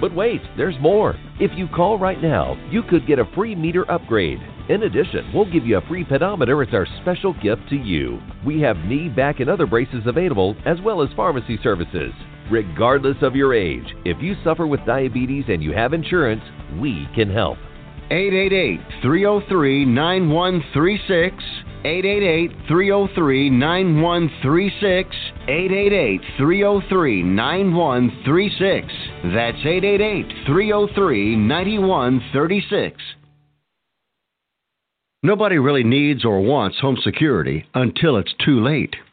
But wait, there's more. If you call right now, you could get a free meter upgrade. In addition, we'll give you a free pedometer as our special gift to you. We have knee, back, and other braces available, as well as pharmacy services. Regardless of your age, if you suffer with diabetes and you have insurance, we can help. 888 303 9136. 888 303 9136. 888 303 9136. That's 888 303 9136. Nobody really needs or wants home security until it's too late.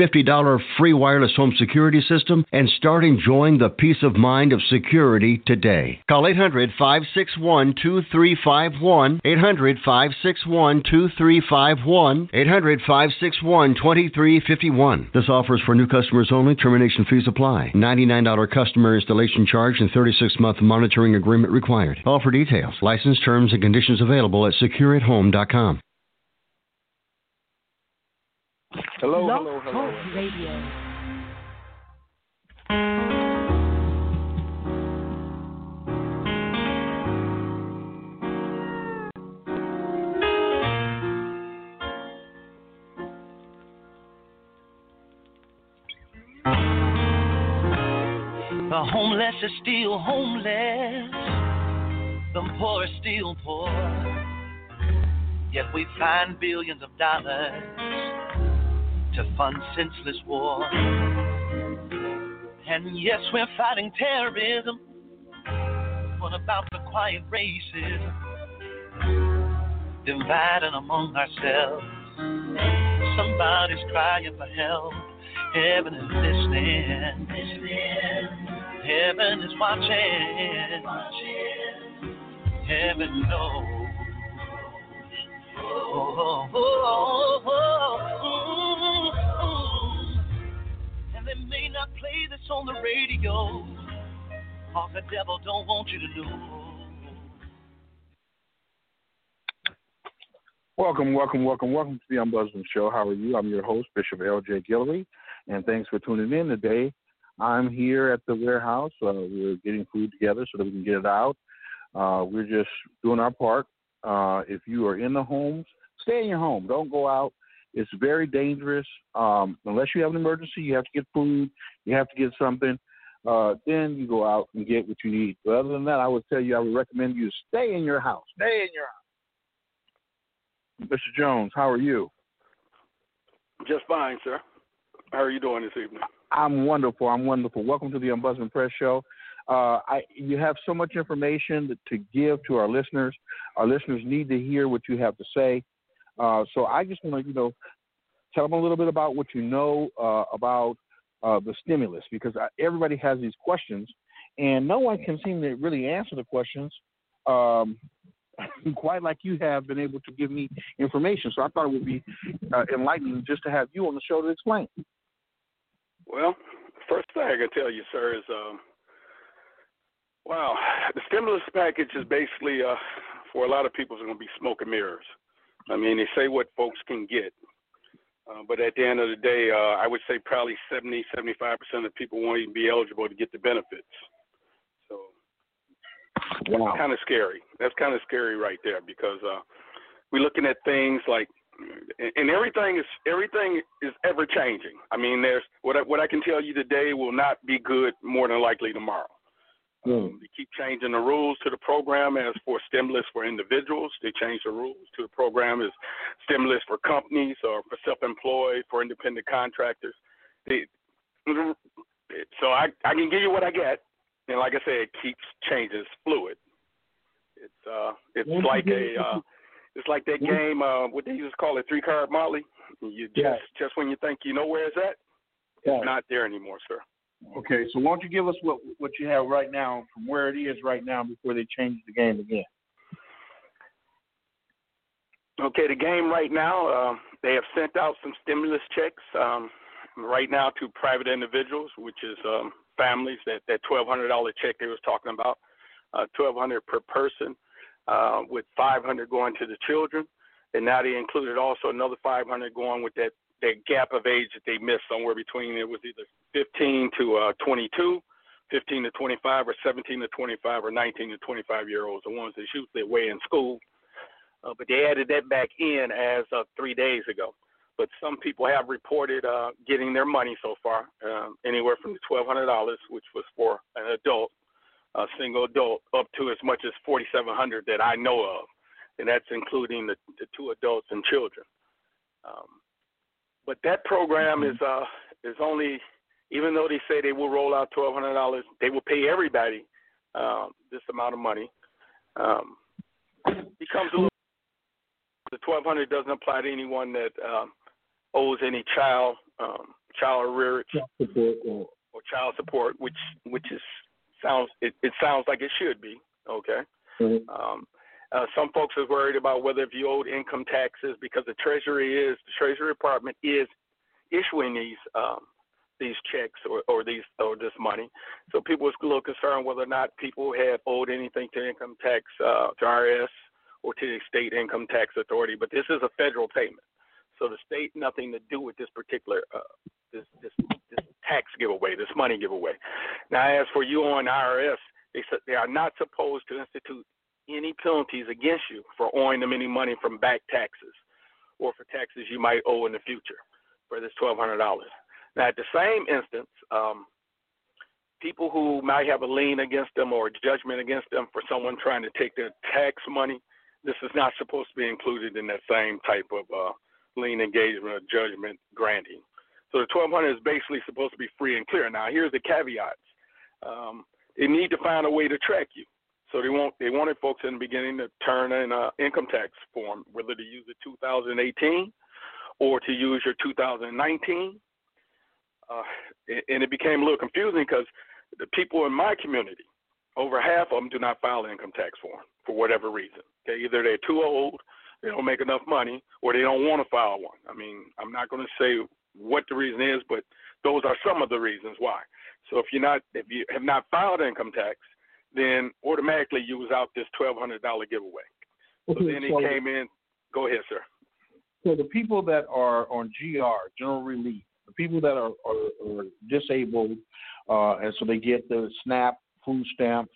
$50 free wireless home security system and start enjoying the peace of mind of security today. Call 800 561 2351. 800 561 2351. 800 561 2351. This offer is for new customers only. Termination fees apply. $99 customer installation charge and 36 month monitoring agreement required. All for details. License terms and conditions available at secureathome.com. Hello, Blog hello, hello. Talk Radio. The homeless are still homeless. The poor are still poor. Yet we find billions of dollars to fund senseless war. And yes, we're fighting terrorism. What about the quiet racism? Dividing among ourselves. Somebody's crying for help. Heaven is listening. Heaven is watching. Heaven knows. Oh. And they may not play this on the radio. Cause the devil don't want you to know. Welcome, welcome, welcome, welcome to the Ombudsman Show. How are you? I'm your host, Bishop L.J. Guillory, and thanks for tuning in today. I'm here at the warehouse. Uh, we're getting food together so that we can get it out. Uh, we're just doing our part. Uh, if you are in the homes, stay in your home. Don't go out. It's very dangerous. Um, unless you have an emergency, you have to get food, you have to get something. Uh, then you go out and get what you need. But other than that, I would tell you, I would recommend you stay in your house. Stay in your house. Mr. Jones, how are you? Just fine, sir. How are you doing this evening? I'm wonderful. I'm wonderful. Welcome to the Ombudsman Press Show. Uh, I, you have so much information to, give to our listeners. Our listeners need to hear what you have to say. Uh, so I just want to, you know, tell them a little bit about what you know uh, about uh, the stimulus because I, everybody has these questions, and no one can seem to really answer the questions um, quite like you have been able to give me information. So I thought it would be uh, enlightening just to have you on the show to explain. Well, first thing I can tell you, sir, is um, wow, the stimulus package is basically uh, for a lot of people is going to be smoke and mirrors. I mean, they say what folks can get, uh, but at the end of the day, uh, I would say probably 70, 75 percent of people won't even be eligible to get the benefits. So, wow. kind of scary. That's kind of scary right there because uh, we're looking at things like and everything is everything is ever changing. I mean, there's what I, what I can tell you today will not be good more than likely tomorrow. Mm. Um, they keep changing the rules to the program as for stimulus for individuals. They change the rules to the program as stimulus for companies or for self-employed, for independent contractors. They, so I I can give you what I get, and like I said, it keeps changing. It's fluid. It's uh it's like a uh, it's like that game, uh, what they used to call it, three card Motley. You just yeah. just when you think you know where it's at, yeah. it's not there anymore, sir. Okay, so why don't you give us what what you have right now from where it is right now before they change the game again? Okay, the game right now, uh, they have sent out some stimulus checks um, right now to private individuals, which is um, families. That that twelve hundred dollar check they was talking about, uh, twelve hundred per person uh, with 500 going to the children, and now they included also another 500 going with that that gap of age that they missed somewhere between it was either 15 to uh, 22, 15 to 25, or 17 to 25, or 19 to 25 year olds, the ones that shoot their way in school. Uh, but they added that back in as of three days ago. But some people have reported uh, getting their money so far, um, anywhere from the $1,200, which was for an adult, a single adult up to as much as 4,700 that I know of, and that's including the, the two adults and children. Um, but that program is uh, is only, even though they say they will roll out $1,200, they will pay everybody um, this amount of money. Um, becomes a little. The 1,200 doesn't apply to anyone that um, owes any child um, child arrearage or, or child support, which which is sounds it, it sounds like it should be okay. Mm-hmm. Um, uh, some folks are worried about whether if you owed income taxes because the Treasury is the Treasury Department is issuing these um, these checks or, or these or this money. So people are a little concerned whether or not people have owed anything to income tax uh, to IRS or to the state income tax authority. But this is a federal payment, so the state nothing to do with this particular uh, this this this tax giveaway, this money giveaway. Now, as for you on IRS, they they are not supposed to institute any penalties against you for owing them any money from back taxes or for taxes you might owe in the future for this twelve hundred dollars. Now, at the same instance, um, people who might have a lien against them or a judgment against them for someone trying to take their tax money, this is not supposed to be included in that same type of uh, lien engagement or judgment granting. So the 1200 is basically supposed to be free and clear. Now here's the caveats. Um, they need to find a way to track you. So they want they wanted folks in the beginning to turn in an income tax form, whether to use the 2018 or to use your 2019. Uh, and it became a little confusing because the people in my community, over half of them do not file an income tax form for whatever reason. Okay, either they're too old, they don't make enough money, or they don't want to file one. I mean, I'm not going to say what the reason is, but those are some of the reasons why. So if you're not, if you have not filed income tax, then automatically you was out this twelve hundred dollar giveaway. So then he so, came in. Go ahead, sir. So the people that are on GR, general relief, the people that are, are, are disabled, uh, and so they get the SNAP food stamps,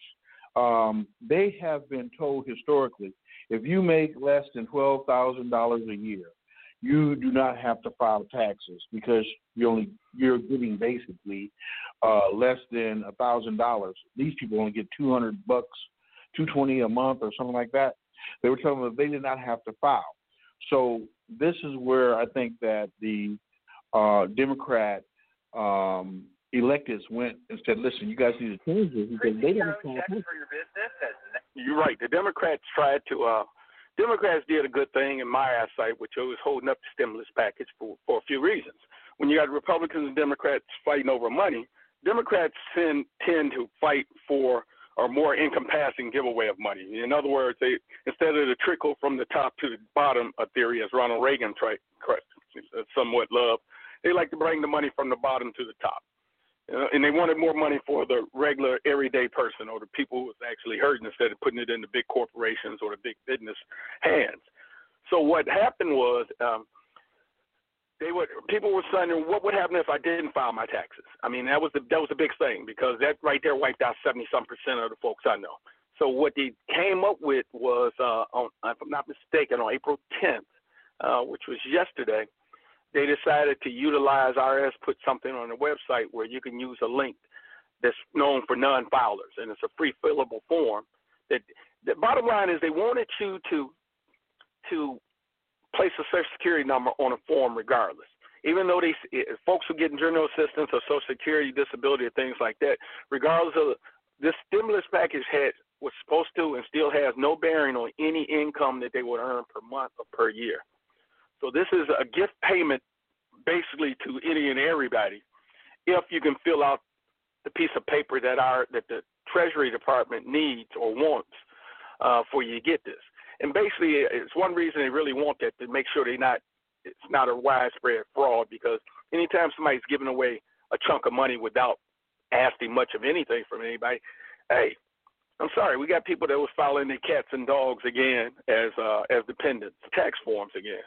um, they have been told historically, if you make less than twelve thousand dollars a year, you do not have to file taxes because you only you're getting basically uh, less than a thousand dollars. These people only get two hundred bucks, two twenty a month or something like that. They were telling them they did not have to file. So this is where I think that the uh, Democrat um, electeds went and said, "Listen, you guys need to change this because they didn't file taxes." For your business. You're right. The Democrats tried to uh, Democrats did a good thing in my eyesight, which was holding up the stimulus package for, for a few reasons. When you got Republicans and Democrats fighting over money, Democrats tend, tend to fight for a more encompassing giveaway of money. In other words, they instead of the trickle from the top to the bottom a theory, as Ronald Reagan tried, somewhat love, they like to bring the money from the bottom to the top. Uh, and they wanted more money for the regular everyday person or the people who was actually hurting instead of putting it in the big corporations or the big business hands. So what happened was um, they would people were saying, what would happen if I didn't file my taxes? I mean, that was the that was the big thing because that right there wiped out seventy some percent of the folks I know. So what they came up with was, uh, on, if I'm not mistaken, on April 10th, uh, which was yesterday, they decided to utilize RS, put something on the website where you can use a link that's known for non-filers, and it's a free fillable form. That the bottom line is they wanted you to to place a social security number on a form regardless. Even though they eh, folks are getting general assistance or social security, disability, or things like that, regardless of this stimulus package had was supposed to and still has no bearing on any income that they would earn per month or per year. So this is a gift payment basically to any and everybody if you can fill out the piece of paper that our that the Treasury Department needs or wants uh, for you to get this. And basically, it's one reason they really want that to make sure they not it's not a widespread fraud because anytime somebody's giving away a chunk of money without asking much of anything from anybody, hey, I'm sorry, we got people that was filing their cats and dogs again as uh, as dependents, tax forms again.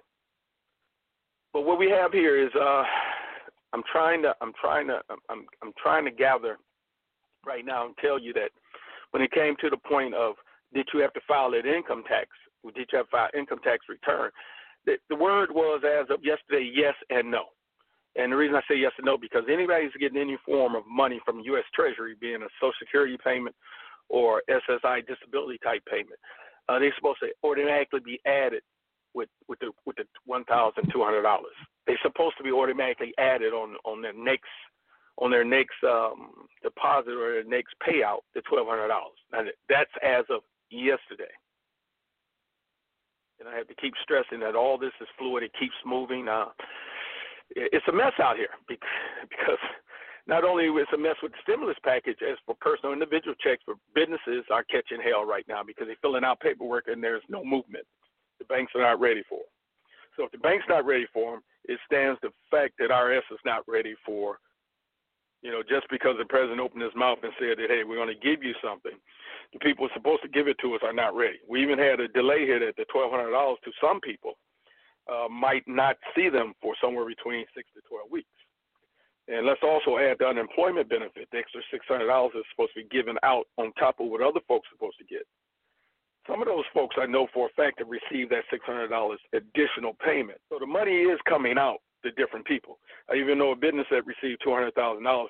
But what we have here is uh, I'm trying to I'm trying to I'm I'm trying to gather right now and tell you that when it came to the point of did you have to file that income tax? Did you have to file income tax return? The, the word was as of yesterday, yes and no. And the reason I say yes and no because anybody who's getting any form of money from U.S. Treasury, being a Social Security payment or SSI disability type payment, uh, they're supposed to automatically be added with with the with the one thousand two hundred dollars. They're supposed to be automatically added on on their next on their next um, deposit or their next payout the twelve hundred dollars. And that's as of yesterday. And I have to keep stressing that all this is fluid. It keeps moving. Uh, it's a mess out here because not only is a mess with the stimulus package, as for personal individual checks, for businesses are catching hell right now because they're filling out paperwork and there's no movement the banks are not ready for. So if the bank's not ready for them, it stands the fact that IRS is not ready for, you know, just because the president opened his mouth and said that, hey, we're going to give you something, the people supposed to give it to us are not ready. We even had a delay here that the $1,200 to some people uh, might not see them for somewhere between six to 12 weeks. And let's also add the unemployment benefit. The extra $600 is supposed to be given out on top of what other folks are supposed to get. Some of those folks I know for a fact have received that $600 additional payment. So the money is coming out to different people. I even know a business that received $200,000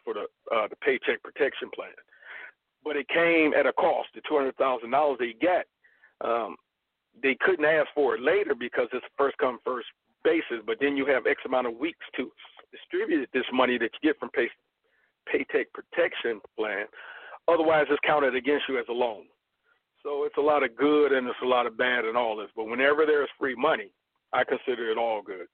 for the uh, the Paycheck Protection Plan, but it came at a cost. The $200,000 they get, um, they couldn't ask for it later because it's first come first basis. But then you have X amount of weeks to distribute this money that you get from Pay, Paycheck Protection Plan. Otherwise, it's counted against you as a loan. So it's a lot of good and it's a lot of bad and all this. But whenever there's free money, I consider it all good.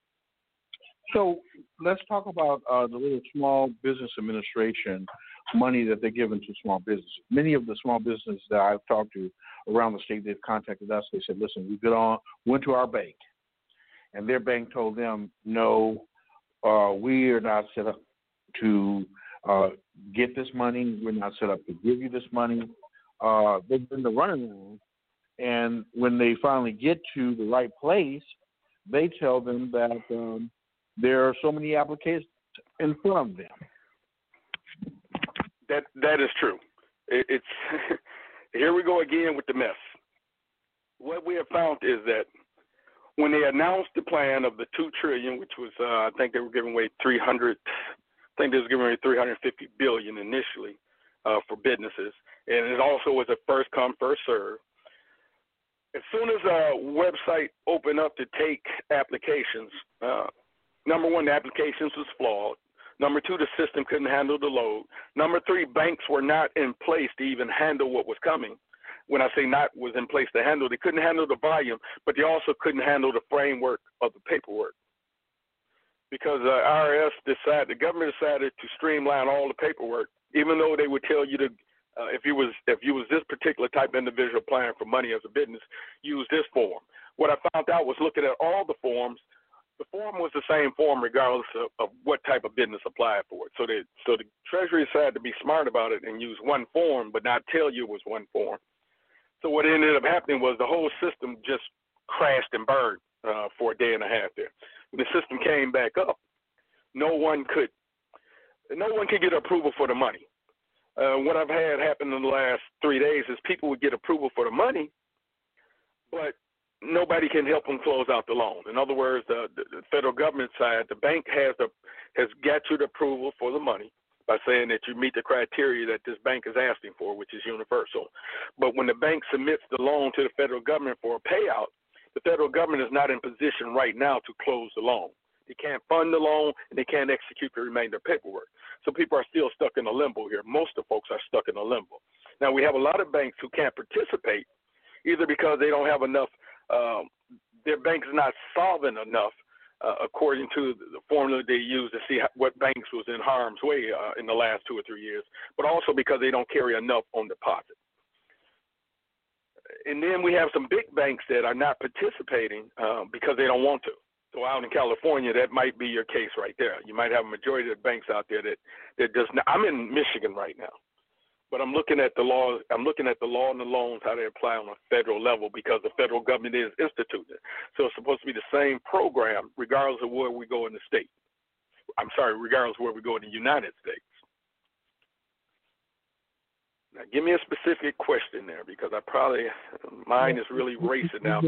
So let's talk about uh, the little small business administration money that they're giving to small businesses. Many of the small businesses that I've talked to around the state, they've contacted us. They said, "Listen, we got on, went to our bank, and their bank told them, no, uh, we are not set up to uh, get this money. We're not set up to give you this money uh, they've been the running around. And when they finally get to the right place, they tell them that um, there are so many applications in front of them. That that is true. It, it's here we go again with the mess. What we have found is that when they announced the plan of the two trillion, which was uh, I think they were giving away three hundred, I think they was giving away three hundred fifty billion initially uh, for businesses and it also was a first come first serve. As soon as a website opened up to take applications, uh, number one, the applications was flawed. Number two, the system couldn't handle the load. Number three, banks were not in place to even handle what was coming. When I say not was in place to handle, they couldn't handle the volume, but they also couldn't handle the framework of the paperwork. Because the uh, IRS decided, the government decided to streamline all the paperwork, even though they would tell you to uh, if you was if you was this particular type of individual applying for money as a business, use this form. What I found out was looking at all the forms, the form was the same form regardless of, of what type of business applied for it. So the so the Treasury decided to be smart about it and use one form, but not tell you it was one form. So what ended up happening was the whole system just crashed and burned uh, for a day and a half there. When the system came back up, no one could no one could get approval for the money. Uh, what I've had happen in the last three days is people would get approval for the money, but nobody can help them close out the loan. In other words, the, the federal government side, the bank has the has got you the approval for the money by saying that you meet the criteria that this bank is asking for, which is universal. But when the bank submits the loan to the federal government for a payout, the federal government is not in position right now to close the loan. They can't fund the loan and they can't execute the remainder paperwork. So people are still stuck in a limbo here. Most of folks are stuck in a limbo. Now we have a lot of banks who can't participate either because they don't have enough um, their bank is not solvent enough uh, according to the formula they use to see what banks was in harm's way uh, in the last two or three years, but also because they don't carry enough on deposit. And then we have some big banks that are not participating uh, because they don't want to. So out in California, that might be your case right there. You might have a majority of the banks out there that that does not. I'm in Michigan right now, but I'm looking at the law. I'm looking at the law and the loans how they apply on a federal level because the federal government is instituted. So it's supposed to be the same program regardless of where we go in the state. I'm sorry, regardless of where we go in the United States. Now, give me a specific question there because I probably mine is really racing now.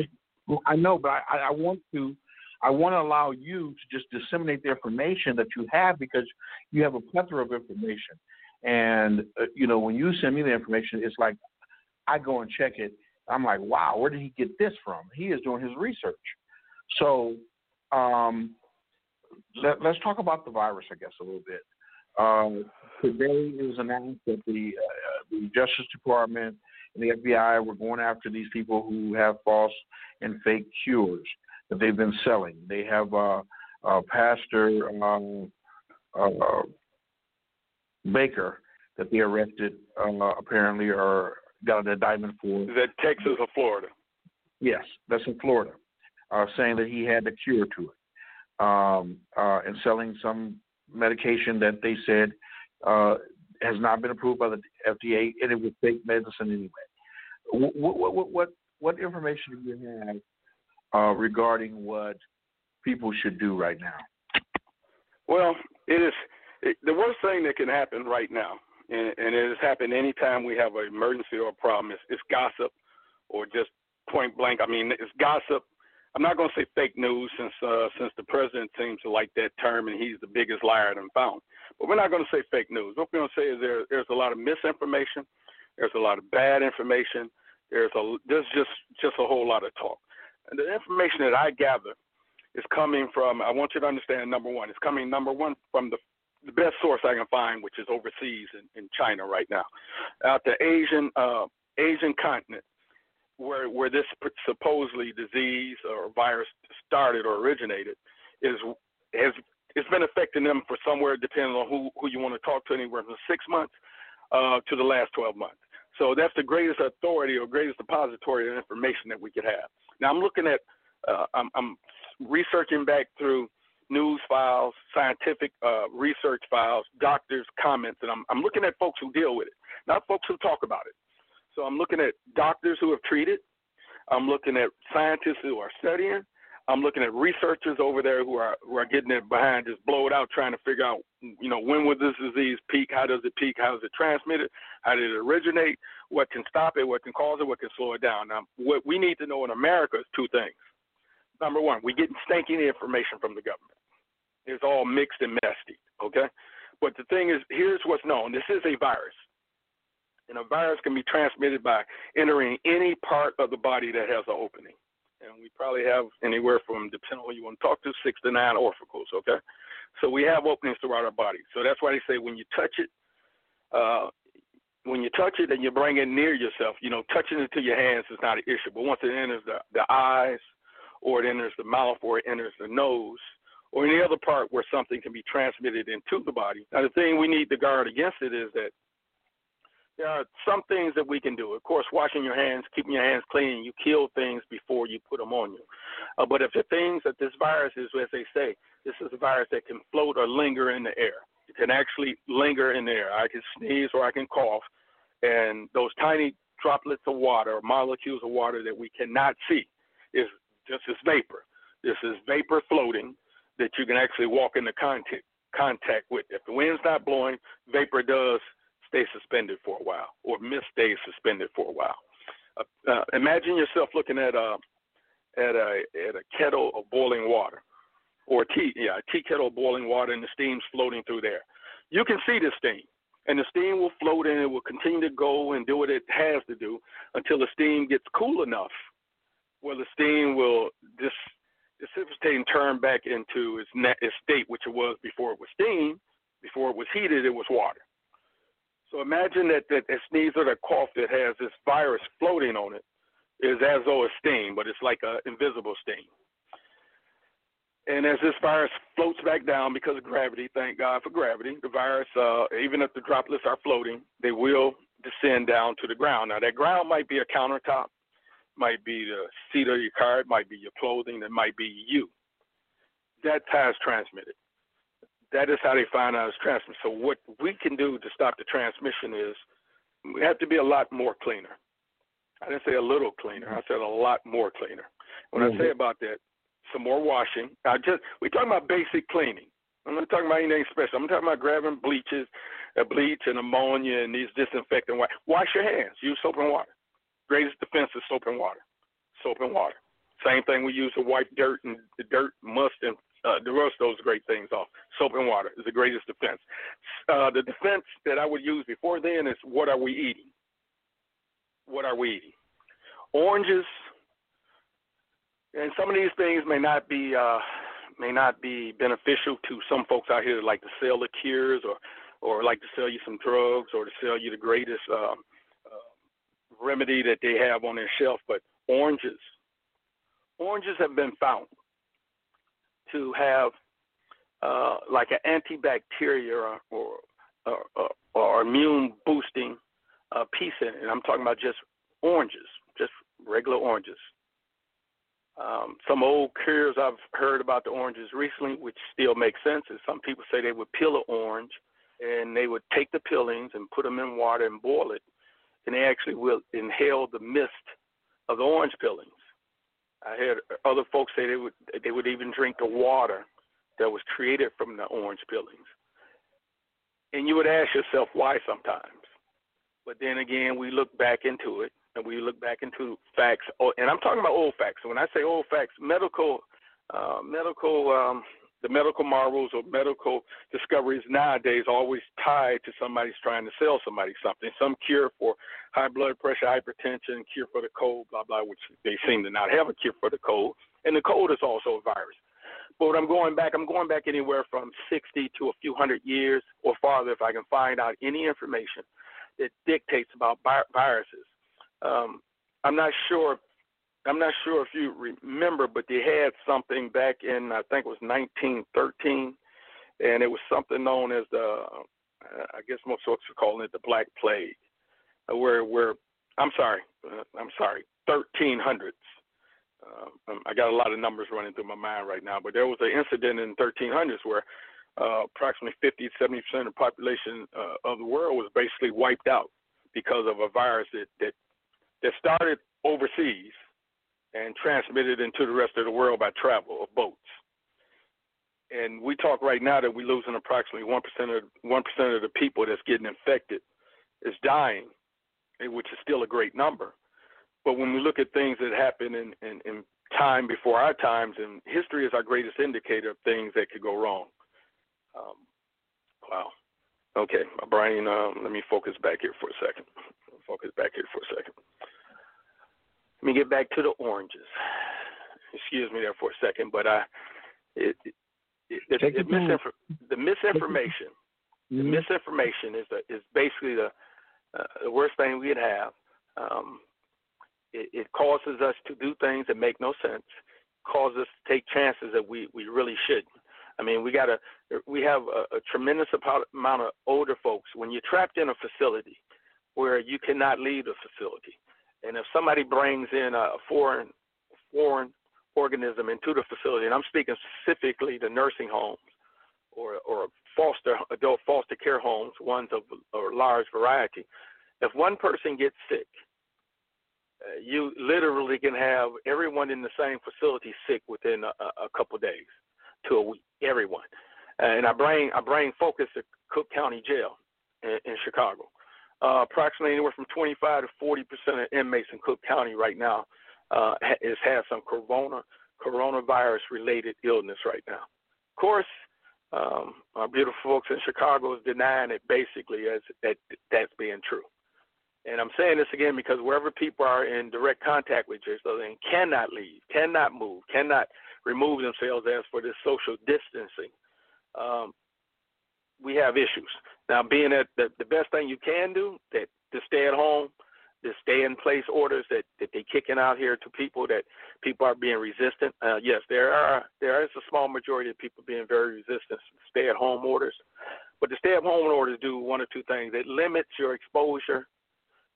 Well, I know, but I, I want to I want to allow you to just disseminate the information that you have because you have a plethora of information. And uh, you know, when you send me the information, it's like I go and check it. I'm like, wow, where did he get this from? He is doing his research. So um, let, us talk about the virus, I guess, a little bit. Uh, today it was announced that the, uh, the Justice Department and the FBI were going after these people who have false and fake cures that they've been selling. They have uh, uh, Pastor um, uh, Baker that they arrested uh, apparently or got an indictment for. Is that Texas or Florida? Yes, that's in Florida, uh, saying that he had the cure to it, um, uh, and selling some medication that they said uh, has not been approved by the FDA, and it was fake medicine anyway. What what what what information do you have uh, regarding what people should do right now? Well, it is it, the worst thing that can happen right now, and, and it has happened anytime we have an emergency or a problem, is, is gossip or just point blank. I mean, it's gossip. I'm not going to say fake news since uh, since the president seems to like that term and he's the biggest liar I've found. But we're not going to say fake news. What we're going to say is there there's a lot of misinformation, there's a lot of bad information, there's a there's just just a whole lot of talk. The information that I gather is coming from, I want you to understand, number one, it's coming, number one, from the, the best source I can find, which is overseas in, in China right now, out the Asian, uh, Asian continent, where, where this supposedly disease or virus started or originated, is has it's been affecting them for somewhere, depending on who, who you want to talk to, anywhere from six months uh, to the last 12 months. So that's the greatest authority or greatest depository of information that we could have. Now I'm looking at, uh, I'm, I'm, researching back through news files, scientific uh, research files, doctors' comments, and I'm, I'm looking at folks who deal with it, not folks who talk about it. So I'm looking at doctors who have treated. I'm looking at scientists who are studying. I'm looking at researchers over there who are who are getting it behind, just blow it out, trying to figure out, you know, when will this disease peak? How does it peak? How is it transmitted? How did it originate? What can stop it? What can cause it? What can slow it down? Now, what we need to know in America is two things. Number one, we're getting stinking information from the government. It's all mixed and messy, okay? But the thing is, here's what's known. This is a virus. And a virus can be transmitted by entering any part of the body that has an opening and we probably have anywhere from, depending on who you want to talk to, six to nine orificles, okay? So we have openings throughout our body. So that's why they say when you touch it, uh, when you touch it and you bring it near yourself, you know, touching it to your hands is not an issue. But once it enters the, the eyes, or it enters the mouth, or it enters the nose, or any other part where something can be transmitted into the body. Now, the thing we need to guard against it is that there are some things that we can do. Of course, washing your hands, keeping your hands clean, you kill things before you put them on you. Uh, but if the things that this virus is, as they say, this is a virus that can float or linger in the air. It can actually linger in the air. I can sneeze or I can cough, and those tiny droplets of water molecules of water that we cannot see is just as vapor. This is vapor floating that you can actually walk into contact contact with. If the wind's not blowing, vapor does stay suspended for a while, or mist stays suspended for a while. Uh, uh, imagine yourself looking at a at a at a kettle of boiling water, or a tea yeah a tea kettle of boiling water, and the steam's floating through there. You can see the steam, and the steam will float and it will continue to go and do what it has to do until the steam gets cool enough where the steam will dis dissipate and turn back into its, net, its state, which it was before it was steam. Before it was heated, it was water. So imagine that that a sneeze or a cough that has this virus floating on it is as though a steam, but it's like an invisible steam. And as this virus floats back down because of gravity, thank God for gravity, the virus, uh, even if the droplets are floating, they will descend down to the ground. Now, that ground might be a countertop, might be the seat of your car, it might be your clothing, it might be you. That it's transmitted. That is how they find out it's transmitted. So what we can do to stop the transmission is we have to be a lot more cleaner. I didn't say a little cleaner. I said a lot more cleaner. When mm-hmm. I say about that, some more washing. I just we're talking about basic cleaning. I'm not talking about anything special. I'm talking about grabbing bleaches, uh, bleach and ammonia and these disinfectant. Wash your hands. Use soap and water. Greatest defense is soap and water. Soap and water. Same thing we use to wipe dirt and the dirt, must, and uh, the rest those great things off. Soap and water is the greatest defense. Uh, the defense that I would use before then is what are we eating? What are we eating? Oranges, and some of these things may not be uh, may not be beneficial to some folks out here that like to sell the cures or or like to sell you some drugs or to sell you the greatest um, remedy that they have on their shelf, but oranges. Oranges have been found to have uh, like an antibacterial or or, or, or immune boosting uh, piece in it. And I'm talking about just oranges, just regular oranges. Um, some old cures I've heard about the oranges recently, which still makes sense, is some people say they would peel an orange and they would take the peelings and put them in water and boil it and they actually will inhale the mist of the orange peelings. I heard other folks say they would they would even drink the water that was created from the orange peelings. And you would ask yourself why sometimes. But then again, we look back into it and we look back into facts. Oh, and I'm talking about old facts. When I say old facts, medical uh, medical um, the medical marvels or medical discoveries nowadays always tied to somebody's trying to sell somebody something, some cure for high blood pressure, hypertension, cure for the cold, blah blah, which they seem to not have a cure for the cold, and the cold is also a virus. But I'm going back, I'm going back anywhere from 60 to a few hundred years or farther if I can find out any information that dictates about viruses. Um, I'm not sure I'm not sure if you remember, but they had something back in I think it was 1913, and it was something known as the I guess most folks are calling it the Black Plague, uh, where where I'm sorry, uh, I'm sorry, 1300s. Uh, um, I got a lot of numbers running through my mind right now, but there was an incident in 1300s where uh, approximately 50 70 percent of the population uh, of the world was basically wiped out because of a virus that that, that started overseas and transmitted into the rest of the world by travel or boats. And we talk right now that we're losing approximately one percent of one percent of the people that's getting infected is dying, which is still a great number. But when we look at things that happen in, in, in time before our times, and history is our greatest indicator of things that could go wrong. Um, wow. Okay, Brian. Um, let me focus back here for a second. Focus back here for a second. Let me get back to the oranges. Excuse me there for a second, but I, it, it, it, misinfor- the misinformation, mm-hmm. the misinformation is the, is basically the uh, the worst thing we could have. Um, it, it causes us to do things that make no sense. Causes us to take chances that we we really shouldn't. I mean, we got a we have a, a tremendous amount of older folks. When you're trapped in a facility, where you cannot leave the facility. And if somebody brings in a foreign foreign organism into the facility, and I'm speaking specifically to nursing homes or or foster adult foster care homes, ones of a large variety. If one person gets sick, uh, you literally can have everyone in the same facility sick within a, a couple days to a week. Everyone, and I bring I bring focus to Cook County Jail in, in Chicago. Uh, approximately anywhere from 25 to 40 percent of inmates in Cook County right now uh, has had some corona coronavirus related illness right now. Of course, um, our beautiful folks in Chicago is denying it basically as that that's being true. And I'm saying this again because wherever people are in direct contact with each other and cannot leave, cannot move, cannot remove themselves as for this social distancing, um, we have issues. Now, being that the, the best thing you can do that to stay at home, the stay in place orders that that they kicking out here to people that people are being resistant. Uh, yes, there are there is a small majority of people being very resistant to stay at home orders, but the stay at home orders do one or two things. It limits your exposure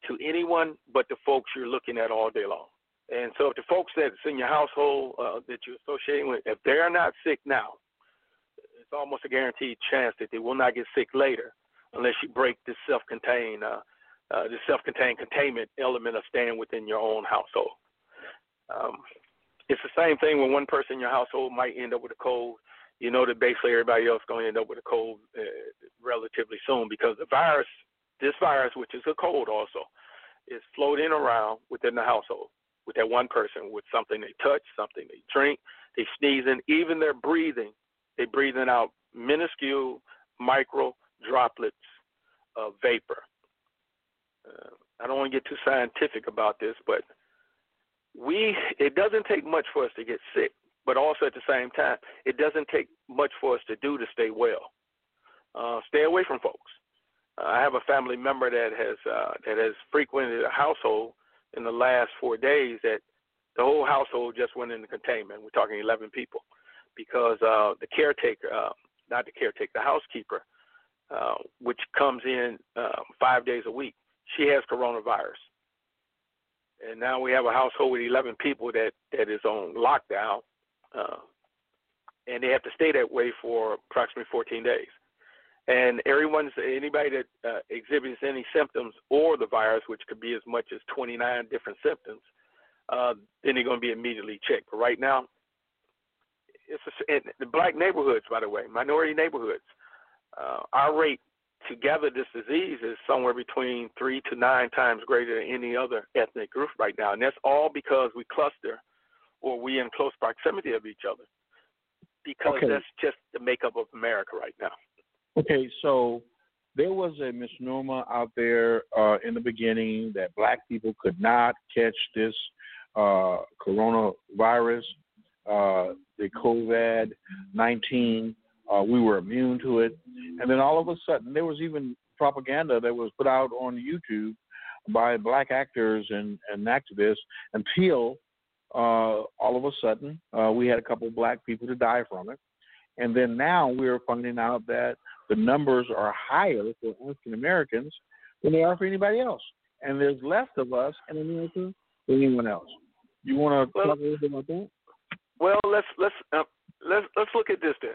to anyone but the folks you're looking at all day long. And so, if the folks that's in your household uh, that you're associating with, if they're not sick now, it's almost a guaranteed chance that they will not get sick later, unless you break this self-contained uh, uh, the self-contained containment element of staying within your own household. Um, it's the same thing when one person in your household might end up with a cold. You know that basically everybody else is going to end up with a cold uh, relatively soon because the virus, this virus, which is a cold also, is floating around within the household with that one person with something they touch, something they drink, they sneeze, sneezing, even their breathing, They're breathing out minuscule micro droplets of vapor uh, I don't want to get too scientific about this, but we it doesn't take much for us to get sick, but also at the same time, it doesn't take much for us to do to stay well. Uh, stay away from folks. Uh, I have a family member that has uh, that has frequented a household in the last four days that the whole household just went into containment. We're talking 11 people because uh, the caretaker, uh, not the caretaker, the housekeeper, uh, which comes in uh, five days a week, she has coronavirus. And now we have a household with 11 people that, that is on lockdown, uh, and they have to stay that way for approximately 14 days. And everyone's anybody that uh, exhibits any symptoms or the virus, which could be as much as 29 different symptoms, uh, then they're going to be immediately checked. But right now, it's a, the black neighborhoods, by the way, minority neighborhoods, uh, our rate to gather this disease is somewhere between three to nine times greater than any other ethnic group right now. And that's all because we cluster or we in close proximity of each other. Because okay. that's just the makeup of America right now. Okay, so there was a misnomer out there uh, in the beginning that black people could not catch this uh, coronavirus, uh, the COVID 19 uh, we were immune to it. And then all of a sudden, there was even propaganda that was put out on YouTube by black actors and, and activists until uh, all of a sudden uh, we had a couple of black people to die from it. And then now we're finding out that the numbers are higher for African Americans than they are for anybody else. And there's less of us in America than anyone else. You want to well, talk a little bit about that? Well, let's let's uh, let's let's look at this then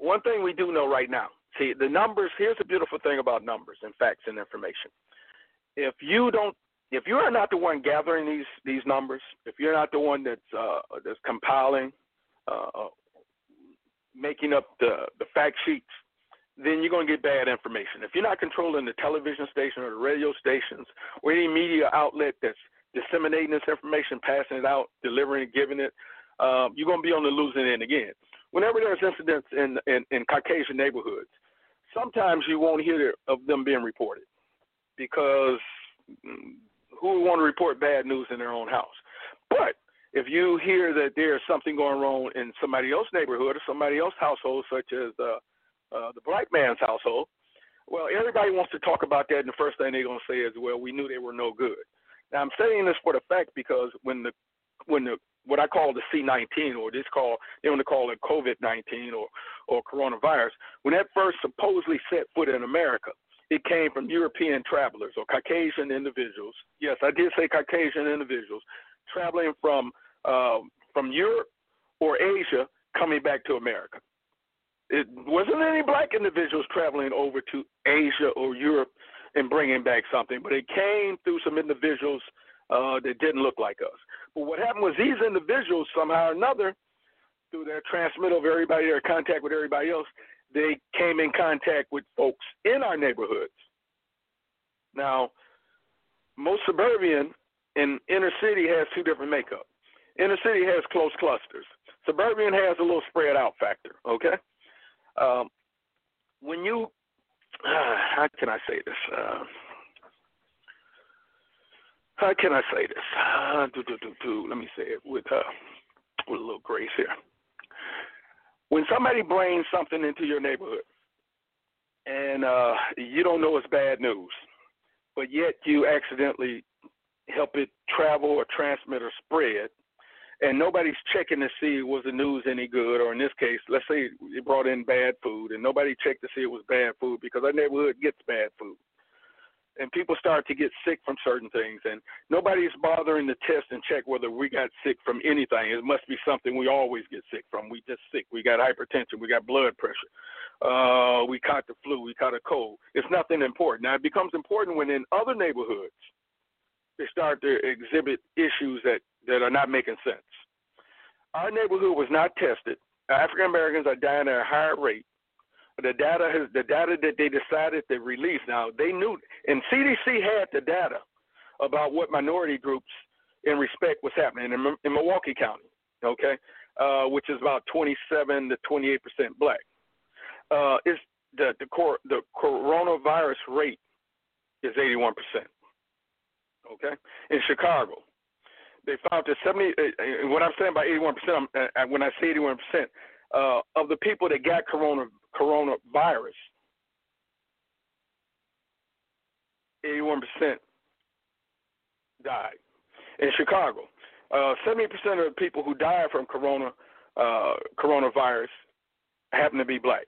one thing we do know right now see the numbers here's the beautiful thing about numbers and facts and information. If you don't if you are not the one gathering these these numbers if you're not the one that's uh, that's compiling uh, uh making up the the fact sheets then you're going to get bad information. If you're not controlling the television station or the radio stations or any media outlet that's disseminating this information passing it out delivering it giving it um, you're going to be on the losing end again whenever there's incidents in, in, in Caucasian neighborhoods, sometimes you won't hear of them being reported because who would want to report bad news in their own house? But if you hear that there's something going wrong in somebody else's neighborhood or somebody else's household, such as uh, uh, the black man's household, well, everybody wants to talk about that, and the first thing they're going to say is, "Well, we knew they were no good." Now, I'm saying this for the fact because when the when the what I call the C19, or this call they want to call it COVID-19 or or coronavirus, when that first supposedly set foot in America, it came from European travelers or Caucasian individuals. Yes, I did say Caucasian individuals traveling from uh, from Europe or Asia coming back to America. It wasn't any black individuals traveling over to Asia or Europe and bringing back something, but it came through some individuals uh, that didn't look like us. But what happened was these individuals, somehow or another, through their transmittal of everybody, their contact with everybody else, they came in contact with folks in our neighborhoods. Now, most suburban and inner city has two different makeup. Inner city has close clusters. Suburban has a little spread out factor. Okay. Um, when you, uh, how can I say this? Uh, how can I say this? Uh, do, do, do, do. Let me say it with uh, with a little grace here. When somebody brings something into your neighborhood, and uh, you don't know it's bad news, but yet you accidentally help it travel or transmit or spread, and nobody's checking to see was the news any good, or in this case, let's say it brought in bad food, and nobody checked to see it was bad food because our neighborhood gets bad food. And people start to get sick from certain things, and nobody's bothering to test and check whether we got sick from anything. It must be something we always get sick from. We just sick. We got hypertension. We got blood pressure. Uh, we caught the flu. We caught a cold. It's nothing important. Now it becomes important when in other neighborhoods they start to exhibit issues that, that are not making sense. Our neighborhood was not tested. African Americans are dying at a higher rate. The data has the data that they decided to release. Now they knew, and CDC had the data about what minority groups in respect was happening in, in Milwaukee County. Okay, uh, which is about 27 to 28 percent black. Uh, is the the, cor- the coronavirus rate is 81 percent okay, in Chicago. They found that 70, uh, uh what I'm saying by 81%, uh, when I say 81%, uh, of the people that got corona, coronavirus, 81% died. In Chicago, uh, 70% of the people who died from corona uh, coronavirus happen to be black.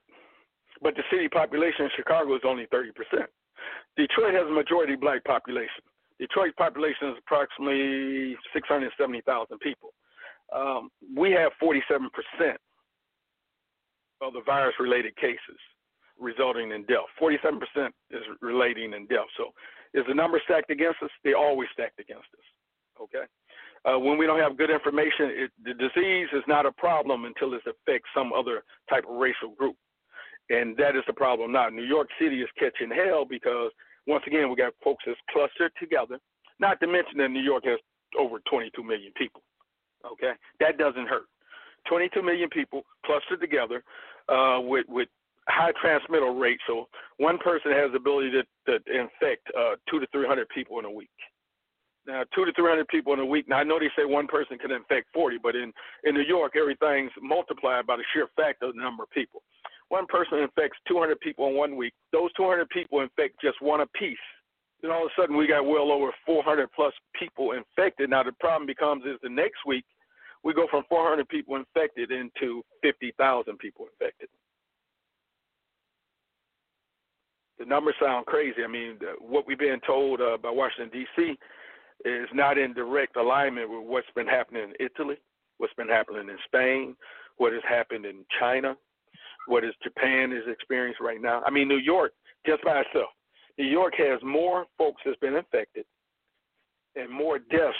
But the city population in Chicago is only 30%. Detroit has a majority black population. Detroit's population is approximately 670,000 people. Um, we have 47% of the virus related cases resulting in death. 47% is relating in death. So is the number stacked against us? They always stacked against us. Okay? Uh, when we don't have good information, it, the disease is not a problem until it affects some other type of racial group. And that is the problem now. New York City is catching hell because once again, we got folks that's clustered together. Not to mention that New York has over 22 million people. Okay, that doesn't hurt. 22 million people clustered together uh, with with high transmittal rate. So one person has the ability to, to infect uh, two to 300 people in a week. Now, two to 300 people in a week. Now, I know they say one person can infect 40, but in, in New York, everything's multiplied by the sheer fact of the number of people. One person infects 200 people in one week. Those 200 people infect just one apiece. Then all of a sudden, we got well over 400 plus people infected. Now, the problem becomes is the next week, we go from 400 people infected into 50,000 people infected. The numbers sound crazy. I mean, what we've been told uh, by Washington, D.C., is not in direct alignment with what's been happening in Italy, what's been happening in Spain, what has happened in China, what is Japan is experiencing right now. I mean, New York, just by itself, New York has more folks that's been infected and more deaths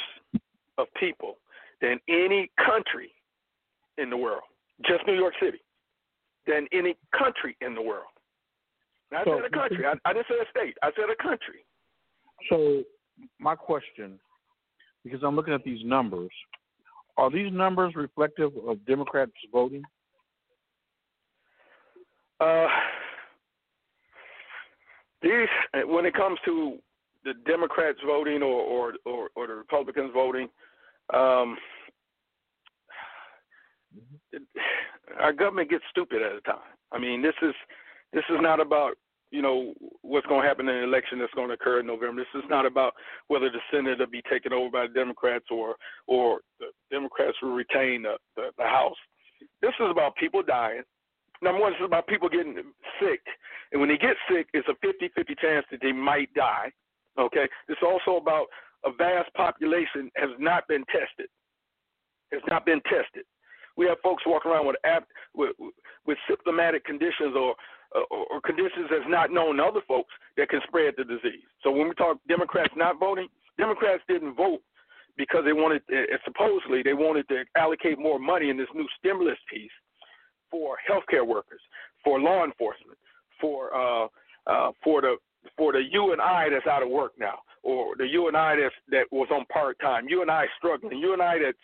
of people than any country in the world. Just New York City, than any country in the world. Now, I so, said a country. I, I didn't say a state. I said a country. So, my question, because I'm looking at these numbers, are these numbers reflective of Democrats voting? Uh, these, when it comes to the Democrats voting or or or, or the Republicans voting, um, it, our government gets stupid at a time. I mean, this is this is not about you know what's going to happen in the election that's going to occur in November. This is not about whether the Senate will be taken over by the Democrats or or the Democrats will retain the, the, the House. This is about people dying number one, it's about people getting sick. And when they get sick, it's a 50 50 chance that they might die. Okay? It's also about a vast population has not been tested. Has not been tested. We have folks walking around with, with, with symptomatic conditions or, or, or conditions that's not known to other folks that can spread the disease. So when we talk Democrats not voting, Democrats didn't vote because they wanted, uh, supposedly, they wanted to allocate more money in this new stimulus piece for healthcare workers, for law enforcement, for uh, uh, for the for the you and I that's out of work now, or the you and I that's that was on part time, you and I struggling, you and I that's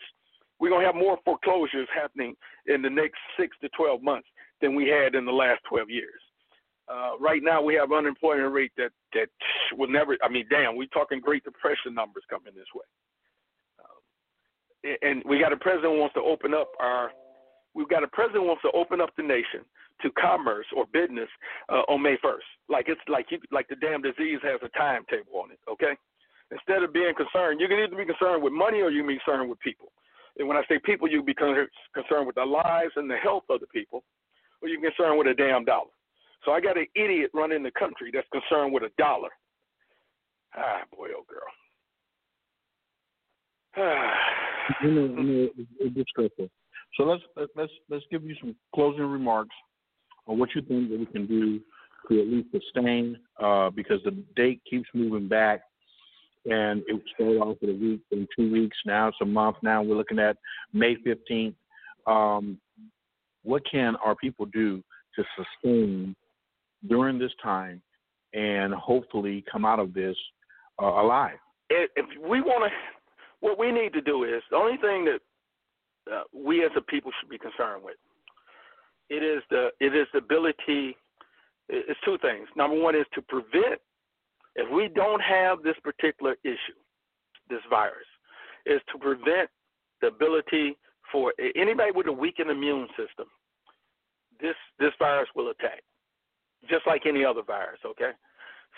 we're gonna have more foreclosures happening in the next six to twelve months than we had in the last twelve years. Uh, right now, we have unemployment rate that that will never. I mean, damn, we're talking Great Depression numbers coming this way. Um, and we got a president who wants to open up our we've got a president who wants to open up the nation to commerce or business uh, on May 1st. Like it's like you, like the damn disease has a timetable on it. Okay, instead of being concerned, you can either be concerned with money or you can be concerned with people. And when I say people, you be concerned with the lives and the health of the people, or you concerned with a damn dollar. So I got an idiot running the country that's concerned with a dollar. Ah, boy, oh girl. Ah. you know, you know, it's. So let's let's let's give you some closing remarks what you think that we can do to at least sustain, uh, because the date keeps moving back, and it started off with a week, then two weeks. Now it's a month. Now we're looking at May fifteenth. Um, what can our people do to sustain during this time, and hopefully come out of this uh, alive? If we want to, what we need to do is the only thing that uh, we as a people should be concerned with. It is the it is the ability. It's two things. Number one is to prevent. If we don't have this particular issue, this virus, is to prevent the ability for anybody with a weakened immune system. This this virus will attack, just like any other virus. Okay,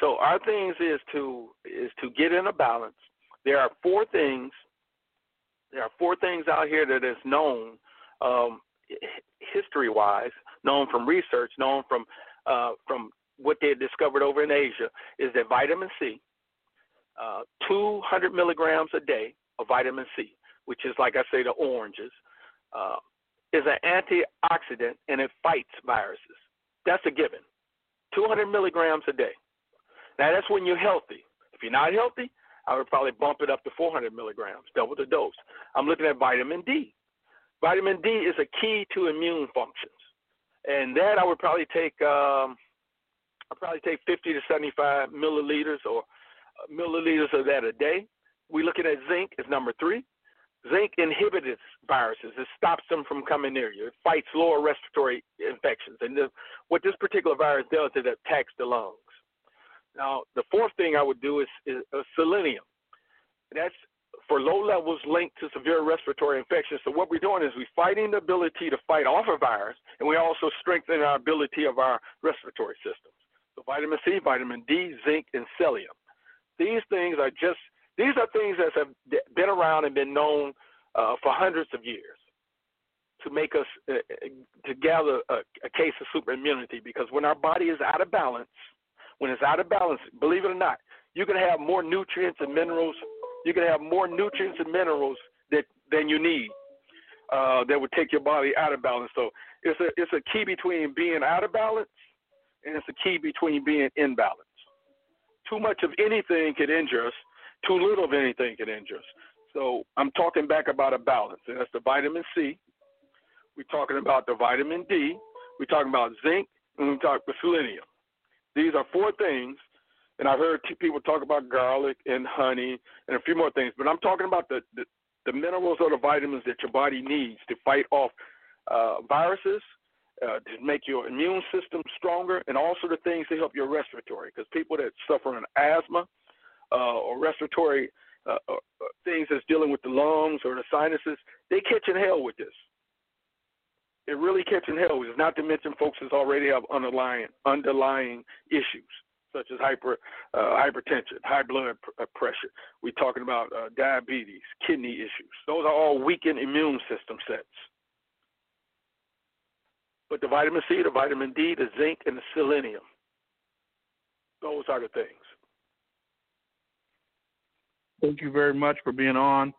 so our things is to is to get in a balance. There are four things there are four things out here that is known um, history-wise, known from research, known from uh, from what they discovered over in Asia, is that vitamin C, uh, 200 milligrams a day of vitamin C, which is like I say the oranges, uh, is an antioxidant and it fights viruses. That's a given. 200 milligrams a day. Now that's when you're healthy. If you're not healthy, I would probably bump it up to 400 milligrams, double the dose. I'm looking at vitamin D. Vitamin D is a key to immune functions, and that I would probably take. Um, I'll probably take 50 to 75 milliliters or uh, milliliters of that a day. We're looking at zinc is number three. Zinc inhibits viruses. It stops them from coming near you. It fights lower respiratory infections. And the, what this particular virus does is it attacks the lungs. Now, the fourth thing I would do is, is uh, selenium. That's for low levels linked to severe respiratory infections. So what we're doing is we're fighting the ability to fight off a virus, and we also strengthen our ability of our respiratory systems. So vitamin C, vitamin D, zinc, and selenium. These things are just these are things that have been around and been known uh, for hundreds of years to make us uh, to gather a, a case of super immunity because when our body is out of balance when it's out of balance, believe it or not, you can have more nutrients and minerals. You can have more nutrients and minerals that than you need uh, that would take your body out of balance. So it's a it's a key between being out of balance and it's a key between being in balance. Too much of anything can injure us. Too little of anything can injure us. So I'm talking back about a balance, and that's the vitamin C. We're talking about the vitamin D. We're talking about zinc, and we talk about selenium. These are four things, and I've heard people talk about garlic and honey and a few more things, but I'm talking about the, the, the minerals or the vitamins that your body needs to fight off uh, viruses, uh, to make your immune system stronger, and also the things to help your respiratory. Because people that suffer from asthma uh, or respiratory uh, uh, things that's dealing with the lungs or the sinuses, they catch in hell with this it really catching hell. Is not to mention folks that already have underlying underlying issues such as hyper uh, hypertension, high blood pr- uh, pressure. We're talking about uh, diabetes, kidney issues. Those are all weakened immune system sets. But the vitamin C, the vitamin D, the zinc, and the selenium. Those are the things. Thank you very much for being on.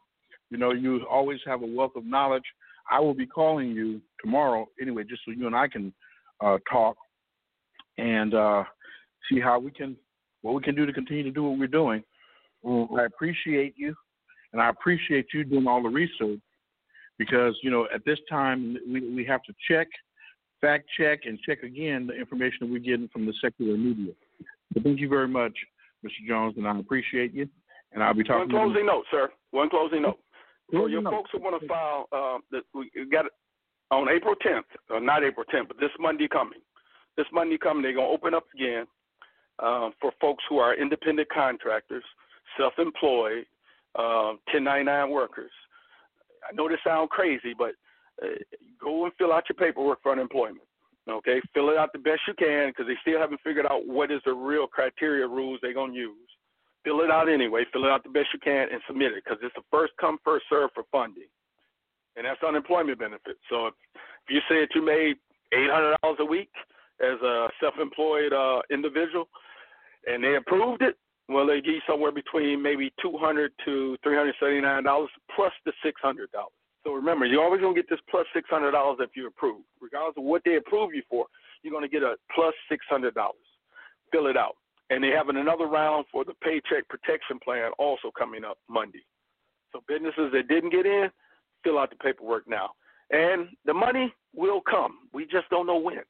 You know, you always have a wealth of knowledge. I will be calling you tomorrow anyway, just so you and I can uh, talk and uh, see how we can, what we can do to continue to do what we're doing. I appreciate you, and I appreciate you doing all the research because you know at this time we we have to check, fact check, and check again the information that we're getting from the secular media. But thank you very much, Mr. Jones, and I appreciate you. And I'll be talking. One closing note, sir. One closing note. Closing For your note. folks who want to file, uh, that we got it on April 10th, or not April 10th, but this Monday coming. This Monday coming, they're gonna open up again um, for folks who are independent contractors, self-employed, um, 1099 workers. I know this sounds crazy, but uh, go and fill out your paperwork for unemployment. Okay, fill it out the best you can because they still haven't figured out what is the real criteria rules they're gonna use. Fill it out anyway. Fill it out the best you can and submit it because it's a first come first serve for funding, and that's unemployment benefits. So if, if you say that you made eight hundred dollars a week as a self-employed uh, individual, and they approved it, well, they give you somewhere between maybe two hundred to three hundred seventy-nine dollars plus the six hundred dollars. So remember, you're always gonna get this plus six hundred dollars if you approve, regardless of what they approve you for. You're gonna get a plus six hundred dollars. Fill it out, and they're having another round for the Paycheck Protection Plan also coming up Monday. So businesses that didn't get in, fill out the paperwork now, and the money will come. We just don't know when.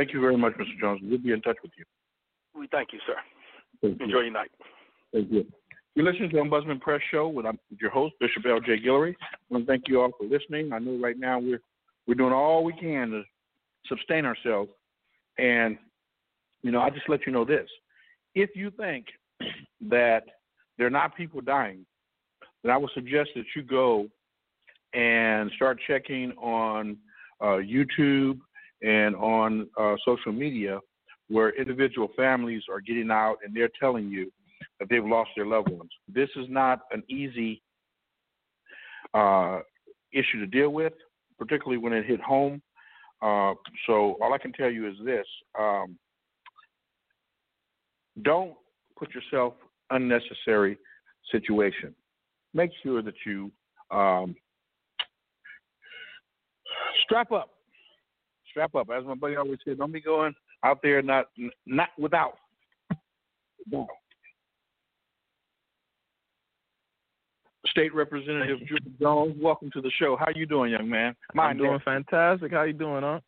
Thank you very much, Mr. Jones. We'll be in touch with you. We thank you, sir. Thank you. Enjoy your night. Thank you. You're listening to the Ombudsman Press Show with I'm your host, Bishop L.J. Guillory. I want to thank you all for listening. I know right now we're we're doing all we can to sustain ourselves. And, you know, I just let you know this. If you think that there are not people dying, then I would suggest that you go and start checking on uh, YouTube and on uh, social media where individual families are getting out and they're telling you that they've lost their loved ones. This is not an easy uh, issue to deal with, particularly when it hit home. Uh, so all I can tell you is this: um, don't put yourself in unnecessary situation. Make sure that you um, strap up. Strap up. As my buddy always said, don't be going out there not not without. No. State Representative Drew Jones, welcome to the show. How you doing, young man? I'm doing nephew. fantastic. How you doing, huh?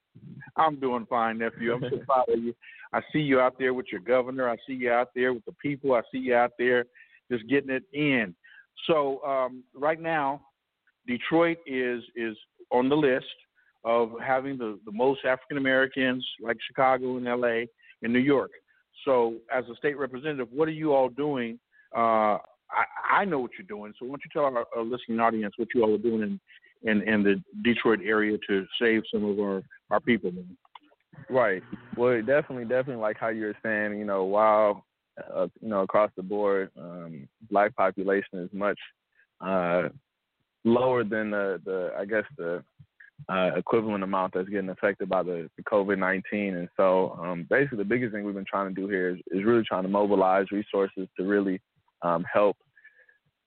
I'm doing fine, nephew. I'm so proud of you. I see you out there with your governor. I see you out there with the people. I see you out there just getting it in. So um, right now, Detroit is is on the list of having the, the most African Americans, like Chicago and LA and New York. So as a state representative, what are you all doing? Uh, I, I know what you're doing. So why don't you tell our, our listening audience what you all are doing in, in, in the Detroit area to save some of our, our people? Right. Well, definitely, definitely like how you were saying, you know, while, uh, you know, across the board, um, black population is much uh, lower than the, the, I guess, the uh, equivalent amount that's getting affected by the, the COVID 19. And so um, basically, the biggest thing we've been trying to do here is, is really trying to mobilize resources to really um, help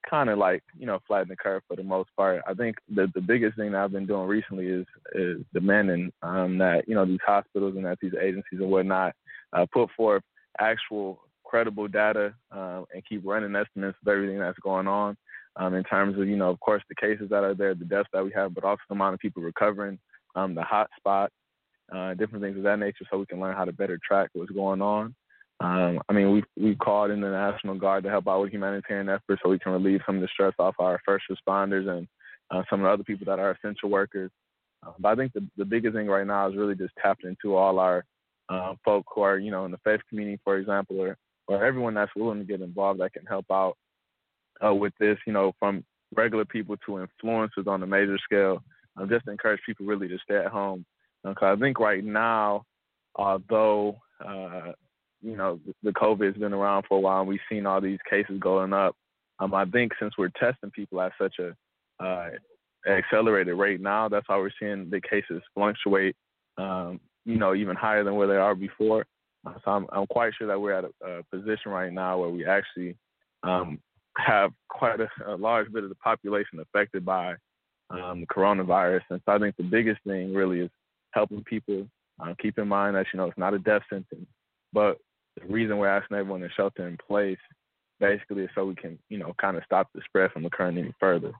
kind of like you know flatten the curve for the most part. I think the the biggest thing that I've been doing recently is is demanding um, that you know these hospitals and that these agencies and whatnot uh, put forth actual credible data um, and keep running estimates of everything that's going on um, in terms of you know of course the cases that are there, the deaths that we have, but also the amount of people recovering, um, the hot spot, uh, different things of that nature, so we can learn how to better track what's going on. Um, I mean, we've we've called in the National Guard to help out with humanitarian efforts, so we can relieve some of the stress off our first responders and uh, some of the other people that are essential workers. Uh, but I think the the biggest thing right now is really just tapping into all our uh, folk who are, you know, in the faith community, for example, or or everyone that's willing to get involved that can help out uh, with this. You know, from regular people to influencers on a major scale. Um, just encourage people really to stay at home, because I think right now, although uh, you know, the COVID has been around for a while and we've seen all these cases going up. Um, I think since we're testing people at such a uh, accelerated rate now. That's why we're seeing the cases fluctuate, um, you know, even higher than where they are before. So I'm, I'm quite sure that we're at a, a position right now where we actually um, have quite a, a, large bit of the population affected by um, coronavirus. And so I think the biggest thing really is helping people uh, keep in mind that you know it's not a death sentence, but the reason we're asking everyone to shelter in place basically is so we can you know kind of stop the spread from occurring any further.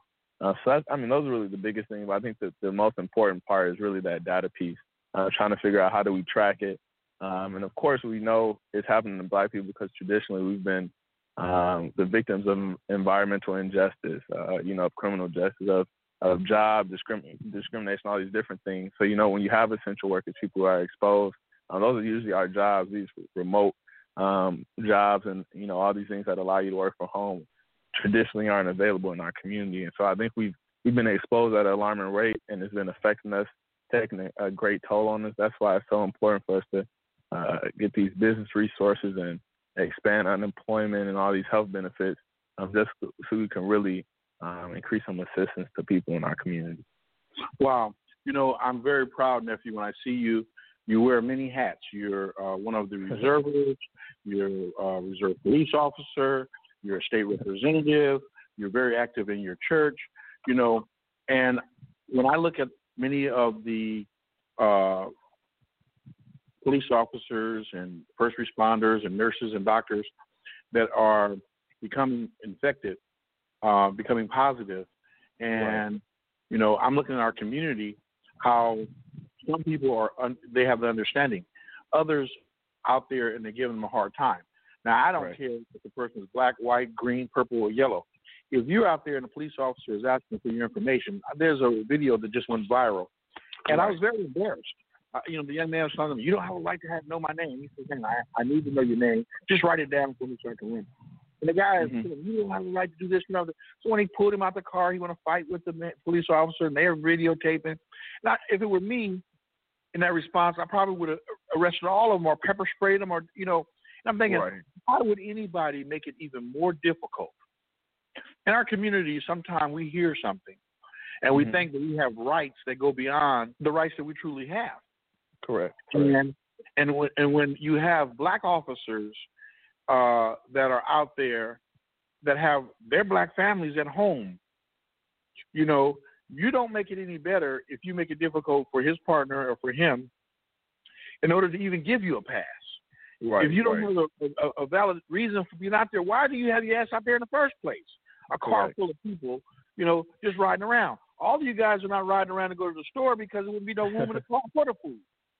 Uh, so I mean those are really the biggest things. But I think that the most important part is really that data piece, uh, trying to figure out how do we track it. Um, and of course, we know it's happening to Black people because traditionally we've been um, the victims of environmental injustice, uh, you know, of criminal justice, of of job discrim- discrimination, all these different things. So you know, when you have essential workers, people who are exposed, um, those are usually our jobs, these remote um, jobs, and you know, all these things that allow you to work from home traditionally aren't available in our community. And so I think we've we've been exposed at an alarming rate, and it's been affecting us, taking a great toll on us. That's why it's so important for us to uh, get these business resources and expand unemployment and all these health benefits, um, just so we can really um, increase some assistance to people in our community. Wow. You know, I'm very proud, nephew, when I see you. You wear many hats. You're uh, one of the reservists. You're a reserve police officer. You're a state representative. You're very active in your church. You know, and when I look at many of the uh, police officers and first responders and nurses and doctors that are becoming infected, uh, becoming positive. And, right. you know, I'm looking at our community, how some people are, un- they have the understanding. Others out there and they're giving them a hard time. Now, I don't right. care if the person is black, white, green, purple, or yellow. If you're out there and a police officer is asking for your information, there's a video that just went viral. And right. I was very embarrassed uh, you know, the young man was telling him, "You don't have a right to have know my name." He said, "I, I need to know your name. Just write it down for me so I can win." And the guy is, mm-hmm. "You don't have a right to do this." You know, so when he pulled him out the car, he went to fight with the police officer, and they're videotaping. Now, if it were me in that response, I probably would have arrested all of them or pepper sprayed them, or you know. And I'm thinking, right. why would anybody make it even more difficult? In our community, sometimes we hear something, and we mm-hmm. think that we have rights that go beyond the rights that we truly have. Correct. And and when and when you have black officers uh, that are out there that have their black families at home, you know, you don't make it any better if you make it difficult for his partner or for him in order to even give you a pass. Right, if you don't right. have a, a, a, valid reason for being out there, why do you have your ass out there in the first place? A car right. full of people, you know, just riding around. All of you guys are not riding around to go to the store because there would be no room in the car for the food.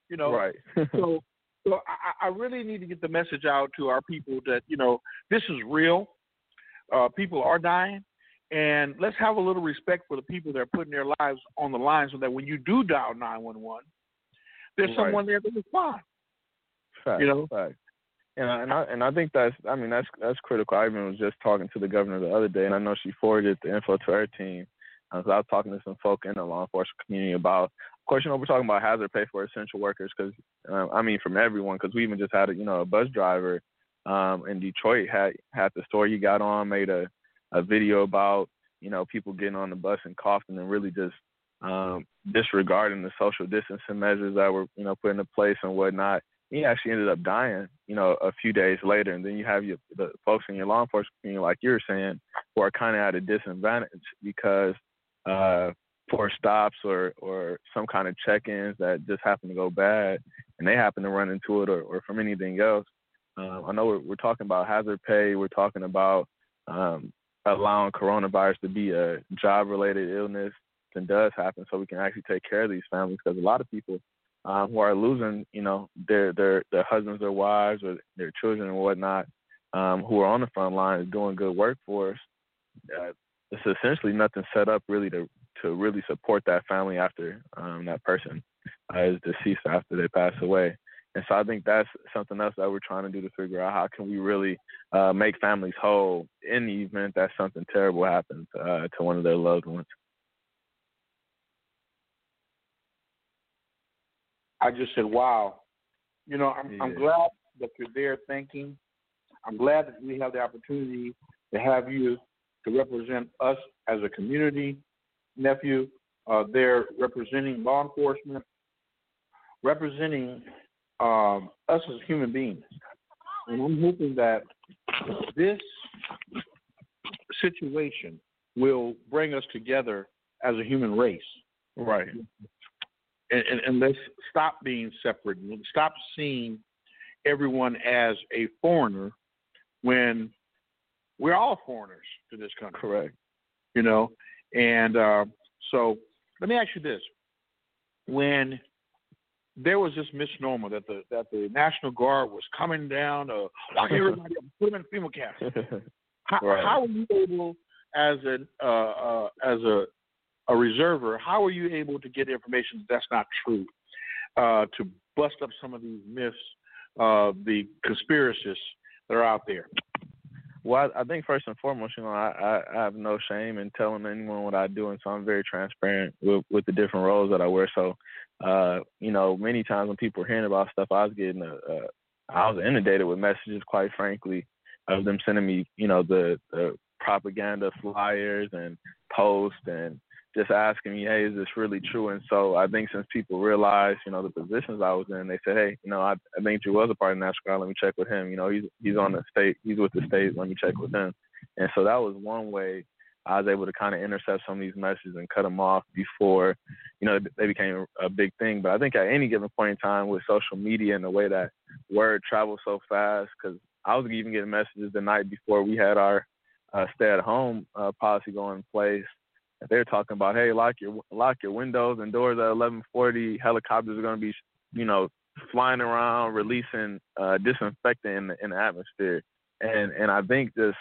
You know, right? so, so I, I really need to get the message out to our people that you know this is real. Uh, people are dying, and let's have a little respect for the people that are putting their lives on the line, so that when you do dial nine one one, there's right. someone there to respond. Fact, you know, fact. And I, and I and I think that's I mean that's that's critical. I even was just talking to the governor the other day, and I know she forwarded the info to her team. Uh, so I was talking to some folk in the law enforcement community about of course, you know, we're talking about hazard pay for essential workers because, uh, I mean, from everyone, because we even just had, a, you know, a bus driver um, in Detroit had had the story he got on, made a, a video about, you know, people getting on the bus and coughing and really just um, disregarding the social distancing measures that were, you know, put into place and whatnot. He actually ended up dying, you know, a few days later. And then you have your, the folks in your law enforcement community, like you were saying, who are kind of at a disadvantage because uh, for stops or or some kind of check-ins that just happen to go bad and they happen to run into it or, or from anything else. Um, I know we're, we're talking about hazard pay. We're talking about um, allowing coronavirus to be a job-related illness that does happen, so we can actually take care of these families because a lot of people um, who are losing, you know, their their their husbands or wives or their children and whatnot, um, who are on the front lines doing good work for us. Uh, it's essentially nothing set up really to to really support that family after um, that person uh, is deceased after they pass away. And so I think that's something else that we're trying to do to figure out how can we really uh, make families whole in the event that something terrible happens uh, to one of their loved ones. I just said, "Wow," you know, I'm, yeah. I'm glad that you're there thinking. I'm glad that we have the opportunity to have you to represent us as a community nephew. Uh, they're representing law enforcement, representing um, us as human beings. And I'm hoping that this situation will bring us together as a human race. Right. And, and, and let's stop being separate. Stop seeing everyone as a foreigner when we're all foreigners to this country. Correct. You know, and uh, so let me ask you this: when there was this misnomer that the that the National Guard was coming down to lock everybody up, put them in FEMA camps. How, Right. how were you able, as an uh, uh, as a a reserver, how are you able to get information that's not true, uh, to bust up some of these myths, uh, the conspiracists that are out there? Well, I, I think first and foremost, you know, I, I, I have no shame in telling anyone what I do, and so I'm very transparent with, with the different roles that I wear. So, uh, you know, many times when people are hearing about stuff, I was getting a, a I was inundated with messages, quite frankly, of them sending me, you know, the, the propaganda flyers and posts and just asking me, hey, is this really true? And so I think since people realized, you know, the positions I was in, they said, hey, you know, I, I think Drew was a part of National Guard. Let me check with him. You know, he's he's on the state, he's with the state. Let me check with him. And so that was one way I was able to kind of intercept some of these messages and cut them off before, you know, they became a big thing. But I think at any given point in time with social media and the way that word travels so fast, because I was even getting messages the night before we had our uh, stay-at-home uh, policy going in place. They're talking about, hey, lock your lock your windows and doors at 11:40. Helicopters are going to be, you know, flying around, releasing uh, disinfectant in the, in the atmosphere. And and I think just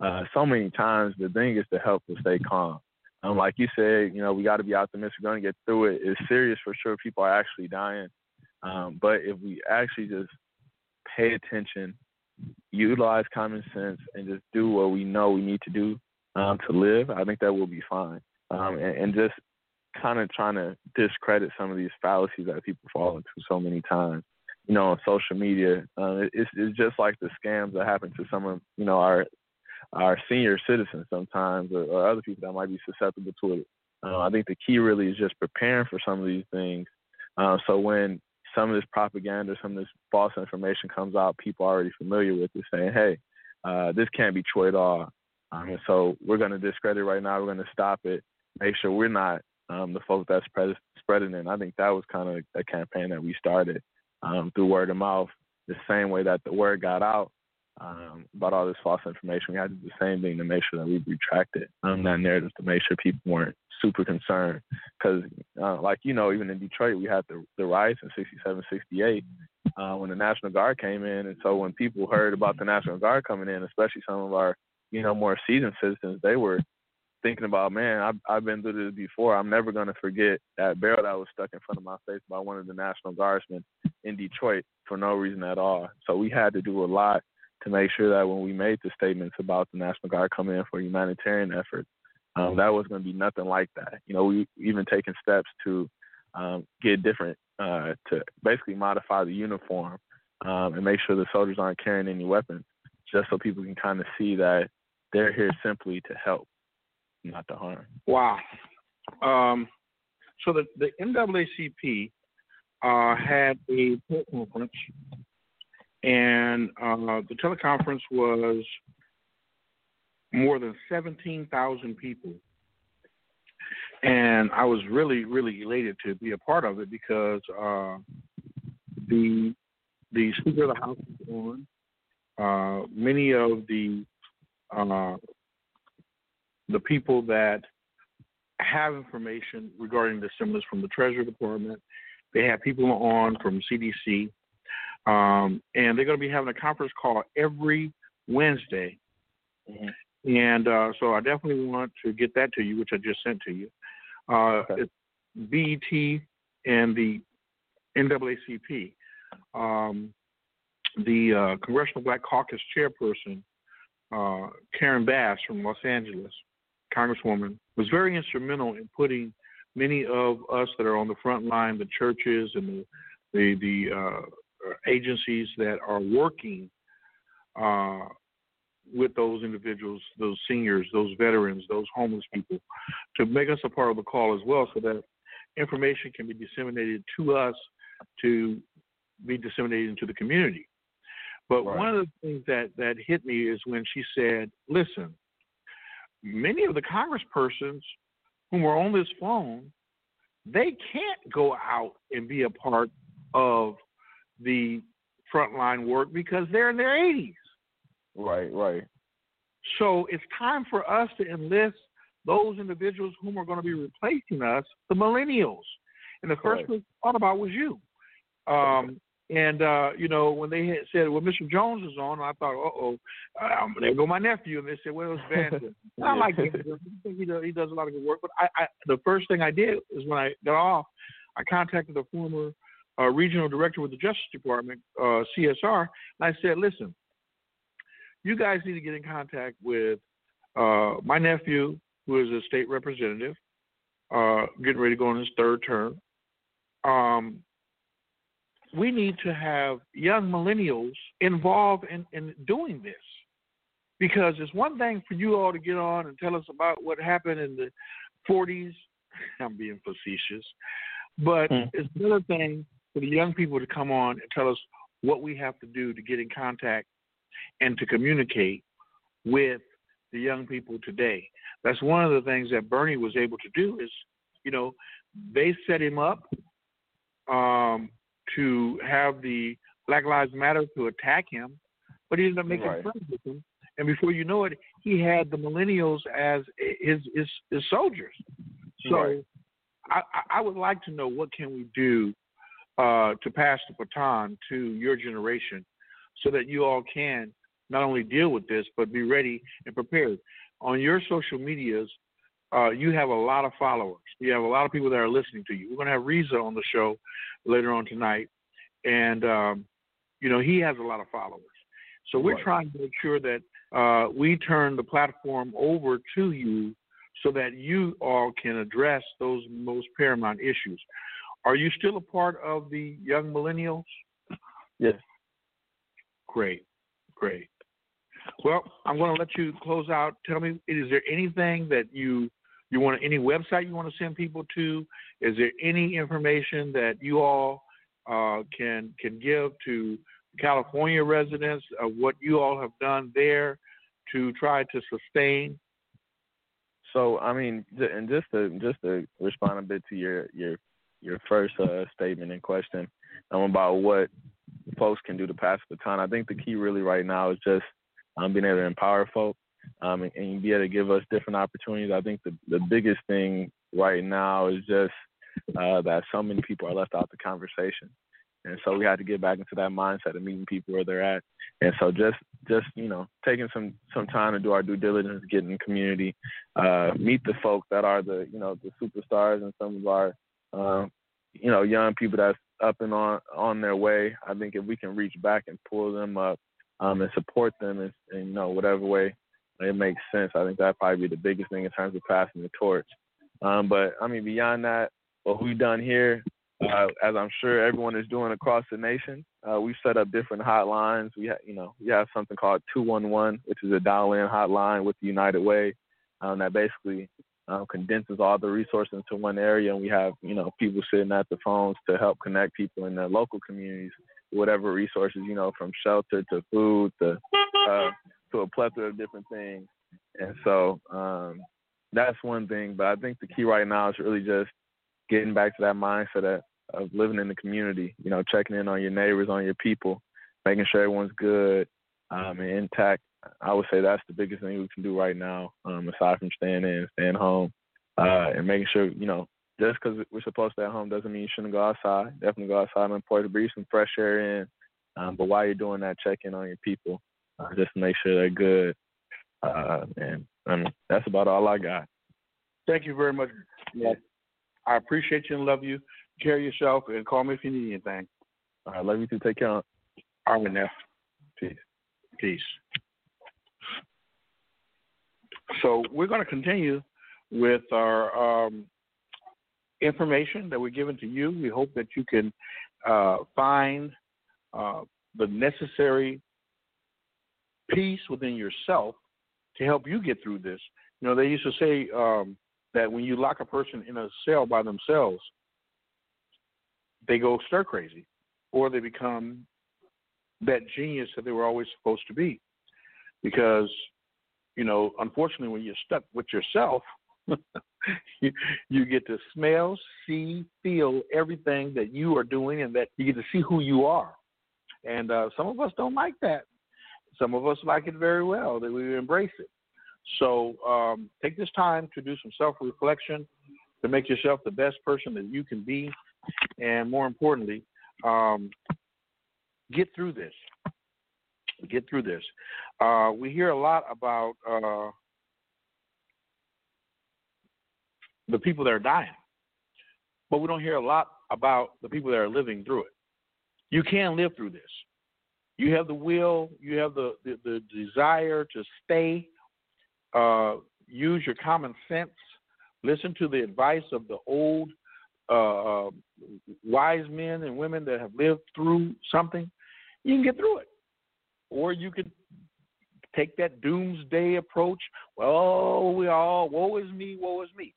uh, so many times the thing is to help to stay calm. Um, like you said, you know, we got to be optimistic. We're going to get through it. It's serious for sure. People are actually dying. Um, but if we actually just pay attention, utilize common sense, and just do what we know we need to do um, to live, I think that will be fine. Um, and, and just kind of trying to discredit some of these fallacies that people fall into so many times. You know, on social media, uh, it's, it's just like the scams that happen to some of you know our our senior citizens sometimes, or, or other people that might be susceptible to it. Uh, I think the key really is just preparing for some of these things. Uh, so when some of this propaganda, some of this false information comes out, people are already familiar with it, saying, "Hey, uh, this can't be true at all." Um, and so we're going to discredit right now. We're going to stop it. Make sure we're not um, the folks that's spread spreading it. And I think that was kind of a campaign that we started um, through word of mouth. The same way that the word got out um, about all this false information, we had to do the same thing to make sure that we retracted um, that narrative to make sure people weren't super concerned. Because, uh, like you know, even in Detroit, we had the the riots in '67, '68 uh, when the National Guard came in, and so when people heard about the National Guard coming in, especially some of our you know more seasoned citizens, they were thinking about, man, I've, I've been through this before. I'm never going to forget that barrel that was stuck in front of my face by one of the National Guardsmen in Detroit for no reason at all. So we had to do a lot to make sure that when we made the statements about the National Guard coming in for humanitarian efforts, um, that was going to be nothing like that. You know, we even taken steps to um, get different, uh, to basically modify the uniform um, and make sure the soldiers aren't carrying any weapons, just so people can kind of see that they're here simply to help, not to harm. Wow. Um, so the, the NAACP uh, had a teleconference, and uh, the teleconference was more than 17,000 people. And I was really, really elated to be a part of it because uh, the the Speaker of the House was on. Uh, many of the uh, the people that have information regarding the stimulus from the Treasury Department. They have people on from CDC, um, and they're going to be having a conference call every Wednesday. And uh, so I definitely want to get that to you, which I just sent to you. Uh, it's BET and the NAACP. Um, the uh, Congressional Black Caucus chairperson, uh, Karen Bass from Los Angeles, Congresswoman, was very instrumental in putting many of us that are on the front line, the churches and the the, the uh, agencies that are working uh, with those individuals, those seniors, those veterans, those homeless people, to make us a part of the call as well, so that information can be disseminated to us to be disseminated into the community. But Right. one of the things that that hit me is when she said, "Listen, many of the congresspersons whom are on this phone, they can't go out and be a part of the frontline work because they're in their 80s. Right, right. So it's time for us to enlist those individuals whom are going to be replacing us, the millennials. And the first I thought about was you. Um, and uh, you know, when they had said, "Well, Mr. Jones is on," I thought, "Uh oh, um, there go my nephew." And they said, "Well, it's Van." I like him. He does, he does a lot of good work. But I, I, the first thing I did is when I got off, I contacted the former uh, regional director with the Justice Department, uh, CSR, and I said, "Listen, you guys need to get in contact with uh, my nephew, who is a state representative, uh, getting ready to go on his third term. Um, we need to have young millennials involved in, in doing this because it's one thing for you all to get on and tell us about what happened in the 40s. I'm being facetious, but Mm. it's another thing for the young people to come on and tell us what we have to do to get in contact and to communicate with the young people today. That's one of the things that Bernie was able to do is, you know, they set him up um, to have the Black Lives Matter to attack him, but he ended up making Right. friends with them. And before you know it, he had the millennials as his his, his soldiers. So Right. I, I- I would like to know what can we do uh, to pass the baton to your generation so that you all can not only deal with this but be ready and prepared. On your social medias, uh, you have a lot of followers. You have a lot of people that are listening to you. We're going to have Reza on the show later on tonight, and um, you know he has a lot of followers. So we're Right. trying to make sure that uh, we turn the platform over to you so that you all can address those most paramount issues. Are you still a part of the Young Millennials? Yes. Great, great. Well, I'm going to let you close out. Tell me, is there anything that you you want any website you want to send people to? Is there any information that you all uh, can can give to California residents of what you all have done there to try to sustain? So I mean, and just to just to respond a bit to your your your first uh, statement and question um, about what folks can do to pass the baton. I think the key really right now is just um, being able to empower folk um, and, and be able to give us different opportunities. I think the the biggest thing right now is just uh, that so many people are left out of the conversation. And so we had to get back into that mindset of meeting people where they're at. And so just just you know taking some some time to do our due diligence, get in the community, uh, meet the folk that are the you know the superstars and some of our um, you know young people that's up and on on their way. I think if we can reach back and pull them up um, and support them in, in you know whatever way it makes sense, I think that probably be the biggest thing in terms of passing the torch. Um, but I mean beyond that, what we've done here uh, as I'm sure everyone is doing across the nation. Uh, we've set up different hotlines. We have, you know, we have something called 211, which is a dial-in hotline with the United Way um, that basically um, condenses all the resources into one area, and we have, you know, people sitting at the phones to help connect people in their local communities, whatever resources, you know, from shelter to food to uh, to a plethora of different things. And so um, that's one thing. But I think the key right now is really just getting back to that mindset of, living in the community, you know, checking in on your neighbors, on your people, making sure everyone's good um, and intact. I would say that's the biggest thing we can do right now, um, aside from staying in, staying home, uh, and making sure, you know, just because we're supposed to at home doesn't mean you shouldn't go outside. Definitely go outside and pour to breathe some fresh air in. Um, but while you're doing that, check in on your people, uh, just make sure they're good. Uh, and I mean, that's about all I got. Thank you very much. Yes. I appreciate you and love you. Care yourself and call me if you need anything. All right, love you too. Take care. All right, now. Peace. Peace. So we're going to continue with our um, information that we're giving to you. We hope that you can uh, find uh, the necessary peace within yourself to help you get through this. You know, they used to say um, that when you lock a person in a cell by themselves, they go stir crazy, or they become that genius that they were always supposed to be. Because, you know, unfortunately, when you're stuck with yourself, you, you get to smell, see, feel everything that you are doing, and that you get to see who you are. And uh, some of us don't like that. Some of us like it very well, that we embrace it. So um, take this time to do some self reflection, to make yourself the best person that you can be, and more importantly, um, get through this. Get through this. Uh, we hear a lot about uh, the people that are dying, but we don't hear a lot about the people that are living through it. You can live through this. You have the will, you have the, the, the desire to stay, uh, use your common sense, listen to the advice of the old uh, uh, wise men and women that have lived through something, you can get through it. Or you could take that doomsday approach. Well, we all, woe is me, woe is me.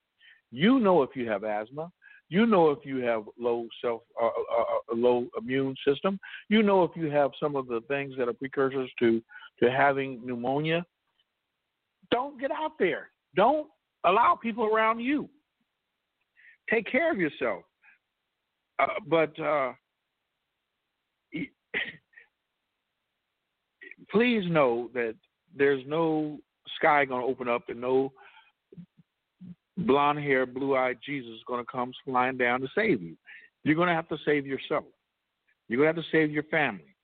You know if you have asthma. You know if you have low self, uh, uh, uh, low immune system. You know if you have some of the things that are precursors to to having pneumonia. Don't get out there. Don't allow people around you. Take care of yourself. Uh, but uh, please know that there's no sky going to open up and no blonde hair, blue eyed Jesus is going to come flying down to save you. You're going to have to save yourself. You're going to have to save your family.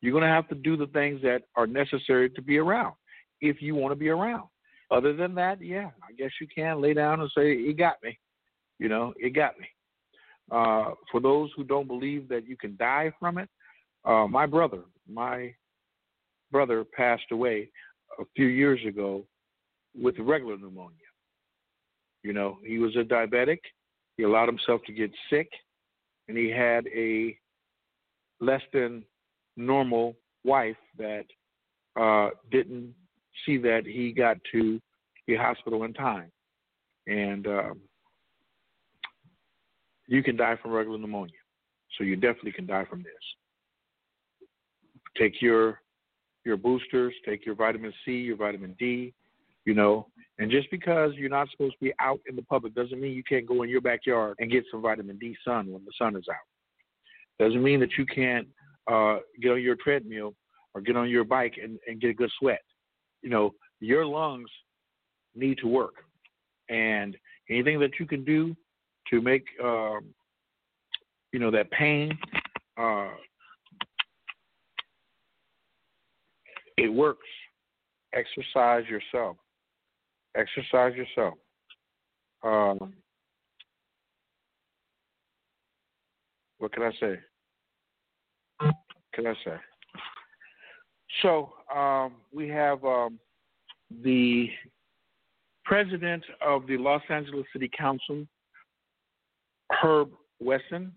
You're going to have to do the things that are necessary to be around if you want to be around. Other than that, yeah, I guess you can lay down and say, It got me. You know, it got me. Uh, for those who don't believe that you can die from it, uh, my brother, my brother passed away a few years ago with regular pneumonia. You know, he was a diabetic. He allowed himself to get sick, and he had a less than normal wife that uh, didn't see that he got to the hospital in time. And um, you can die from regular pneumonia. So you definitely can die from this. Take your your boosters, take your vitamin C, your vitamin D, you know, and just because you're not supposed to be out in the public doesn't mean you can't go in your backyard and get some vitamin D sun when the sun is out. Doesn't mean that you can't uh, get on your treadmill or get on your bike and, and get a good sweat. You know, your lungs need to work. And anything that you can do to make, um, you know, that pain, uh, it works. Exercise yourself. Exercise yourself. Um, what can I say? Can I say? So um, we have um, the president of the Los Angeles City Council, Herb Wesson.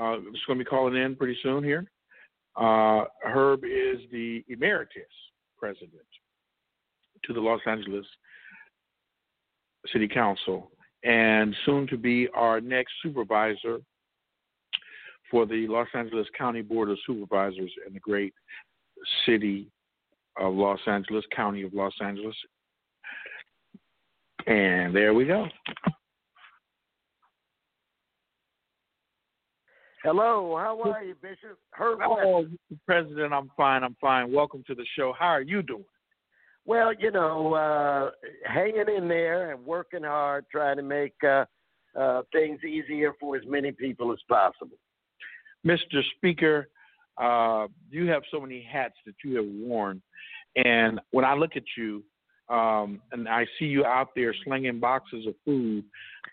Uh, is going to be calling in pretty soon here. Uh, Herb is the emeritus president to the Los Angeles City Council and soon to be our next supervisor for the Los Angeles County Board of Supervisors in the great city of Los Angeles, County of Los Angeles. And there we go. Hello, how are you, Bishop? Herb oh. President, I'm fine. I'm fine. Welcome to the show. How are you doing? Well, you know, uh, hanging in there and working hard, trying to make uh, uh, things easier for as many people as possible. Mr. Speaker, uh, you have so many hats that you have worn, and when I look at you, um, and I see you out there slinging boxes of food,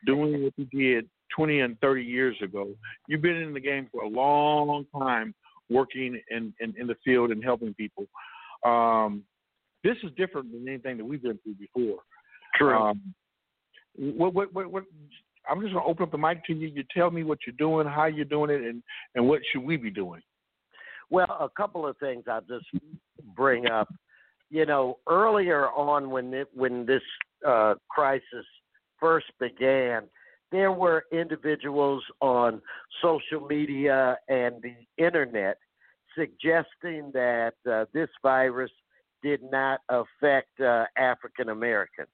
doing what you did 20 and 30 years ago. You've been in the game for a long time, working in, in, in the field and helping people. Um, this is different than anything that we've been through before. True. Um, what, what, what, what, I'm just going to open up the mic to you. You tell me what you're doing, how you're doing it, and, and what should we be doing? Well, a couple of things. I'll just bring up. You know, earlier on when it, when this uh, crisis first began, there were individuals on social media and the internet suggesting that uh, this virus did not affect uh, African Americans.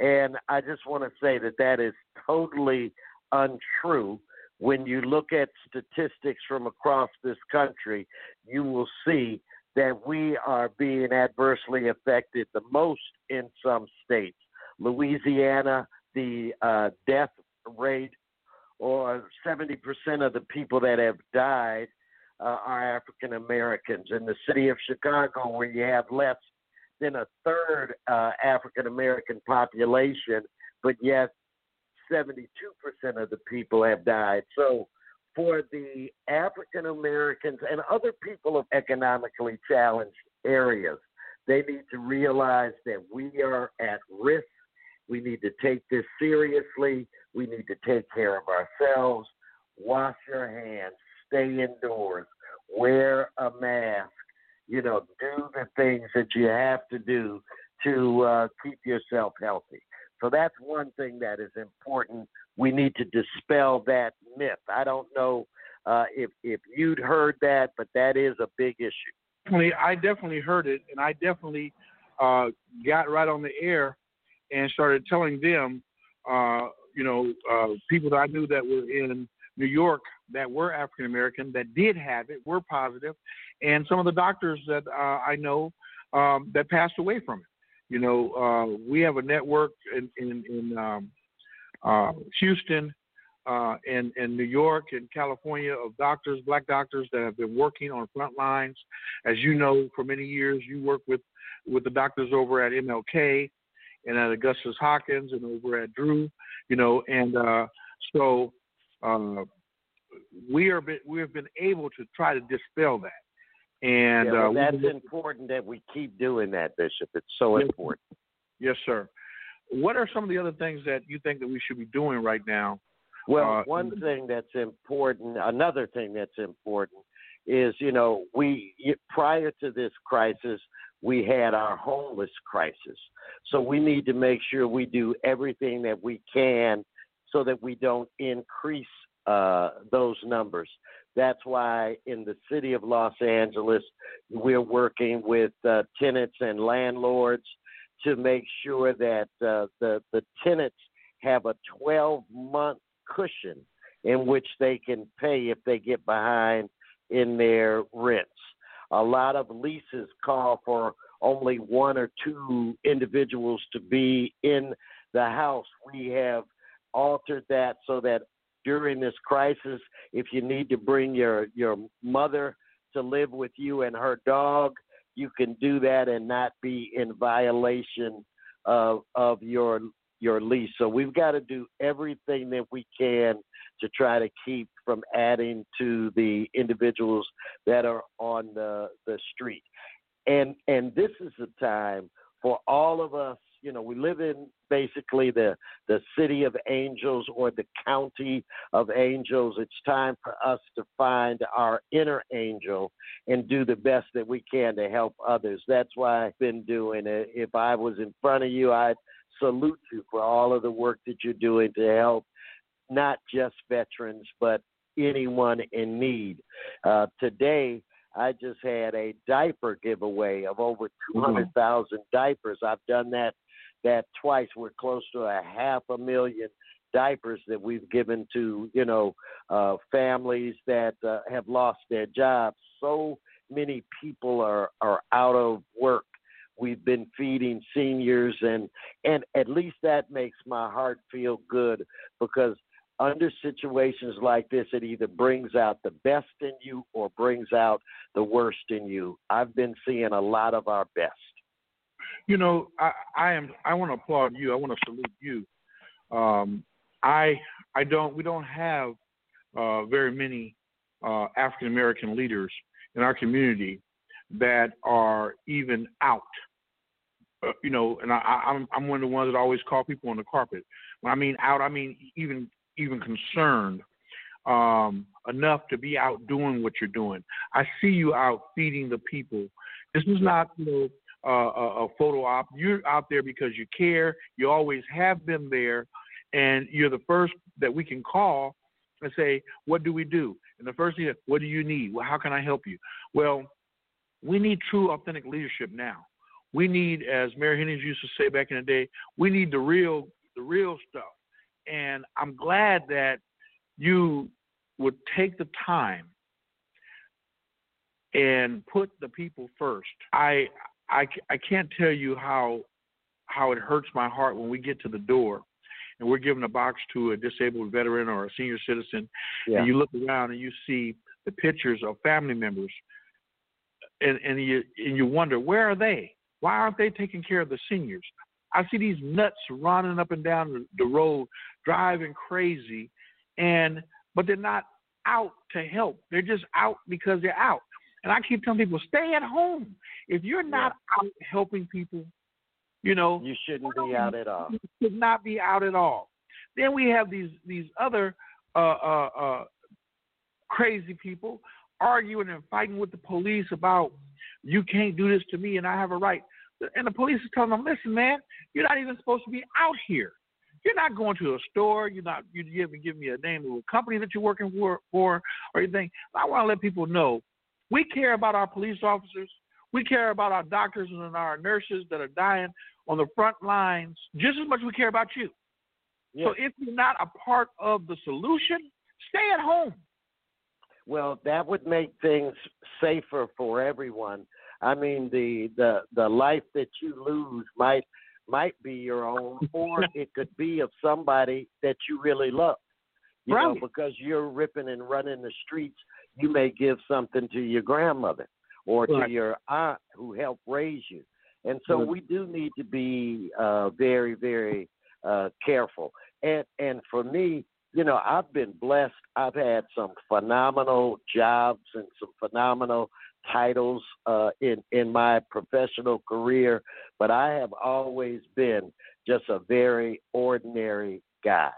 And I just want to say that that is totally untrue. When you look at statistics from across this country, you will see that we are being adversely affected the most in some states. Louisiana, the uh, death rate, or 70% of the people that have died uh, are African Americans. In the city of Chicago, where you have less than a third uh, African American population, but yet 72% of the people have died. So, for the African Americans and other people of economically challenged areas, they need to realize that we are at risk. We need to take this seriously. We need to take care of ourselves. Wash your hands. Stay indoors. Wear a mask. You know, do the things that you have to do to uh, keep yourself healthy. So that's one thing that is important. We need to dispel that myth. I don't know uh, if if you'd heard that, but that is a big issue. Definitely, I definitely heard it, and I definitely uh, got right on the air and started telling them, uh, you know, uh, people that I knew that were in New York that were African American that did have it were positive, and some of the doctors that uh, I know um, that passed away from it. You know, uh, we have a network in in, in um, uh, Houston, uh, and in New York and California of doctors, black doctors that have been working on front lines. As you know, for many years, you work with with the doctors over at MLK and at Augustus Hawkins and over at Drew. You know, and uh, so uh, we are we have been able to try to dispel that. And yeah, well, uh, that's important that we keep doing that, Bishop. It's so yes, important. Yes, sir. What are some of the other things that you think that we should be doing right now? Well, uh, one thing that's important, another thing that's important is, you know, we prior to this crisis, we had our homeless crisis. So we need to make sure we do everything that we can so that we don't increase uh, those numbers. That's why in the city of Los Angeles, we're working with uh, tenants and landlords to make sure that uh, the the tenants have a 12 month cushion in which they can pay if they get behind in their rents. A lot of leases call for only one or two individuals to be in the house. We have altered that so that during this crisis. If you need to bring your your mother to live with you and her dog, you can do that and not be in violation of of your your lease. So we've got to do everything that we can to try to keep from adding to the individuals that are on the the street. And and this is the time for all of us you know, we live in basically the the city of angels or the county of angels. It's time for us to find our inner angel and do the best that we can to help others. That's why I've been doing it. If I was in front of you, I'd salute you for all of the work that you're doing to help not just veterans, but anyone in need. Uh, today, I just had a diaper giveaway of over 200,000 mm-hmm. diapers. I've done that that twice. We're close to a half a million diapers that we've given to you know uh, families that uh, have lost their jobs. So many people are are out of work. We've been feeding seniors, and and at least that makes my heart feel good because under situations like this, it either brings out the best in you or brings out the worst in you. I've been seeing a lot of our best you know, I, I am. I want to applaud you. I want to salute you. Um, I I don't. We don't have uh, very many uh, African American leaders in our community that are even out. Uh, you know, and I, I'm I'm one of the ones that always call people on the carpet. When I mean out, I mean even even concerned um, enough to be out doing what you're doing. I see you out feeding the people This is not you know uh, a, photo op. You're out there because you care. You always have been there, and you're the first that we can call and say, "What do we do?" And the first thing is, "What do you need? Well, how can I help you?" Well, we need true, authentic leadership now. We need, as Mary Hennings used to say back in the day, we need the real, the real stuff. And I'm glad that you would take the time and put the people first. I, I, I can't tell you how how it hurts my heart when we get to the door and we're giving a box to a disabled veteran or a senior citizen, Yeah. and you look around and you see the pictures of family members, and and you and you wonder where are they? Why aren't they taking care of the seniors? I see these nuts running up and down the- the road, driving crazy, and but they're not out to help. They're just out because they're out. And I keep telling people, stay at home. If you're not out helping people, you know, You shouldn't be out at all. You should not be out at all. Then we have these these other uh, uh, uh, crazy people arguing and fighting with the police about you can't do this to me and I have a right. And the police is telling them, listen, man, you're not even supposed to be out here. You're not going to a store. You're not. You didn't give me a name of a company that you're working for, for or anything. I want to let people know we care about our police officers. We care about our doctors and our nurses that are dying on the front lines just as much as we care about you. So if you're not a part of the solution, stay at home. Well, that would make things safer for everyone. I mean, the the the life that you lose might might be your own, or it could be of somebody that you really love. You know, Right. because you're ripping and running the streets, you may give something to your grandmother or to your aunt who helped raise you. And so Right. we do need to be uh, very, very uh, careful. And and for me, you know, I've been blessed. I've had some phenomenal jobs and some phenomenal titles uh, in in my professional career, but I have always been just a very ordinary guy.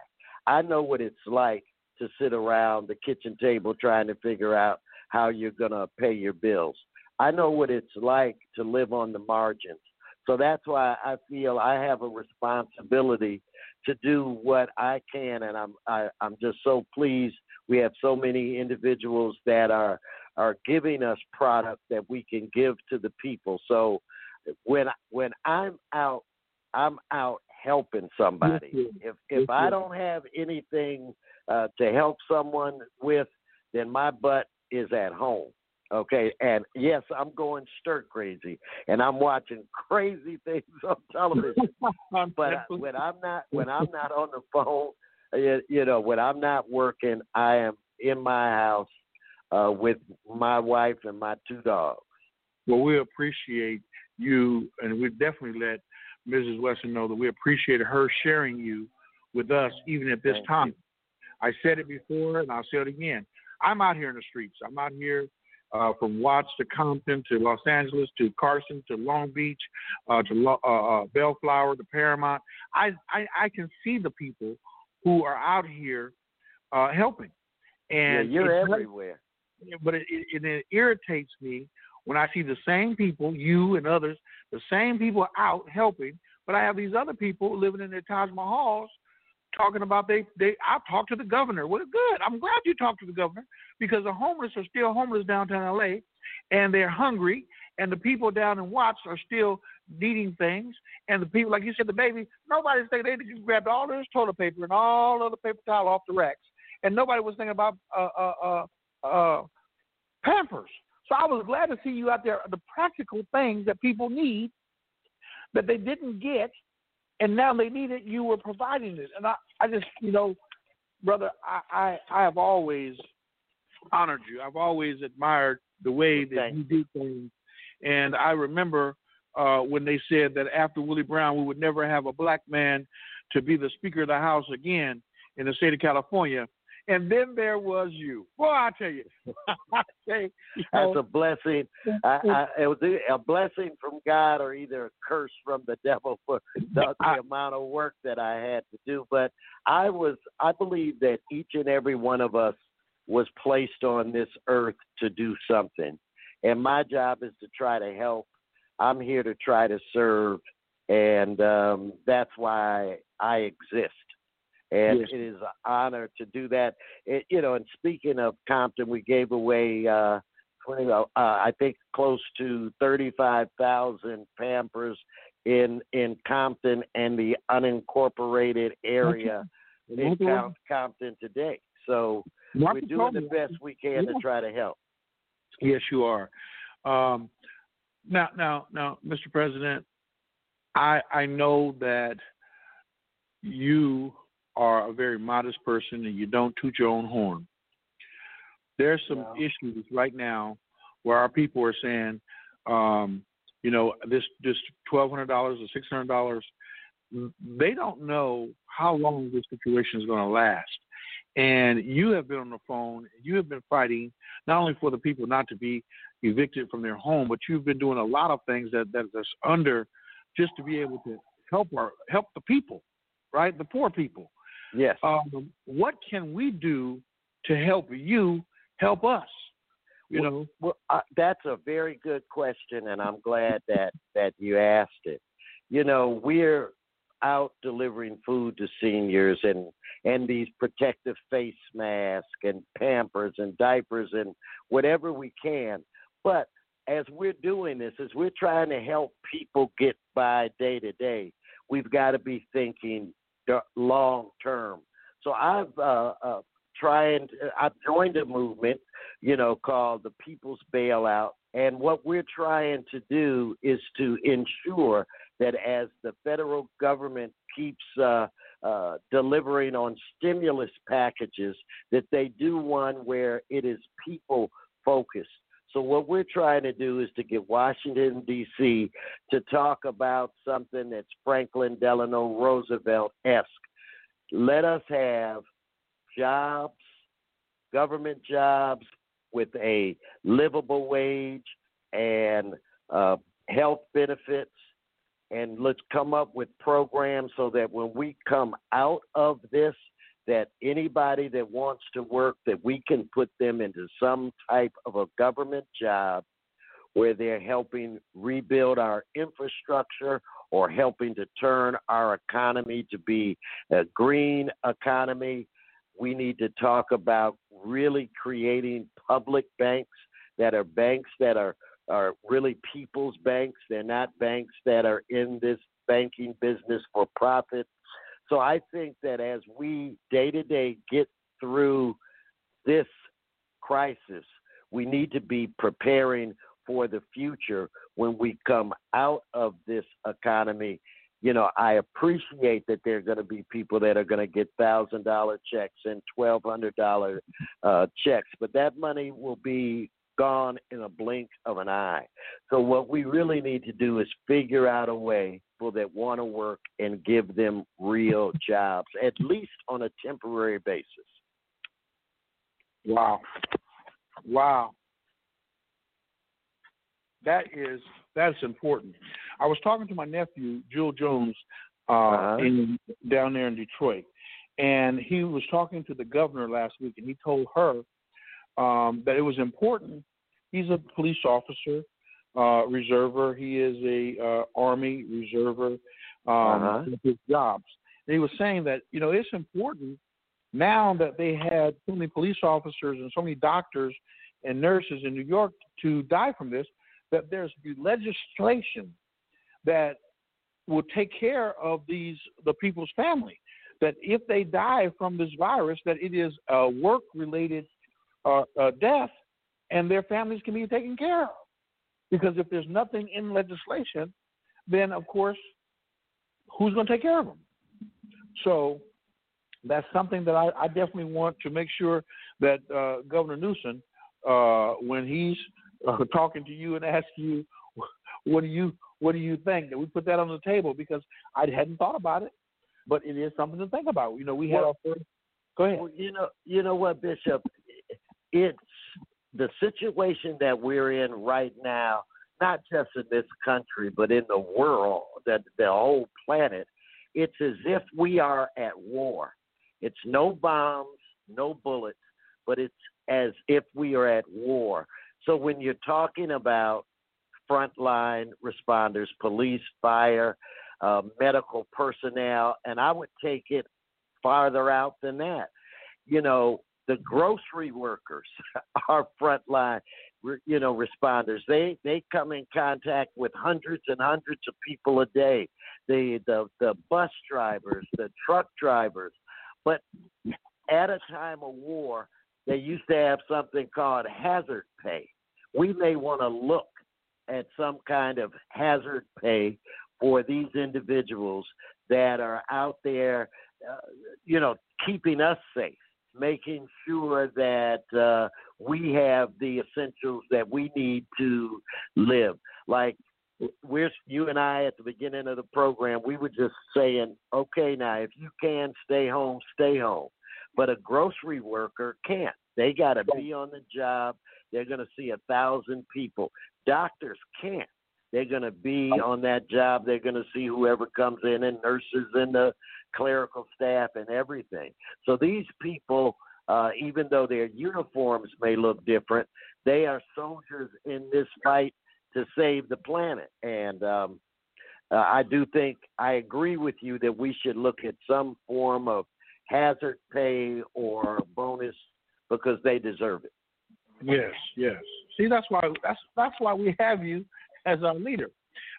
I know what it's like to sit around the kitchen table trying to figure out how you're going to pay your bills. I know what it's like to live on the margins. So that's why I feel I have a responsibility to do what I can, and I'm I, I'm just so pleased we have so many individuals that are are giving us product that we can give to the people. So when when I'm out, I'm out helping somebody. If if I don't have anything uh, to help someone with, then my butt is at home. Okay, and yes, I'm going stir crazy, and I'm watching crazy things on television. but I, when I'm not when I'm not on the phone, you, you know, when I'm not working, I am in my house uh, with my wife and my two dogs. Well, we appreciate you, and we definitely let Mrs. Wesson know that we appreciate her sharing you with us, even at this Thank time. I said it before, and I'll say it again. I'm out here in the streets. I'm out here uh, from Watts to Compton to Los Angeles to Carson to Long Beach uh, to Lo- uh, uh, Bellflower to Paramount. I, I I can see the people who are out here uh, helping, and yeah, you're everywhere. but it, it, it irritates me when I see the same people, you and others, the same people out helping, but I have these other people living in their Taj Mahals talking about they they I've talked to the governor. Well good. I'm glad you talked to the governor because the homeless are still homeless downtown LA and they're hungry and the people down in Watts are still needing things and the people like you said, the baby, nobody's thinking they just grabbed all this toilet paper and all of the paper towel off the racks. And nobody was thinking about uh uh uh uh Pampers. So I was glad to see you out there. The practical things that people need that they didn't get, and now they need it. You were providing it, and I, I just, you know, brother, I, I, I have always honored you. I've always admired the way that Thank you do things, and I remember uh, when they said that after Willie Brown, we would never have a black man to be the Speaker of the House again in the state of California. And then there was you. Boy, I tell you, I say, That's a blessing. I, I, it was a blessing from God or either a curse from the devil for the, the amount of work that I had to do. But I was, I believe that each and every one of us was placed on this earth to do something. and my job is to try to help. I'm here to try to serve, and um, that's why I exist. And Yes. it is an honor to do that. It, you know, and speaking of Compton, we gave away, uh, 20, uh, I think, close to 35,000 Pampers in in Compton and the unincorporated area in Mark- Count, Compton today. So Mark we're doing the best we can to try to help. Yes, you are. Um, now, now, now, Mr. President, I I know that you are a very modest person and you don't toot your own horn. There's some issues right now where our people are saying, um, you know, this this twelve hundred dollars or six hundred dollars, they don't know how long this situation is going to last. And you have been on the phone. You have been fighting not only for the people not to be evicted from their home, but you've been doing a lot of things that that that's under just to be able to help our help the people, right? The poor people. Yes. Um, what can we do to help you help us? You Well- know, Well, uh, that's a very good question, and I'm glad that that you asked it. You know, we're out delivering food to seniors and and these protective face masks and Pampers and diapers and whatever we can. But as we're doing this, as we're trying to help people get by day to day, we've got to be thinking long term. So I've uh, uh, trying. I've joined a movement you know, called the People's Bailout. And what we're trying to do is to ensure that as the federal government keeps uh, uh, delivering on stimulus packages, that they do one where it is people focused. So what we're trying to do is to get Washington D.C. to talk about something that's Franklin Delano Roosevelt esque. Let us have jobs, government jobs with a livable wage and uh, health benefits, and let's come up with programs so that when we come out of this, that anybody that wants to work, that we can put them into some type of a government job where they're helping rebuild our infrastructure or helping to turn our economy to be a green economy. We need to talk about really creating public banks that are banks that are are really people's banks. They're not banks that are in this banking business for profit. So I think that as we day to day get through this crisis, we need to be preparing for the future when we come out of this economy. You know, I appreciate that there are going to be people that are going to get thousand dollar checks and twelve hundred dollar uh, checks, but that money will be gone in a blink of an eye. So what we really need to do is figure out a way for that want to work and give them real jobs, at least on a temporary basis. Wow. Wow. That is that's important. I was talking to my nephew, Jewel Jones, uh, Uh-huh. in down there in Detroit, and he was talking to the governor last week, and he told her um, that it was important. He's a police officer, uh, reserver. He is a uh, army reserver. Um, Uh-huh. his jobs. And he was saying that you know it's important now that they had so many police officers and so many doctors and nurses in New York to die from this, that there's legislation that will take care of these the people's family. That if they die from this virus, that it is a work related uh, uh, death, and their families can be taken care of. Because if there's nothing in legislation, then of course, who's going to take care of them? So that's something that I, I definitely want to make sure that uh, Governor Newsom, uh, when he's uh, talking to you and asking you, what do you what do you think, that we put that on the table because I hadn't thought about it, but it is something to think about. You know, we had Well- our first. Go ahead. Well, you know, you know what, Bishop? It's the situation that we're in right now, not just in this country, but in the world, that the whole planet. It's as if we are at war. It's no bombs, no bullets, but it's as if we are at war. So when you're talking about frontline responders, police, fire, uh, medical personnel, and I would take it farther out than that. You know, the grocery workers are frontline, you know, responders. They they come in contact with hundreds and hundreds of people a day. The the the bus drivers, the truck drivers, but at a time of war, they used to have something called hazard pay. We may want to look at some kind of hazard pay for these individuals that are out there, uh, you know, keeping us safe, making sure that uh, we have the essentials that we need to live. Like we're you and I at the beginning of the program, we were just saying, okay, now if you can stay home, stay home. But a grocery worker can't. They got to be on the job. They're going to see a thousand people. Doctors can't. They're going to be on that job. They're going to see whoever comes in, and nurses and the clerical staff and everything. So these people, uh, even though their uniforms may look different, they are soldiers in this fight to save the planet. And um, uh, I do think I agree with you that we should look at some form of hazard pay or bonus because they deserve it. Yes, yes. See, that's why that's that's why we have you as our leader.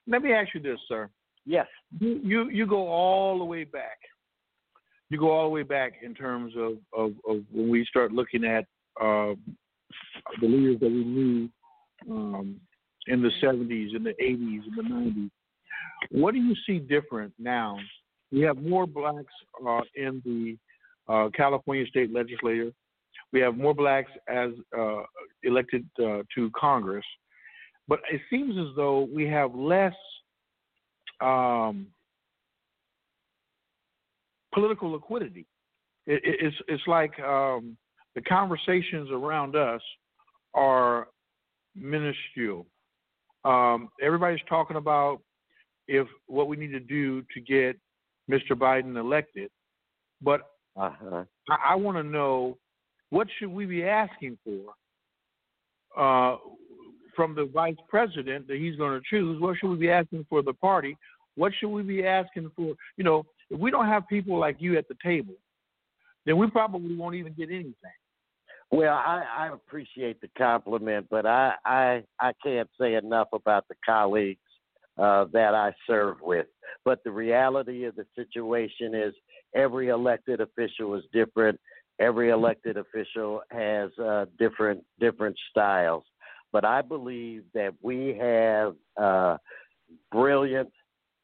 Let me ask you this, sir. Yes. You you, you go all the way back. You go all the way back in terms of, of, of when we start looking at uh, the leaders that we knew um, in the 70s, in the 80s, in the 90s. What do you see different now? We have more blacks uh, in the uh, California state legislature. We have more blacks as uh, elected uh, to Congress, but it seems as though we have less um, political liquidity. It, it's it's like um, the conversations around us are minuscule. Um, everybody's talking about if what we need to do to get Mr. Biden elected, but uh-huh. I, I want to know what should we be asking for uh, from the vice president that he's going to choose? What should we be asking for the party? What should we be asking for? You know, if we don't have people like you at the table, then we probably won't even get anything. Well, I, I appreciate the compliment, but I, I I can't say enough about the colleagues uh, that I serve with. But the reality of the situation is every elected official is different. Every elected official has uh, different different styles. But I believe that we have uh, brilliant,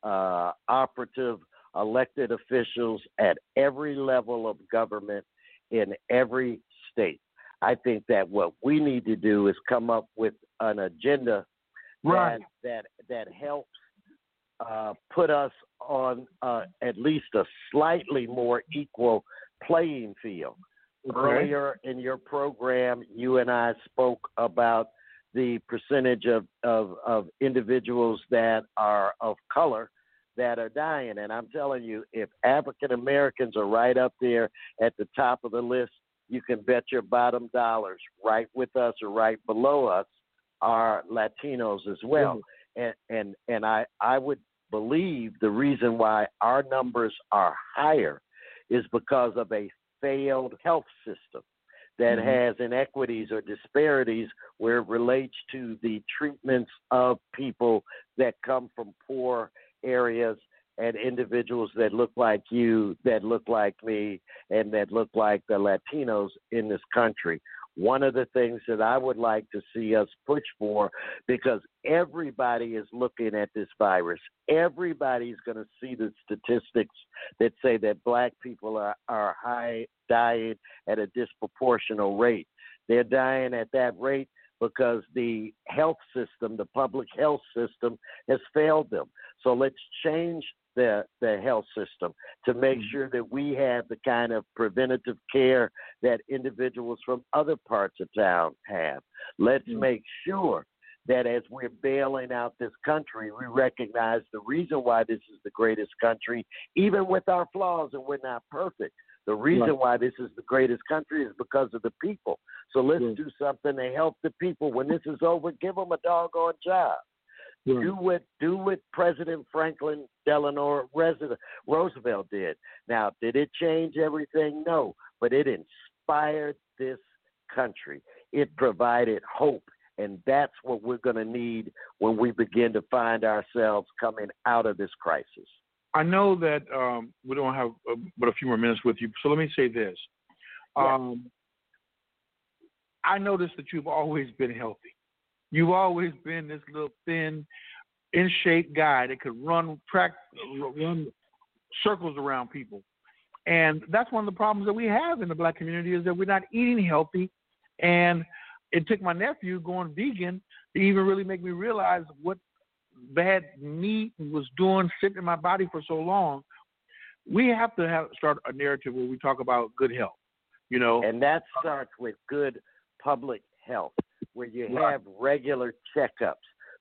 uh, operative elected officials at every level of government in every state. I think that what we need to do is come up with an agenda right. that that that helps uh, put us on uh, at least a slightly more equal playing field. Okay. Earlier in your program, you and I spoke about the percentage of, of, of individuals that are of color that are dying. And I'm telling you, if African Americans are right up there at the top of the list, you can bet your bottom dollars right with us or right below us are Latinos as well. Mm-hmm. And and and I I would believe the reason why our numbers are higher is because of a failed health system that mm-hmm. has inequities or disparities where it relates to the treatments of people that come from poor areas and individuals that look like you, that look like me, and that look like the Latinos in this country one of the things that I would like to see us push for because everybody is looking at this virus. Everybody's going to see the statistics that say that black people are, are high dying at a disproportional rate. They're dying at that rate because the health system, the public health system, has failed them. So let's change the, the health system to make mm-hmm. sure that we have the kind of preventative care that individuals from other parts of town have. Let's mm-hmm. make sure that as we're bailing out this country, we recognize the reason why this is the greatest country, even with our flaws and we're not perfect. The reason Right. why this is the greatest country is because of the people. So let's Right. do something to help the people. When this is over, give them a doggone job. Right. Do what do what President Franklin Delano Roosevelt did. Now, did it change everything? No, but it inspired this country. It provided hope, and that's what we're going to need when we begin to find ourselves coming out of this crisis. I know that um, we don't have uh, but a few more minutes with you, so let me say this. Um, I noticed that you've always been healthy. You've always been this little thin, in shape guy that could run track, run circles around people, and that's one of the problems that we have in the black community is that we're not eating healthy, and it took my nephew going vegan to even really make me realize what bad meat was doing sitting in my body for so long. We have to have start a narrative where we talk about good health. You know, And that starts with good public health, where you Right. have regular checkups,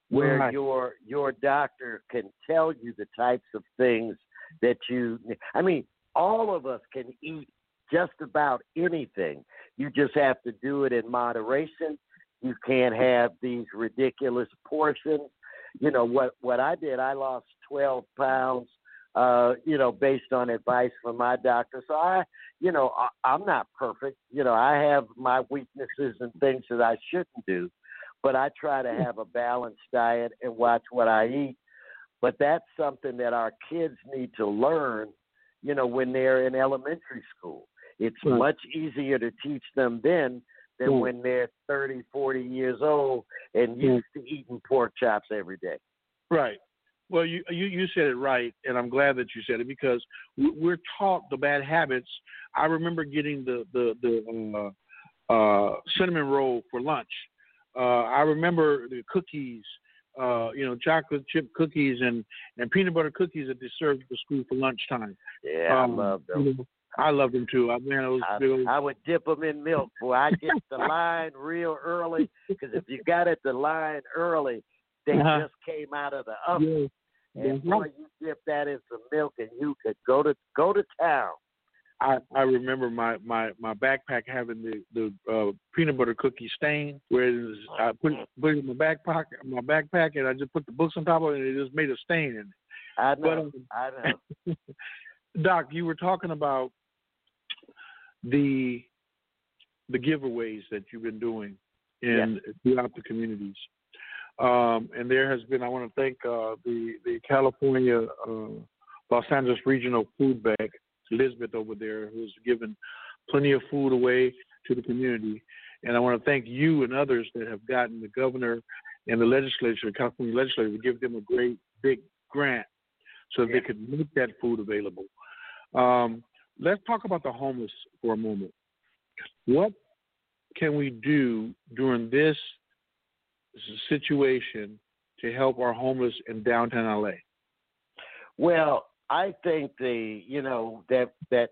where Right. your your doctor can tell you the types of things that you. I mean, all of us can eat just about anything. You just have to do it in moderation. You can't have these ridiculous portions. You know what? What I did, I lost twelve pounds. Uh, you know, based on advice from my doctor. So I, you know, I, I'm not perfect. You know, I have my weaknesses and things that I shouldn't do, but I try to have a balanced diet and watch what I eat. But that's something that our kids need to learn, you know, when they're in elementary school. It's Right. much easier to teach them then than Mm. when they're 30, 40 years old and Mm. used to eating pork chops every day. Right. Well, you you you said it right, and I'm glad that you said it because we- we're taught the bad habits. I remember getting the the the uh, uh, cinnamon roll for lunch. Uh, I remember the cookies, uh, you know, chocolate chip cookies and and peanut butter cookies that they served at the school for lunchtime. Yeah, Um, I love them. you know, I loved them too. I man, those I, old, I would dip them in milk. Boy, I get the line real early because if you got at the line early, they Uh-huh. just came out of the oven. yeah, And boy, you dip that in some milk, and you could go to go to town. I, I remember my, my, my backpack having the the uh, peanut butter cookie stain. Where I put it, put it in my back pocket, my backpack, and I just put the books on top of it, and it just made a stain in it. I But know. um, I know. Doc, you were talking about the the giveaways that you've been doing in throughout the communities. Um, and there has been, I want to thank uh, the the California uh, Los Angeles Regional Food Bank, Elizabeth over there, who's given plenty of food away to the community. And I want to thank you and others that have gotten the governor and the legislature, California legislature, to give them a great big grant so that they could make that food available. Um, let's talk about the homeless for a moment. What can we do during this situation to help our homeless in downtown LA? Well, I think the you know that that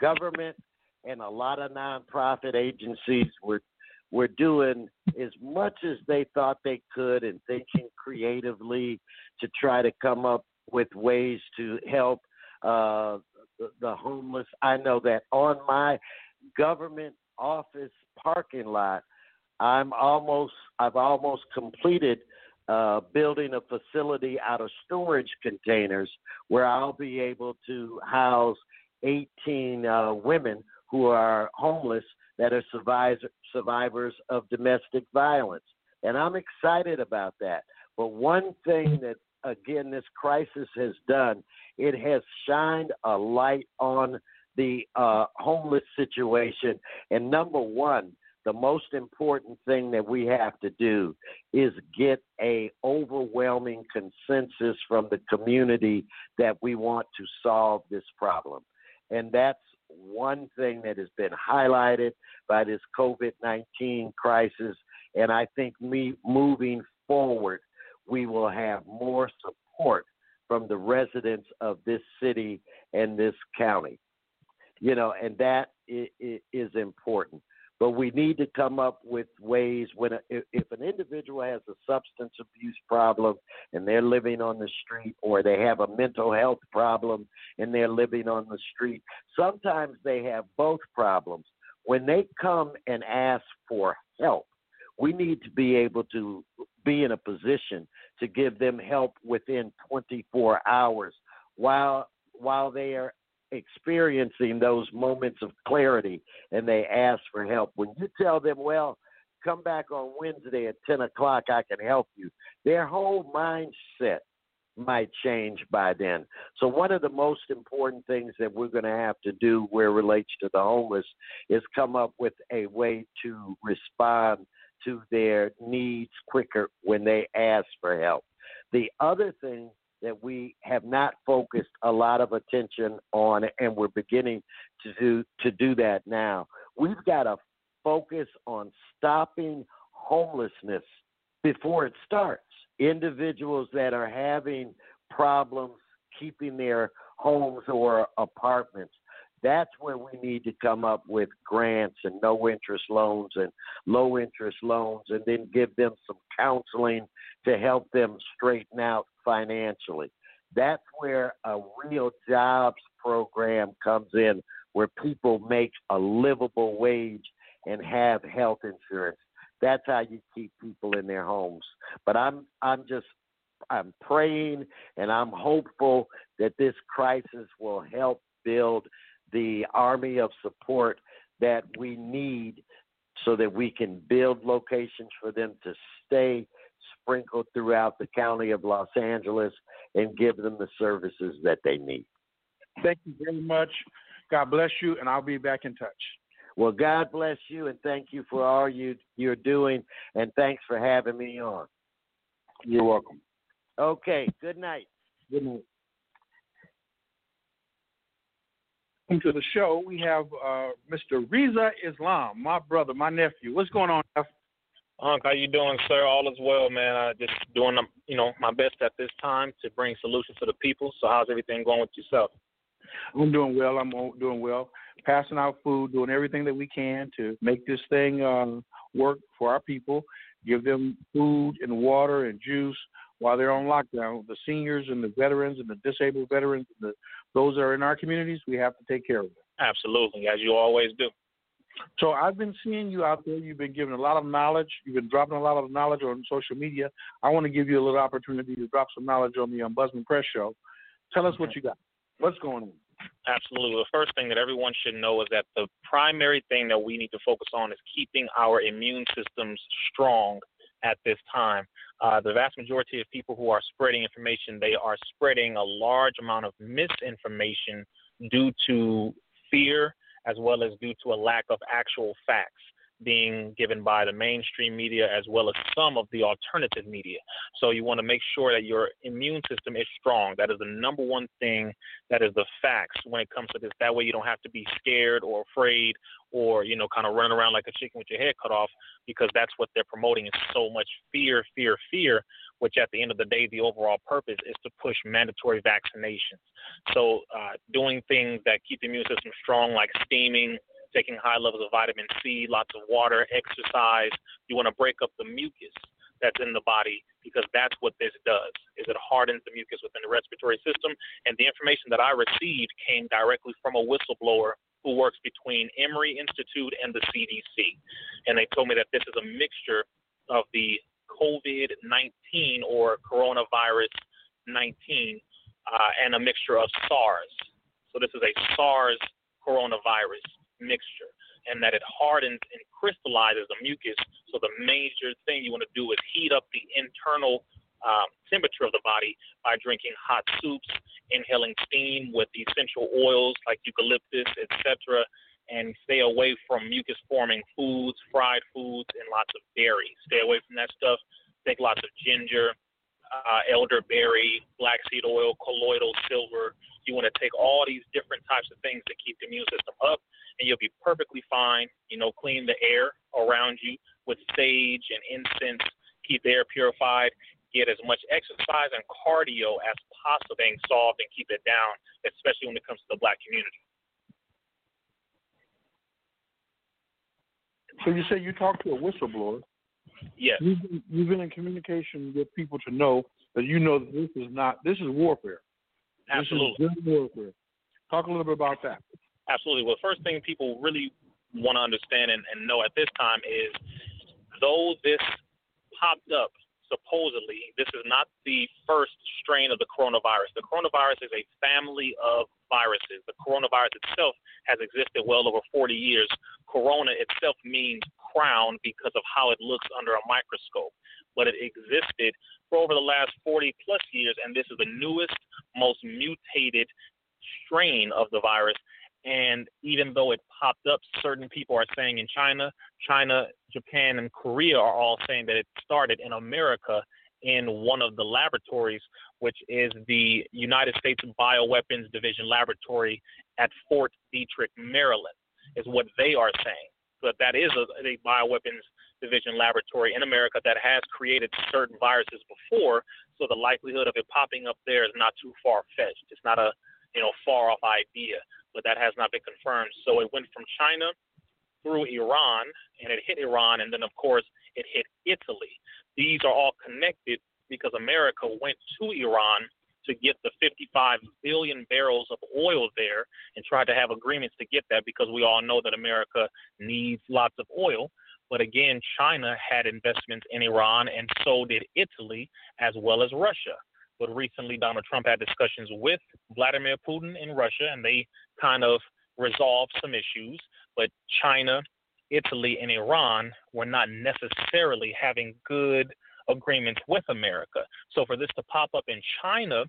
government and a lot of nonprofit agencies were were doing as much as they thought they could and thinking creatively to try to come up with ways to help uh, the, the homeless. I know that on my government office parking lot, I'm almost I've almost completed uh, building a facility out of storage containers where I'll be able to house 18 uh, women who are homeless that are survivors survivors of domestic violence, and I'm excited about that. But one thing that again this crisis has done, it has shined a light on the uh, homeless situation. And number one, the most important thing that we have to do is get a overwhelming consensus from the community that we want to solve this problem. And that's one thing that has been highlighted by this COVID 19 crisis. And I think me moving forward, we will have more support from the residents of this city and this county. You know, and that is important. But we need to come up with ways when a, if, if an individual has a substance abuse problem and they're living on the street or they have a mental health problem and they're living on the street sometimes they have both problems. When they come and ask for help we need to be able to be in a position to give them help within 24 hours while while they are experiencing those moments of clarity and they ask for help. When you tell them, well, come back on Wednesday at 10 o'clock, I can help you, their whole mindset might change by then. So, one of the most important things that we're going to have to do where it relates to the homeless is come up with a way to respond to their needs quicker when they ask for help. The other thing that we have not focused a lot of attention on, and we're beginning to do to do that now. We've got to focus on stopping homelessness before it starts. Individuals that are having problems keeping their homes or apartments. That's where we need to come up with grants and no interest loans and low interest loans and then give them some counseling to help them straighten out financially. That's where a real jobs program comes in, where people make a livable wage and have health insurance. That's how you keep people in their homes. But I'm I'm just I'm praying and I'm hopeful that this crisis will help build the army of support that we need so that we can build locations for them to stay sprinkled throughout the county of Los Angeles and give them the services that they need. Thank you very much. God bless you, and I'll be back in touch. Well, God bless you, and thank you for all you you're doing, and thanks for having me on. You're welcome. Okay. Good night. Good night. Welcome to the show. We have uh, Mr. Rizza Islam, my brother, my nephew. What's going on, F? Unc, how you doing, sir? All is well, man. Uh, just doing, you know, my best at this time to bring solutions to the people. So, how's everything going with yourself? I'm doing well. I'm doing well. Passing out food, doing everything that we can to make this thing uh, work for our people. Give them food and water and juice while they're on lockdown. The seniors and the veterans and the disabled veterans, and the, those that are in our communities, we have to take care of them. Absolutely, as you always do. So I've been seeing you out there. You've been giving a lot of knowledge. You've been dropping a lot of knowledge on social media. I want to give you a little opportunity to drop some knowledge on the Ombudsman Press Show. Tell us what you got. What's going on? Absolutely. The first thing that everyone should know is that the primary thing that we need to focus on is keeping our immune systems strong at this time. Uh, the vast majority of people who are spreading information, they are spreading a large amount of misinformation due to fear as well as due to a lack of actual facts being given by the mainstream media as well as some of the alternative media. So you want to make sure that your immune system is strong. That is the number one thing that is the facts when it comes to this. That way you don't have to be scared or afraid or, you know, kind of running around like a chicken with your head cut off because that's what they're promoting is so much fear, fear, fear, which at the end of the day, the overall purpose is to push mandatory vaccinations. So uh, doing things that keep the immune system strong, like steaming, taking high levels of vitamin C, lots of water, exercise. You want to break up the mucus that's in the body because that's what this does is it hardens the mucus within the respiratory system. And the information that i received came directly from a whistleblower who works between emory institute and the cdc and they told me that this is a mixture of the covid-19 or coronavirus 19 uh, and a mixture of sars. So this is a sars coronavirus mixture and that it hardens and crystallizes the mucus. So the major thing you want to do is heat up the internal um, temperature of the body by drinking hot soups, inhaling steam with essential oils like eucalyptus, etc., and stay away from mucus-forming foods, fried foods, and lots of dairy. Stay away from that stuff. Take lots of ginger, uh, elderberry, black seed oil, colloidal silver. You want to take all these different types of things to keep the immune system up and you'll be perfectly fine. You know, clean the air around you with sage and incense, keep the air purified, get as much exercise and cardio as possible, being solved and keep it down, especially when it comes to the black community. So you say you talked to a whistleblower. Yes. You've been, you've been in communication with people to know that you know that this is not this is warfare. Absolutely. This is good warfare. Talk a little bit about that. Absolutely. Well, first thing people really want to understand and, and know at this time is though this popped up supposedly, this is not the first strain of the coronavirus. The coronavirus is a family of viruses. The coronavirus itself has existed well over 40 years. Corona itself means crown because of how it looks under a microscope, but it existed for over the last 40 plus years, and this is the newest, most mutated strain of the virus. And even though it popped up, certain people are saying in China, China, Japan, and Korea are all saying that it started in America in one of the laboratories, which is the United States Bioweapons Division laboratory at Fort Detrick, Maryland, is what they are saying. But that is a, a bioweapons division laboratory in America that has created certain viruses before, so the likelihood of it popping up there is not too far fetched. It's not a you know far off idea but that has not been confirmed. So it went from China through Iran, and it hit Iran, and then of course it hit Italy. These are all connected because America went to Iran to get the 55 billion barrels of oil there and tried to have agreements to get that because we all know that America needs lots of oil. But again, China had investments in Iran, and so did Italy as well as Russia. But recently, Donald Trump had discussions with Vladimir Putin in Russia, and they kind of resolved some issues. But China, Italy, and Iran were not necessarily having good agreements with America. So for this to pop up in China,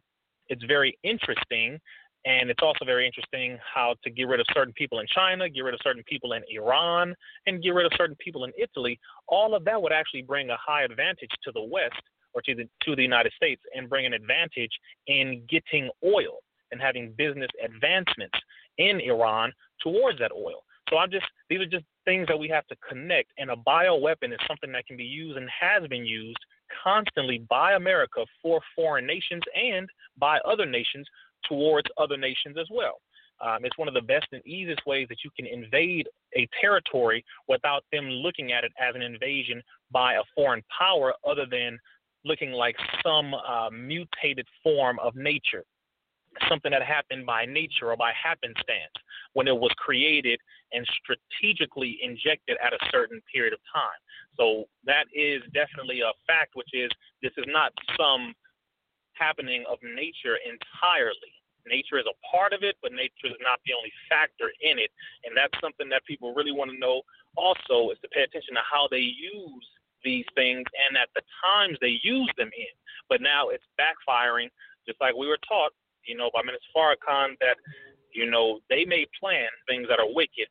it's very interesting. And it's also very interesting how to get rid of certain people in China, get rid of certain people in Iran, and get rid of certain people in Italy. All of that would actually bring a high advantage to the West or to the to the United States and bring an advantage in getting oil and having business advancements in Iran towards that oil. So I'm just these are just things that we have to connect and a bioweapon is something that can be used and has been used constantly by America for foreign nations and by other nations towards other nations as well. Um, it's one of the best and easiest ways that you can invade a territory without them looking at it as an invasion by a foreign power other than looking like some uh, mutated form of nature, something that happened by nature or by happenstance when it was created and strategically injected at a certain period of time. So that is definitely a fact, which is this is not some happening of nature entirely. Nature is a part of it, but nature is not the only factor in it. And that's something that people really want to know also is to pay attention to how they use these things and at the times they use them in. But now it's backfiring, just like we were taught, you know, by Minister Farrakhan that, you know, they may plan things that are wicked,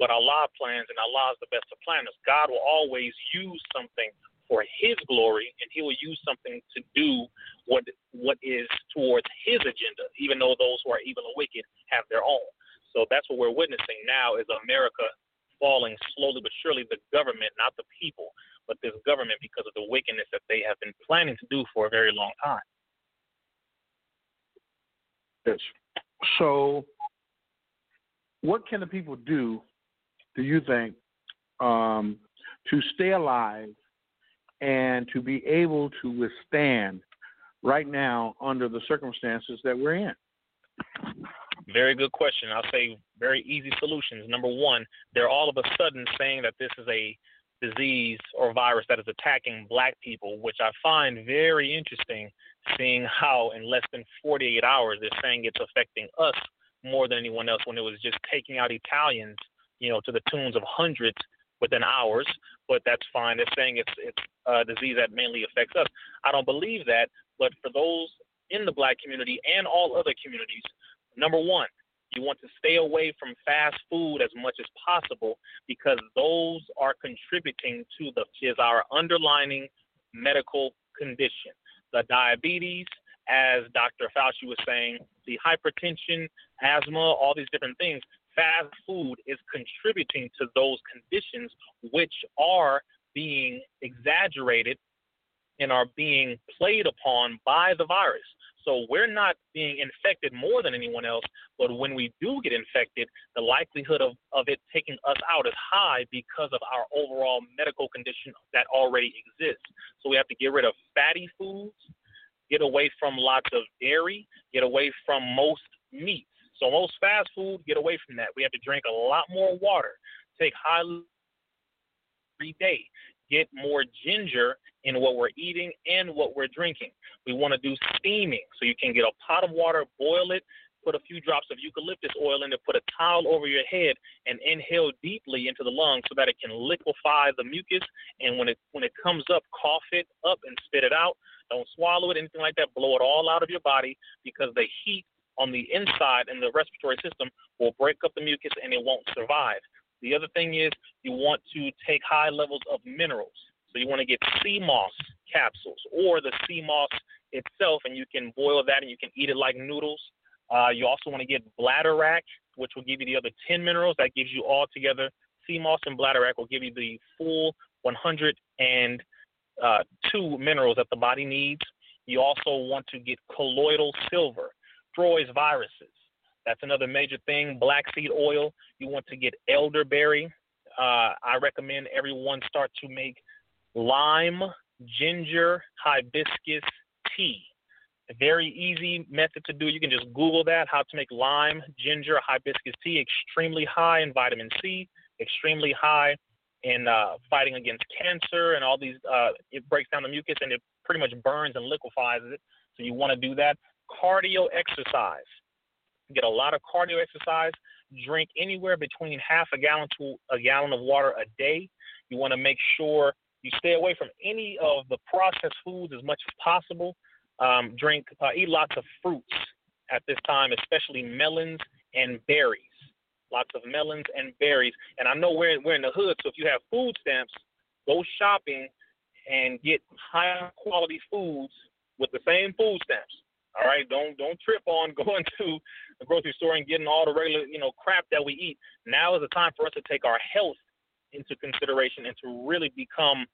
but Allah plans and Allah is the best of planners. God will always use something for his glory and he will use something to do what what is towards his agenda, even though those who are evil and wicked have their own. So that's what we're witnessing now is America falling slowly but surely the government, not the people but this government because of the wickedness that they have been planning to do for a very long time. Yes. So, what can the people do, do you think, um, to stay alive and to be able to withstand right now under the circumstances that we're in? Very good question. I'll say very easy solutions. Number one, they're all of a sudden saying that this is a disease or virus that is attacking black people, which I find very interesting, seeing how in less than 48 hours they're saying it's affecting us more than anyone else when it was just taking out Italians, you know, to the tunes of hundreds within hours. But that's fine. They're saying it's it's a disease that mainly affects us. I don't believe that. But for those in the black community and all other communities, number one, you want to stay away from fast food as much as possible because those are contributing to the is our underlining medical condition. The diabetes, as Dr. Fauci was saying, the hypertension, asthma, all these different things, fast food is contributing to those conditions which are being exaggerated and are being played upon by the virus. So we're not being infected more than anyone else, but when we do get infected, the likelihood of, of it taking us out is high because of our overall medical condition that already exists. So we have to get rid of fatty foods, get away from lots of dairy, get away from most meats. So most fast food, get away from that. We have to drink a lot more water, take high every day, get more ginger in what we're eating and what we're drinking. We want to do steaming. So you can get a pot of water, boil it, put a few drops of eucalyptus oil in it, put a towel over your head, and inhale deeply into the lungs so that it can liquefy the mucus. And when it when it comes up, cough it up and spit it out. Don't swallow it, anything like that. Blow it all out of your body because the heat on the inside in the respiratory system will break up the mucus and it won't survive. The other thing is you want to take high levels of minerals. So you want to get sea moss capsules or the sea moss itself, and you can boil that and you can eat it like noodles. Uh, you also want to get bladderwrack, which will give you the other 10 minerals. That gives you all together. Sea moss and bladderwrack will give you the full 102 uh, minerals that the body needs. You also want to get colloidal silver, destroys viruses. That's another major thing. Black seed oil. You want to get elderberry. Uh, I recommend everyone start to make lime, ginger, hibiscus tea. A very easy method to do. You can just Google that, how to make lime, ginger, hibiscus tea. Extremely high in vitamin C, extremely high in uh, fighting against cancer and all these. Uh, it breaks down the mucus and it pretty much burns and liquefies it. So you want to do that. Cardio exercise. Get a lot of cardio exercise. Drink anywhere between half a gallon to a gallon of water a day. You want to make sure you stay away from any of the processed foods as much as possible. Um, drink, uh, eat lots of fruits at this time, especially melons and berries. Lots of melons and berries. And I know we're we're in the hood, so if you have food stamps, go shopping and get high quality foods with the same food stamps. All right, don't don't trip on going to the grocery store and getting all the regular you know crap that we eat. Now is the time for us to take our health into consideration and to really become,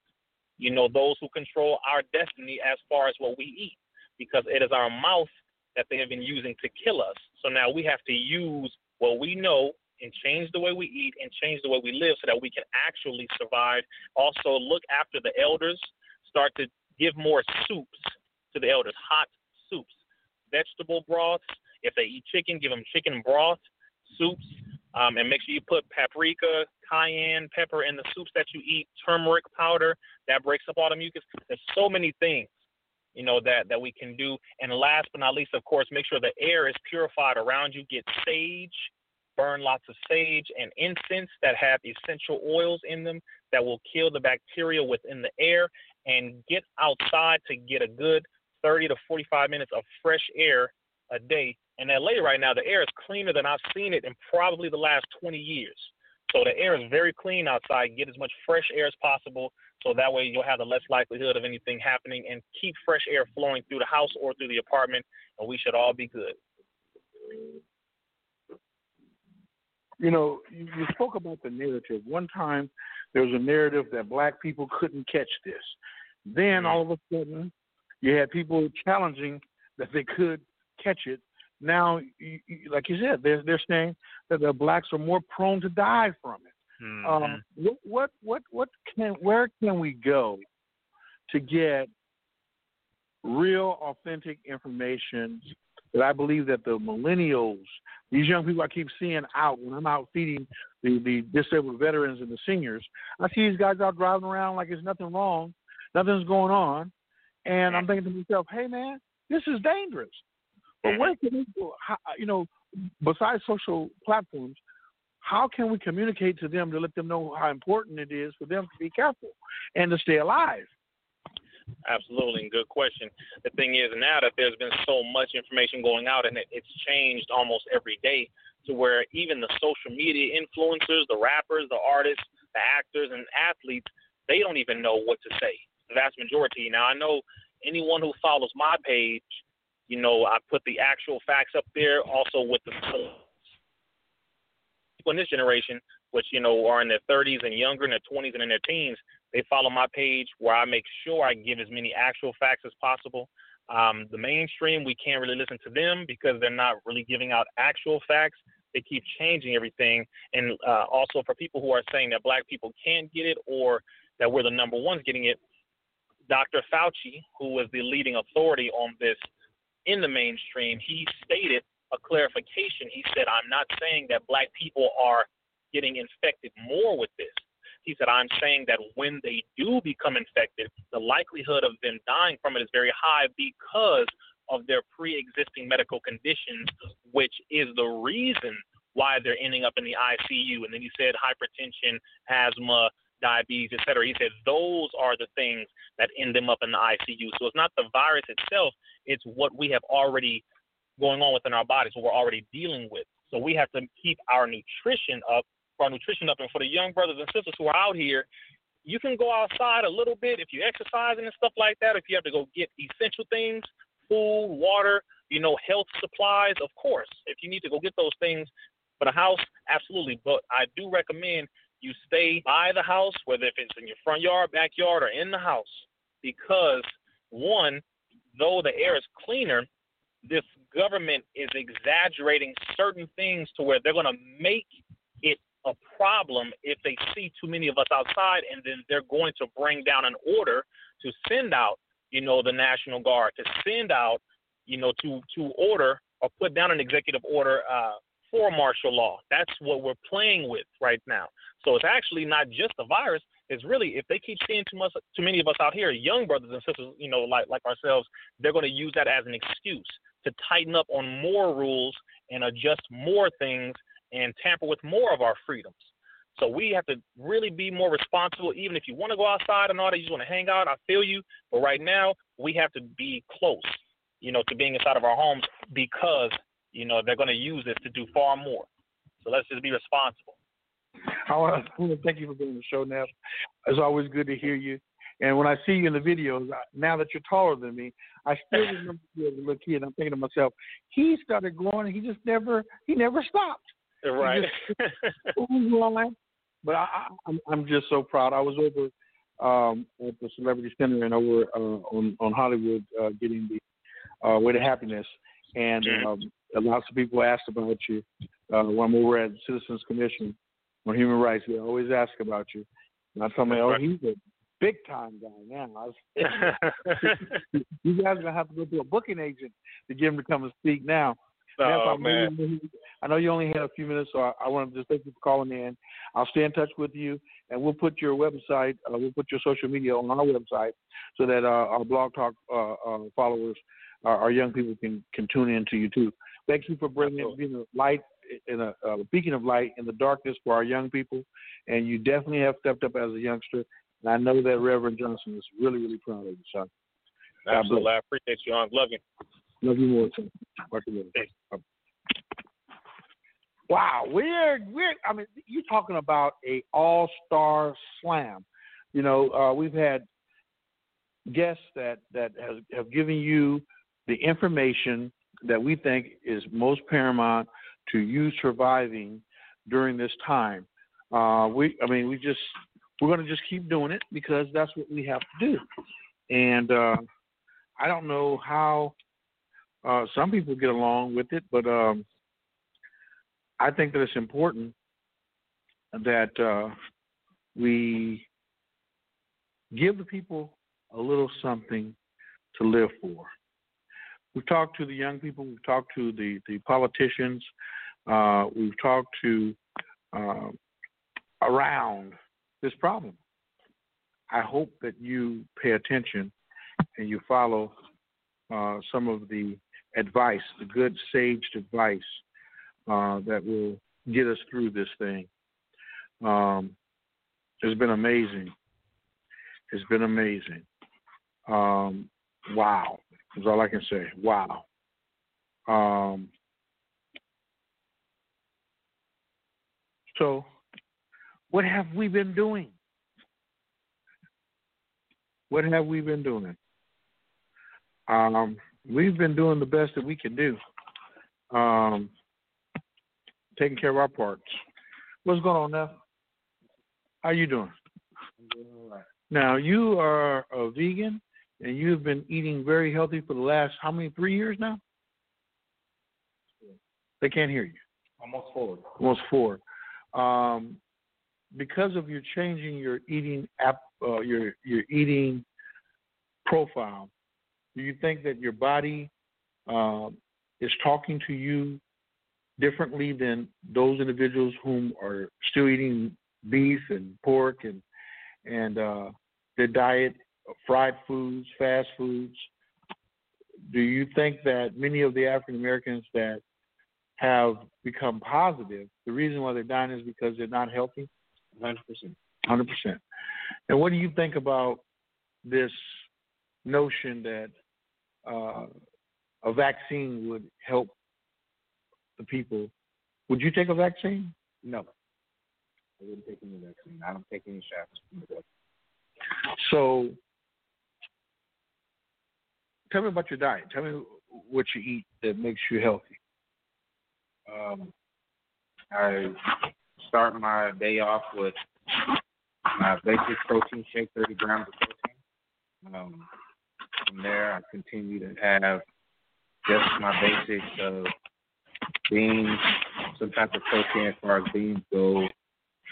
you know, those who control our destiny as far as what we eat, because it is our mouth that they have been using to kill us. So now we have to use what we know and change the way we eat and change the way we live so that we can actually survive. Also, look after the elders. Start to give more soups to the elders, hot soups, vegetable broths. If they eat chicken, give them chicken broth, soups, um, and make sure you put paprika, cayenne pepper in the soups that you eat, turmeric powder that breaks up all the mucus. There's so many things, you know, that that we can do. And last but not least, of course, make sure the air is purified around you. Get sage, burn lots of sage and incense that have essential oils in them that will kill the bacteria within the air. And get outside to get a good 30 to 45 minutes of fresh air a day. In LA right now, the air is cleaner than I've seen it in probably the last 20 years. So the air is very clean outside. Get as much fresh air as possible, so that way you'll have the less likelihood of anything happening, and keep fresh air flowing through the house or through the apartment, and we should all be good. You know, you, you spoke about the narrative. One time, there was a narrative that black people couldn't catch this. Then mm-hmm. all of a sudden, you had people challenging that they could catch it now, you, you, like you said, they're they're saying that the blacks are more prone to die from it. Mm-hmm. Um, what what what what can where can we go to get real, authentic information that I believe that the millennials, these young people I keep seeing out when I'm out feeding the, the disabled veterans and the seniors, I see these guys out driving around like there's nothing wrong, nothing's going on, and I'm thinking to myself, hey man, this is dangerous. But mm-hmm. where can we go? How, you know, besides social platforms, how can we communicate to them to let them know how important it is for them to be careful and to stay alive? Absolutely, good question. The thing is now that there's been so much information going out and it, it's changed almost every day to where even the social media influencers, the rappers, the artists, the actors, and athletes, they don't even know what to say. The vast majority. Now, I know anyone who follows my page you know, I put the actual facts up there, also with the people in this generation, which you know are in their 30s and younger, in their 20s and in their teens. They follow my page where I make sure I give as many actual facts as possible. Um, the mainstream, we can't really listen to them because they're not really giving out actual facts. They keep changing everything. And uh, also for people who are saying that black people can't get it or that we're the number ones getting it, Dr. Fauci, who was the leading authority on this in the mainstream, he stated a clarification. He said, I'm not saying that black people are getting infected more with this. He said, I'm saying that when they do become infected, the likelihood of them dying from it is very high because of their pre existing medical conditions, which is the reason why they're ending up in the ICU. And then he said hypertension, asthma, diabetes, etc. He said those are the things that end them up in the ICU. So it's not the virus itself, it's what we have already going on within our bodies, what we're already dealing with. So we have to keep our nutrition up for our nutrition up. And for the young brothers and sisters who are out here, you can go outside a little bit if you're exercising and stuff like that. If you have to go get essential things, food, water, you know, health supplies, of course. If you need to go get those things for the house, absolutely. But I do recommend you stay by the house, whether if it's in your front yard, backyard, or in the house, because one, though the air is cleaner, this government is exaggerating certain things to where they're going to make it a problem if they see too many of us outside, and then they're going to bring down an order to send out, you know, the National Guard, to send out, you know, to to order or put down an executive order uh, for martial law. That's what we're playing with right now. So it's actually not just the virus. It's really if they keep seeing too much, too many of us out here, young brothers and sisters, you know, like like ourselves, they're going to use that as an excuse to tighten up on more rules and adjust more things and tamper with more of our freedoms. So we have to really be more responsible. Even if you want to go outside and all that, you just want to hang out. I feel you, but right now we have to be close, you know, to being inside of our homes because you know they're going to use this to do far more. So let's just be responsible. I want to thank you for being on the show, Neff. It's always good to hear you. And when I see you in the videos, now that you're taller than me, I still remember you as a little kid. I'm thinking to myself, he started growing. He just never, he never stopped. Right. but I, I'm I'm just so proud. I was over um, at the Celebrity Center and over uh, on on Hollywood uh, getting the uh, Way to Happiness, and Mm-hmm. um, lots of people asked about you. Uh, when I'm over at Citizens Commission on Human Rights, they always ask about you. And I tell them, oh, he's a big time guy now. I was, you guys are gonna have to go to a booking agent to get him to come and speak now. Oh, Neff, I know man. you- I know you only had a few minutes, so I, I want to just thank you for calling in. I'll stay in touch with you, and we'll put your website, uh, we'll put your social media on our website, so that uh, our Blog Talk uh, uh, followers, our, our young people, can can tune in to you too. Thank you for bringing being a light in a, a beacon of light in the darkness for our young people, and you definitely have stepped up as a youngster. And I know that Reverend Johnson is really, really proud of you, son. Absolutely. I appreciate you, Unc. Love you. Love you more, son. Wow, we're we're. I mean, you're talking about a all-star slam. You know, uh, we've had guests that that has, have given you the information that we think is most paramount to you surviving during this time. Uh, we, I mean, we just we're going to just keep doing it because that's what we have to do. And uh, I don't know how uh, some people get along with it, but um, I think that it's important that uh, we give the people a little something to live for. We've talked to the young people, we've talked to the, the politicians, uh, we've talked to uh, around this problem. I hope that you pay attention and you follow uh, some of the advice, the good saged advice uh, that will get us through this thing. Um, it's been amazing. It's been amazing. Um, wow, is all I can say. Wow. Um, so, what have we been doing? What have we been doing? Um, we've been doing the best that we can do. Um, taking care of our parts. What's going on now? How you doing? Now you are a vegan and you've been eating very healthy for the last how many three years now? They can't hear you. Almost four. Almost four. Um, because of your changing your eating app, uh, your your eating profile, do you think that your body um, is talking to you differently than those individuals whom are still eating beef and pork and and uh, their diet, fried foods, fast foods? Do you think that many of the African Americans that have become positive, the reason why they're dying is because they're not healthy? Hundred percent. Hundred percent. And what do you think about this notion that uh, a vaccine would help the people? Would you take a vaccine? No. I wouldn't take any vaccine. I don't take any shots. So, tell me about your diet. Tell me what you eat that makes you healthy. Um, I start my day off with my basic protein shake, 30 grams of protein. Um, from there, I continue to have just my basics of beans, some type of protein as far as beans go,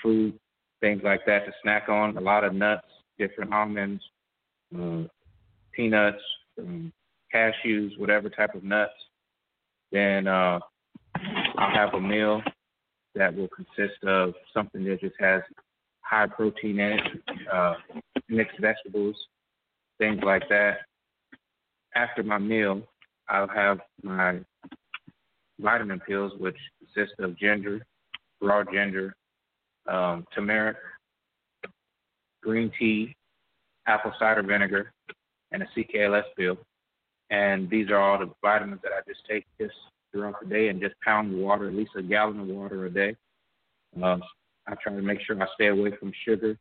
fruit, things like that to snack on. A lot of nuts, different almonds, uh, peanuts, um, cashews, whatever type of nuts. Then uh, I'll have a meal that will consist of something that just has high protein in it, uh, mixed vegetables, things like that. After my meal, I'll have my vitamin pills, which consist of ginger, raw ginger, um, turmeric, green tea, apple cider vinegar, and a CKLS pill. And these are all the vitamins that I just take just throughout the day and just pound water, at least a gallon of water a day. Um, I try to make sure I stay away from sugar,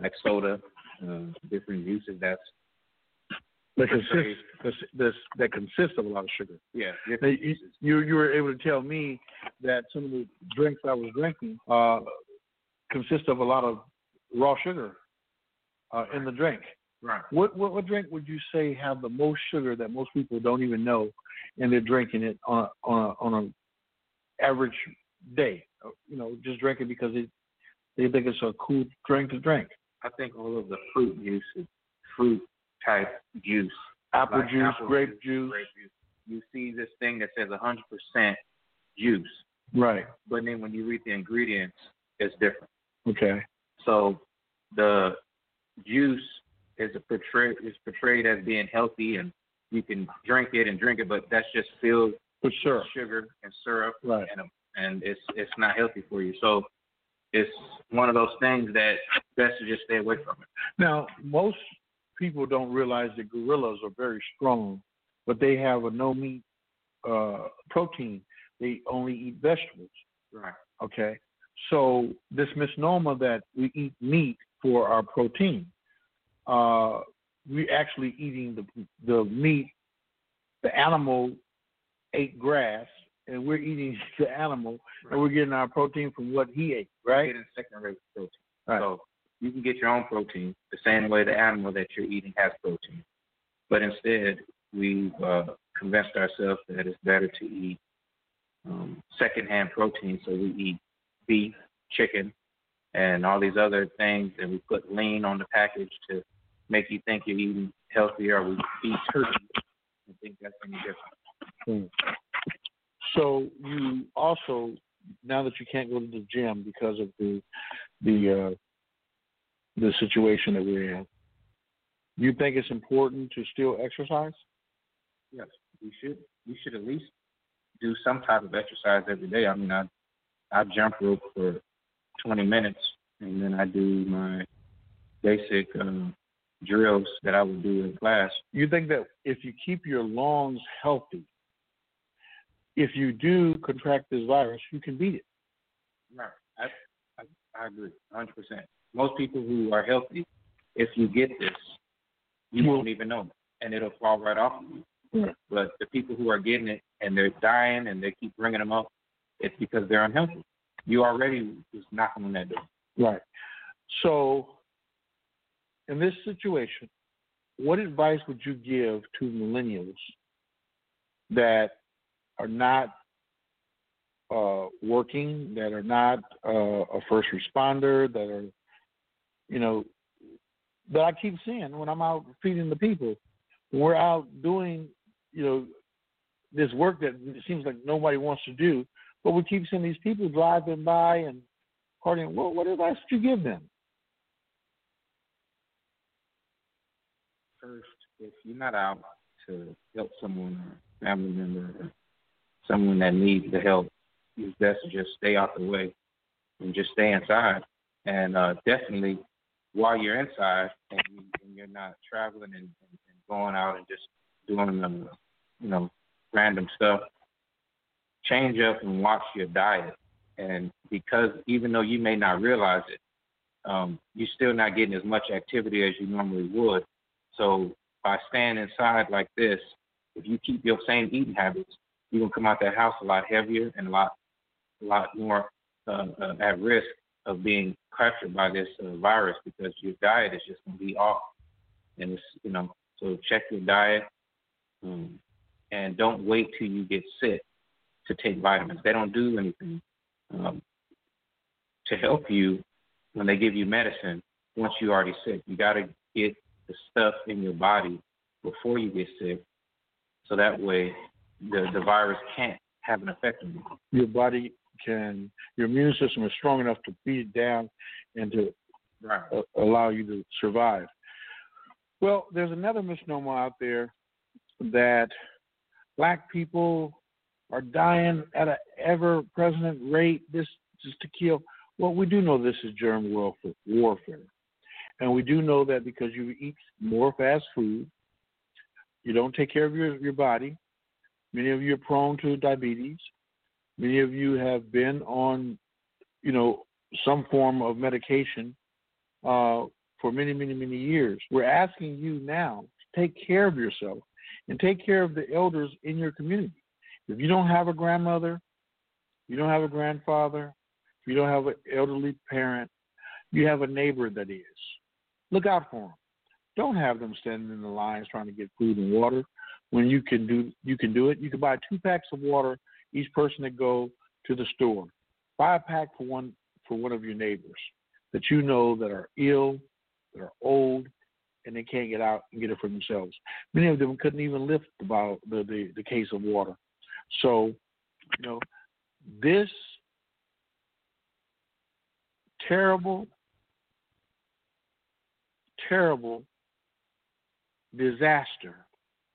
like soda, uh, different juices. That's that consists this, that consists of a lot of sugar. Yeah. You, you you were able to tell me that some of the drinks I was drinking uh, consist of a lot of raw sugar uh, in the drink. Right. What, what what drink would you say have the most sugar that most people don't even know, and they're drinking it on on a, on a average day? Uh, You know, just drinking because it, they think it's a cool drink to drink. I think all of the fruit juices, fruit type juice, Apple like juice, apple grape juice. grape juice. You see this thing that says 100% juice, Right. but then when you read the ingredients, it's different. Okay. So the juice is a portray is portrayed as being healthy and you can drink it and drink it, but that's just filled with syrup, sugar and syrup, Right. and and it's it's not healthy for you. So it's one of those things that best to just stay away from it. Now, most people don't realize that gorillas are very strong, but they have a no meat uh, protein. They only eat vegetables. Right. Okay. So this misnomer that we eat meat for our protein, uh, we actually eating the the meat. The animal ate grass, and we're eating the animal, and we're getting our protein from what he ate. Right. Getting second rate protein. Right. So you can get your own protein the same way the animal that you're eating has protein. But instead, we've uh, convinced ourselves that it's better to eat um, secondhand protein. So we eat beef, chicken, and all these other things, and we put lean on the package to make you think you're eating healthier. Or we eat turkey and think that's any different. Hmm. So you also now that you can't go to the gym because of the the uh, the situation that we're in, you think it's important to still exercise? Yes, we should. We should at least do some type of exercise every day. I mean, I I jump rope for 20 minutes, and then I do my basic um, drills that I would do in class. You think that if you keep your lungs healthy, if you do contract this virus, you can beat it. Right. I I, I agree, 100 percent. Most people who are healthy, if you get this, you won't even know, and it'll fall right off of you. Right. But the people who are getting it and they're dying and they keep bringing them up, it's because they're unhealthy. You already was knocking on that door. Right. So, in this situation, what advice would you give to millennials that are not uh, working, that are not uh, a first responder, that are, you know, that I keep seeing when I'm out feeding the people. We're out doing, you know, this work that it seems like nobody wants to do, but we keep seeing these people driving by and partying. Well, what advice would you give them? First, if you're not out to help someone, a family member, or someone that needs the help, it's best to just stay out the way and just stay inside. And uh, definitely, while you're inside and, you, and you're not traveling and, and, and going out and just doing, um, you know, random stuff, change up and watch your diet. And because even though you may not realize it, um, you're still not getting as much activity as you normally would. So by staying inside like this, if you keep your same eating habits, you're gonna come out that house a lot heavier and a lot, a lot more uh, uh, at risk of being captured by this uh, virus because your diet is just gonna be off. And it's you know, so check your diet, um, and don't wait till you get sick to take vitamins. They don't do anything um, to help you when they give you medicine once you're already sick. You got to get the stuff in your body before you get sick, so that way the the virus can't have an effect on you. Your body can, your immune system is strong enough to beat it down and to right. uh, allow you to survive. Well, there's another misnomer out there that black people are dying at an ever present rate this just to kill. Well, we do know this is germ warfare. And we do know that because you eat more fast food, you don't take care of your, your body. Many of you are prone to diabetes. Many of you have been on, you know, some form of medication uh, for many, many, many years. We're asking you now to take care of yourself and take care of the elders in your community. If you don't have a grandmother, you don't have a grandfather, you don't have an elderly parent, you have a neighbor that is. Look out for them. Don't have them standing in the lines trying to get food and water when you can do you can do it. You can buy two packs of water each person that go to the store. Buy a pack for one for one of your neighbors that you know that are ill, that are old, and they can't get out and get it for themselves. Many of them couldn't even lift the bottle, the, the, the case of water. So, you know, this terrible, terrible disaster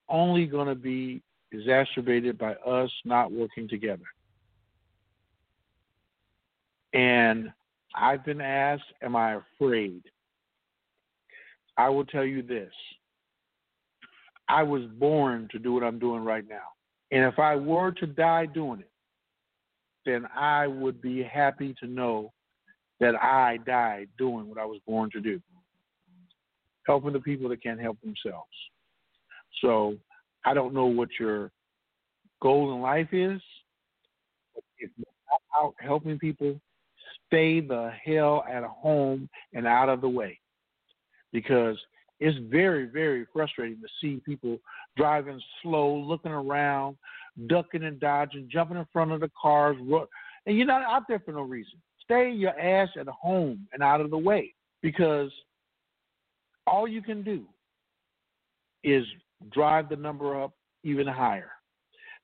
only going to be exacerbated by us not working together. And I've been asked, Am I afraid? I will tell you this I was born to do what I'm doing right now. And if I were to die doing it, then I would be happy to know that I died doing what I was born to do helping the people that can't help themselves. So I don't know what your goal in life is. If you're out helping people, stay the hell at home and out of the way because it's very, very frustrating to see people driving slow, looking around, ducking and dodging, jumping in front of the cars, and you're not out there for no reason. Stay your ass at home and out of the way because all you can do is drive the number up even higher.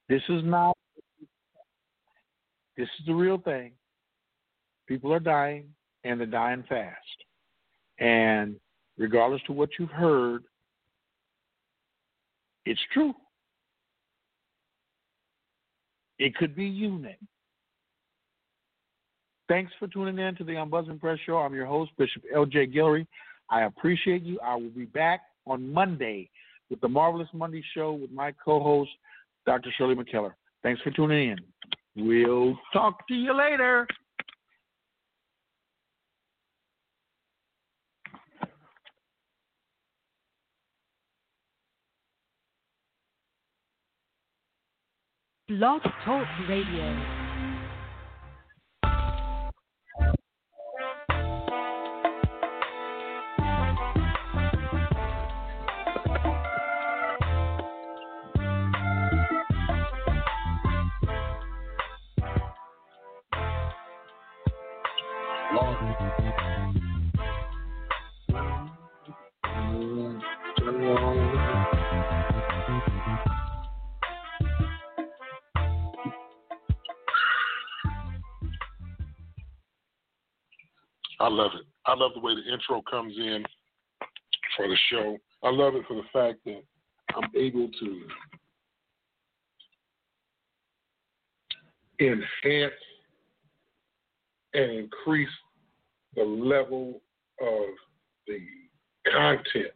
This is not, this is the real thing. People are dying and they're dying fast. And regardless to what you've heard, it's true. It could be you, Nick. Thanks for tuning in to the Ombudsman Press Show. I'm your host, Bishop L.J. Guillory. I appreciate you. I will be back on Monday with the Marvelous Monday Show with my co-host, Dr. Shirley McKellar. Thanks for tuning in. We'll talk to you later. Blog Talk Radio. I love it. I love the way the intro comes in for the show. I love it for the fact that I'm able to enhance and increase the level of the content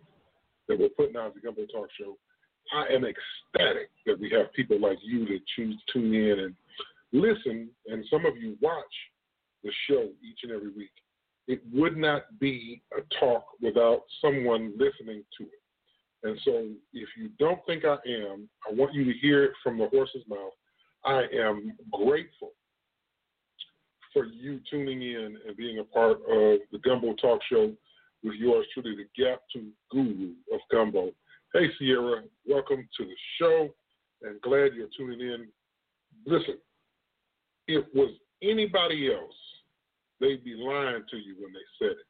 that we're putting out at the Gumbo Talk Show. I am ecstatic that we have people like you that choose to tune in and listen, and some of you watch the show each and every week. It would not be a talk without someone listening to it. And so, if you don't think I am, I want you to hear it from the horse's mouth. I am grateful for you tuning in and being a part of the Gumbo Talk Show with yours truly, the Gap to Guru of Gumbo. Hey, Sierra, welcome to the show and glad you're tuning in. Listen, if it was anybody else, they'd be lying to you when they said it.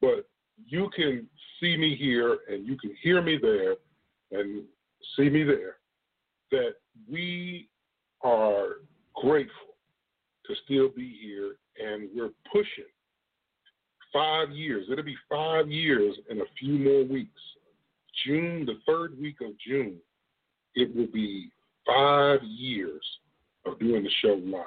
But you can see me here and you can hear me there and see me there that we are grateful to still be here and we're pushing five years. It'll be five years in a few more weeks. June, the third week of June, it will be five years of doing the show live.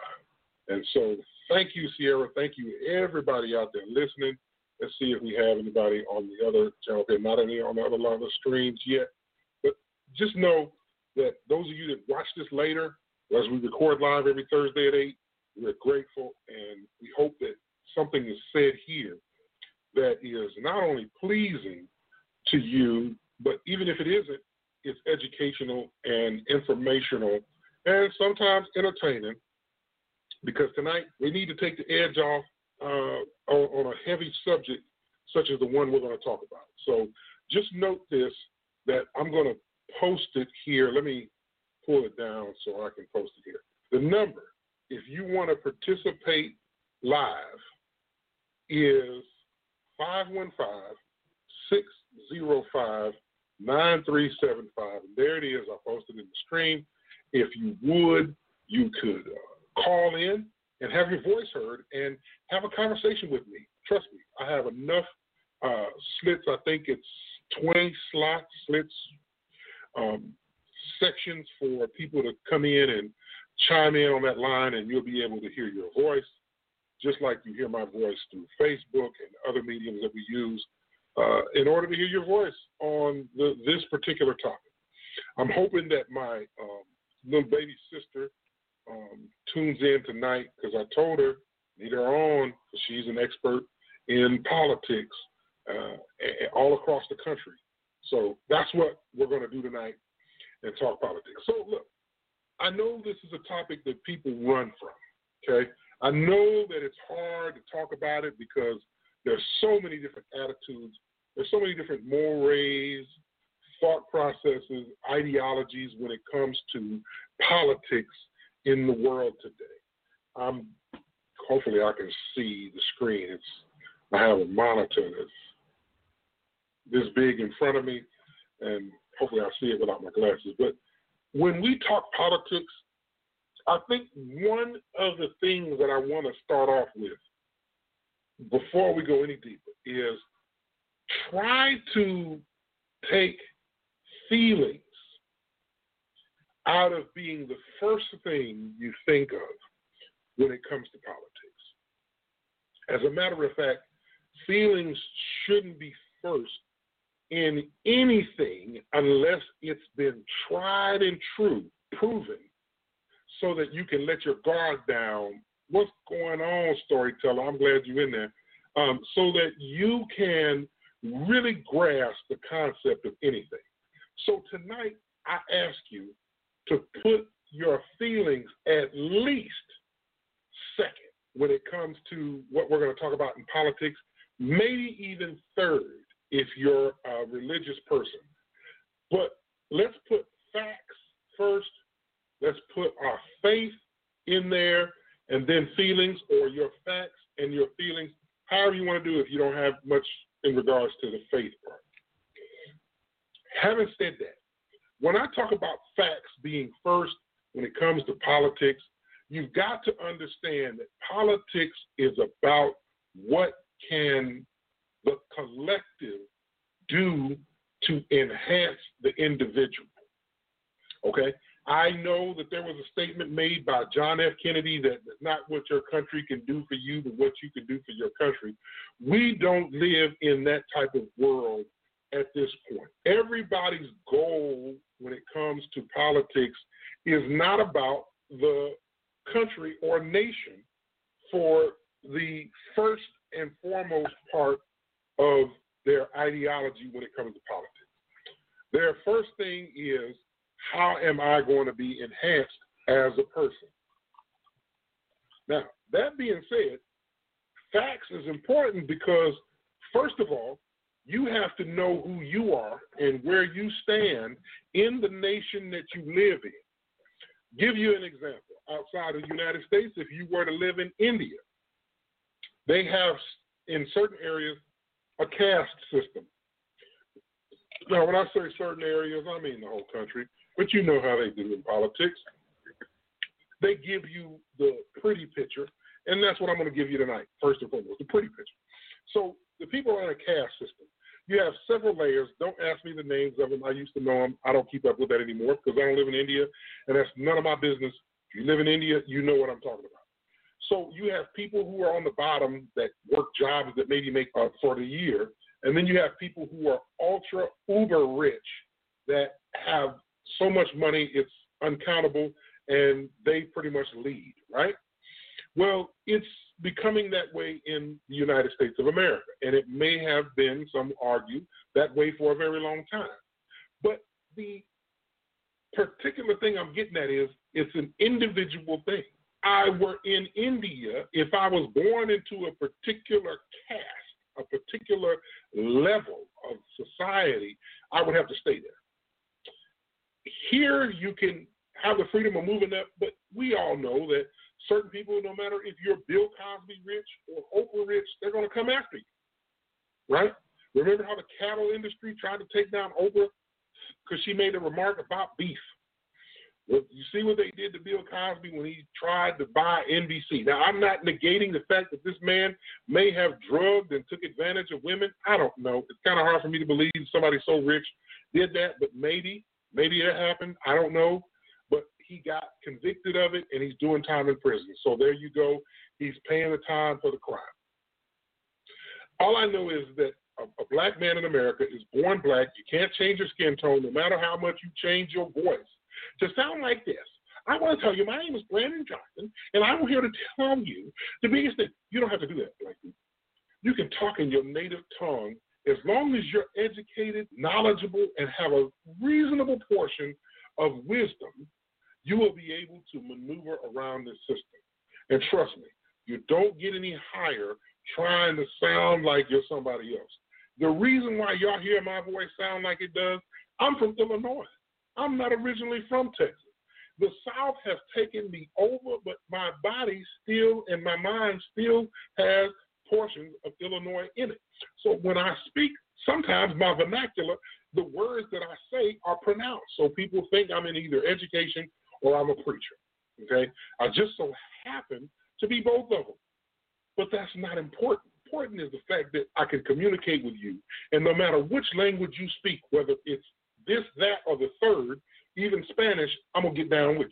And so thank you, Sierra. Thank you, everybody out there listening. Let's see if we have anybody on the other channel. They're not any on the other line of streams yet. But just know that those of you that watch this later, as we record live every Thursday at 8, we're grateful and we hope that something is said here that is not only pleasing to you, but even if it isn't, it's educational and informational and sometimes entertaining because tonight we need to take the edge off uh, on, on a heavy subject such as the one we're going to talk about. So just note this that I'm going to post it here. Let me pull it down so I can post it here. The number, if you want to participate live, is 515 605 9375. And there it is. I posted in the stream. If you would, you could uh, call in and have your voice heard and have a conversation with me. Trust me, I have enough uh, slits. I think it's 20 slots, slits, um, sections for people to come in and chime in on that line, and you'll be able to hear your voice, just like you hear my voice through Facebook and other mediums that we use uh, in order to hear your voice on the, this particular topic. I'm hoping that my um, little baby sister um, tunes in tonight because I told her need her on she's an expert in politics uh, all across the country. So that's what we're going to do tonight and talk politics. So look, I know this is a topic that people run from. Okay, I know that it's hard to talk about it because there's so many different attitudes, there's so many different mores, thought processes, ideologies when it comes to politics in the world today. Um, hopefully, I can see the screen. It's I have a monitor that's this big in front of me, and hopefully, I see it without my glasses. But when we talk politics, I think one of the things that I want to start off with before we go any deeper is try to take feelings out of being the first thing you think of when it comes to politics. As a matter of fact, feelings shouldn't be first in anything unless it's been tried and true, proven, so that you can let your guard down. What's going on, storyteller? I'm glad you're in there. Um, so that you can really grasp the concept of anything. So tonight, I ask you to put your feelings at least second when it comes to what we're going to talk about in politics, maybe even third if you're a religious person. But let's put facts first. Let's put our faith in there, and then feelings, or your facts and your feelings, however you want to do it if you don't have much in regards to the faith part. Having said that, when I talk about facts being first when it comes to politics, you've got to understand that politics is about what can the collective do to enhance the individual. Okay? I know that there was a statement made by John F. Kennedy that not what your country can do for you, but what you can do for your country. We don't live in that type of world at this point. Everybody's goal when it comes to politics is not about the country or nation for the first and foremost part of their ideology when it comes to politics. Their first thing is how am I going to be enhanced as a person? Now, that being said, facts is important because, first of all, you have to know who you are and where you stand in the nation that you live in. Give you an example. Outside of the United States, if you were to live in India, they have in certain areas a caste system. Now, when I say certain areas, I mean the whole country, but you know how they do in politics. They give you the pretty picture, and that's what I'm going to give you tonight, first and foremost, the pretty picture. So the people are in a caste system. You have several layers. Don't ask me the names of them. I used to know them. I don't keep up with that anymore because I don't live in India, and that's none of my business. If you live in India, you know what I'm talking about. So you have people who are on the bottom that work jobs that maybe make uh, for the year, and then you have people who are ultra uber rich that have so much money it's uncountable, and they pretty much lead, right? Well, it's becoming that way in the United States of America. And it may have been, some argue, that way for a very long time. But the particular thing I'm getting at is it's an individual thing. I were in India, if I was born into a particular caste, a particular level of society, I would have to stay there. Here, you can have the freedom of moving up, but we all know that certain people, no matter if you're Bill Cosby rich or Oprah rich, they're going to come after you. Right? Remember how the cattle industry tried to take down Oprah because she made a remark about beef. Well, you see what they did to Bill Cosby when he tried to buy NBC. Now, I'm not negating the fact that this man may have drugged and took advantage of women. I don't know. It's kind of hard for me to believe somebody so rich did that, but maybe, maybe it happened. I don't know he got convicted of it and he's doing time in prison. So there you go. He's paying the time for the crime. All I know is that a, a black man in America is born black. You can't change your skin tone no matter how much you change your voice. To sound like this, I want to tell you, my name is Brandon Johnson, and I'm here to tell you the biggest thing. You don't have to do that, people. You can talk in your native tongue as long as you're educated, knowledgeable, and have a reasonable portion of wisdom you will be able to maneuver around this system. And trust me, you don't get any higher trying to sound like you're somebody else. The reason why y'all hear my voice sound like it does, I'm from Illinois. I'm not originally from Texas. The South has taken me over, but my body still and my mind still has portions of Illinois in it. So when I speak, sometimes my vernacular, the words that I say are pronounced. So people think I'm in either education or I'm a preacher. Okay? I just so happen to be both of them. But that's not important. Important is the fact that I can communicate with you. And no matter which language you speak, whether it's this, that, or the third, even Spanish, I'm going to get down with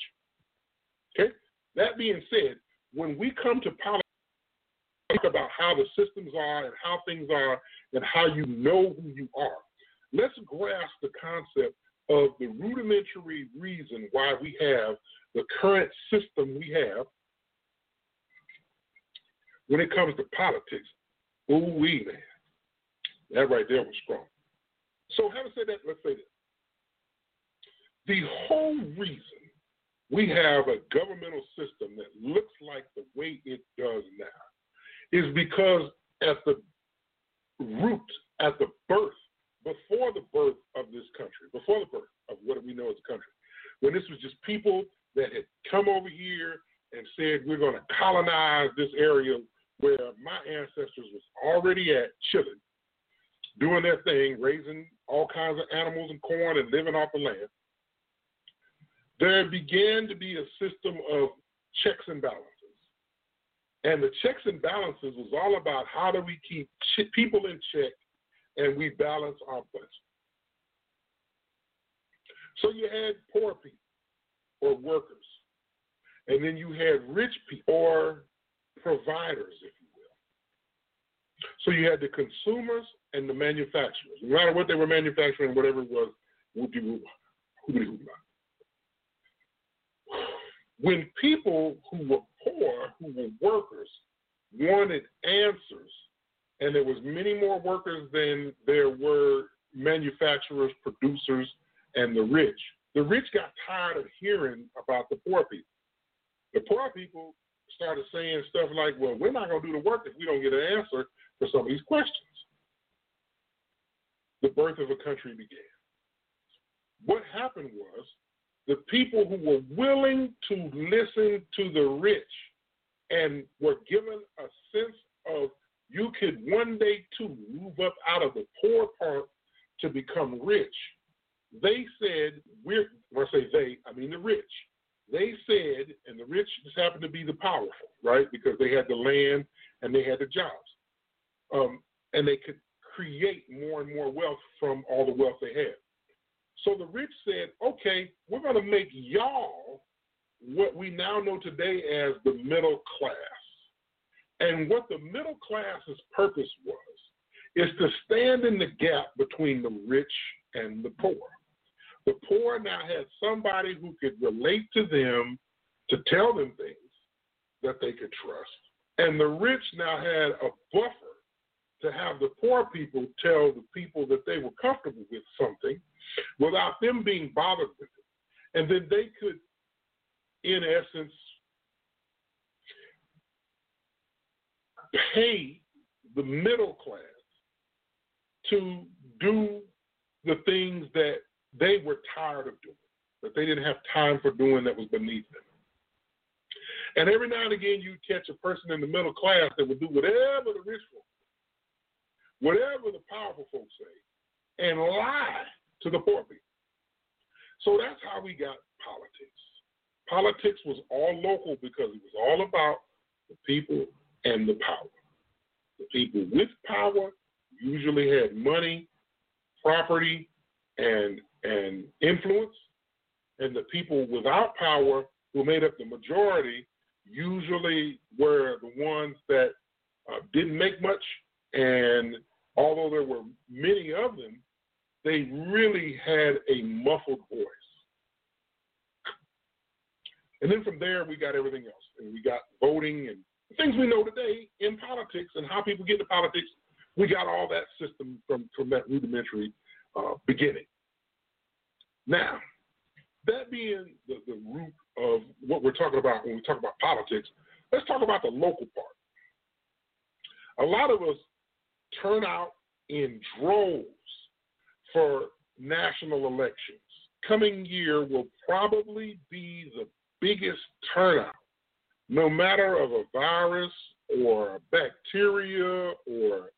you. Okay? That being said, when we come to politics, about how the systems are and how things are and how you know who you are. Let's grasp the concept of the rudimentary reason why we have the current system we have when it comes to politics. Ooh, we man. That right there was strong. So, having said that, let's say this. The whole reason we have a governmental system that looks like the way it does now is because at the root, at the birth before the birth of this country, before the birth of what we know as a country, when this was just people that had come over here and said, we're going to colonize this area where my ancestors was already at, chilling, doing their thing, raising all kinds of animals and corn and living off the land, there began to be a system of checks and balances. And the checks and balances was all about how do we keep ch- people in check and we balance our budget. So you had poor people or workers, and then you had rich people or providers, if you will. So you had the consumers and the manufacturers. No matter what they were manufacturing, whatever it was, when people who were poor, who were workers, wanted answers, and there was many more workers than there were manufacturers, producers, and the rich. The rich got tired of hearing about the poor people. The poor people started saying stuff like, well, we're not going to do the work if we don't get an answer for some of these questions. The birth of a country began. What happened was the people who were willing to listen to the rich and were given a sense of you could one day too move up out of the poor part to become rich. They said, we're, when I say they, I mean the rich. They said, and the rich just happened to be the powerful, right? Because they had the land and they had the jobs. Um, and they could create more and more wealth from all the wealth they had. So the rich said, okay, we're going to make y'all what we now know today as the middle class. And what the middle class's purpose was is to stand in the gap between the rich and the poor. The poor now had somebody who could relate to them to tell them things that they could trust. And the rich now had a buffer to have the poor people tell the people that they were comfortable with something without them being bothered with it. And then they could, in essence, pay the middle class to do the things that they were tired of doing, that they didn't have time for doing that was beneath them. And every now and again, you catch a person in the middle class that would do whatever the rich folks, whatever the powerful folks say, and lie to the poor people. So that's how we got politics. Politics was all local because it was all about the people and the power. The people with power usually had money, property, and and influence, and the people without power, who made up the majority, usually were the ones that uh, didn't make much, and although there were many of them, they really had a muffled voice. And then from there, we got everything else. And we got voting and things we know today in politics and how people get into politics. We got all that system from, from that rudimentary uh, beginning. Now, that being the, the root of what we're talking about when we talk about politics, let's talk about the local part. A lot of us turn out in droves for national elections. Coming year will probably be the biggest turnout, no matter of a virus or a bacteria or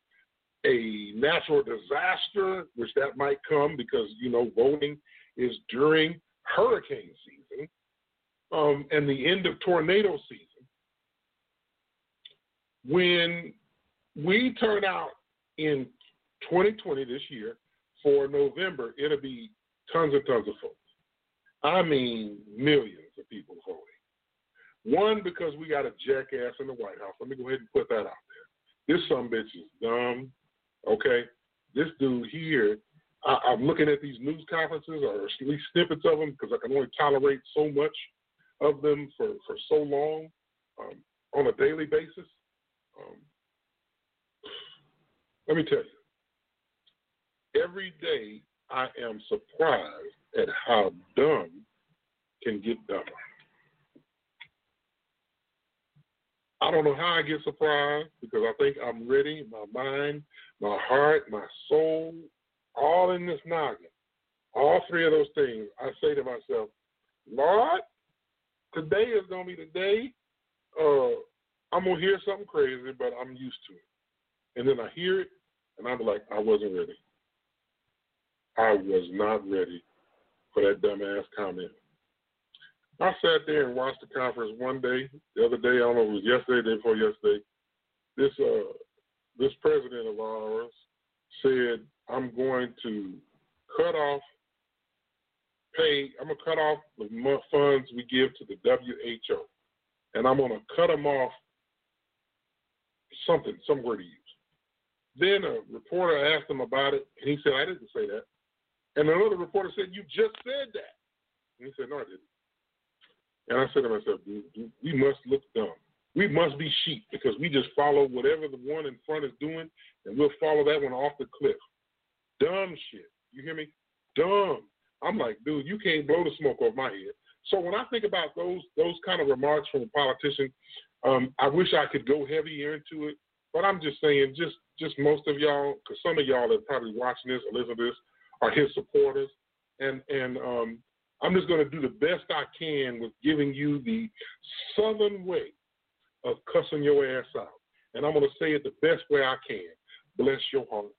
a natural disaster, which that might come because you know voting is during hurricane season um, and the end of tornado season. When we turn out in 2020 this year for November, it'll be tons and tons of folks. I mean, millions of people voting. One, because we got a jackass in the White House. Let me go ahead and put that out there. This some bitch is dumb. Okay, this dude here. I, am looking at these news conferences, or at least snippets of them, because I can only tolerate so much of them for for so long um, on a daily basis. Um, let me tell you, every day I am surprised at how dumb can get dumber. I don't know how I get surprised because I think I'm ready. My mind, my heart, my soul, all in this noggin. All three of those things. I say to myself, Lord, today is going to be the day uh, I'm gonna hear something crazy, but I'm used to it. And then I hear it, and I'm like, I wasn't ready. I was not ready for that dumbass comment. I sat there and watched the conference one day. The other day, I don't know if it was yesterday, day before yesterday. This uh, this president of ours said, "I'm going to cut off pay. I'm gonna cut off the funds we give to the WHO, and I'm gonna cut them off something, somewhere to use." Then a reporter asked him about it, and he said, "I didn't say that." And another reporter said, "You just said that," and he said, "No, I didn't." And I said to myself, we must look dumb. We must be sheep because we just follow whatever the one in front is doing, and we'll follow that one off the cliff. Dumb shit. You hear me? Dumb. I'm like, dude, you can't blow the smoke off my head. So when I think about those those kind of remarks from a politician, um, I wish I could go heavier into it. But I'm just saying, just just most of y'all, because some of y'all are probably watching this or listening this, are his supporters, and and um, I'm just going to do the best I can with giving you the southern way of cussing your ass out. And I'm going to say it the best way I can. Bless your heart.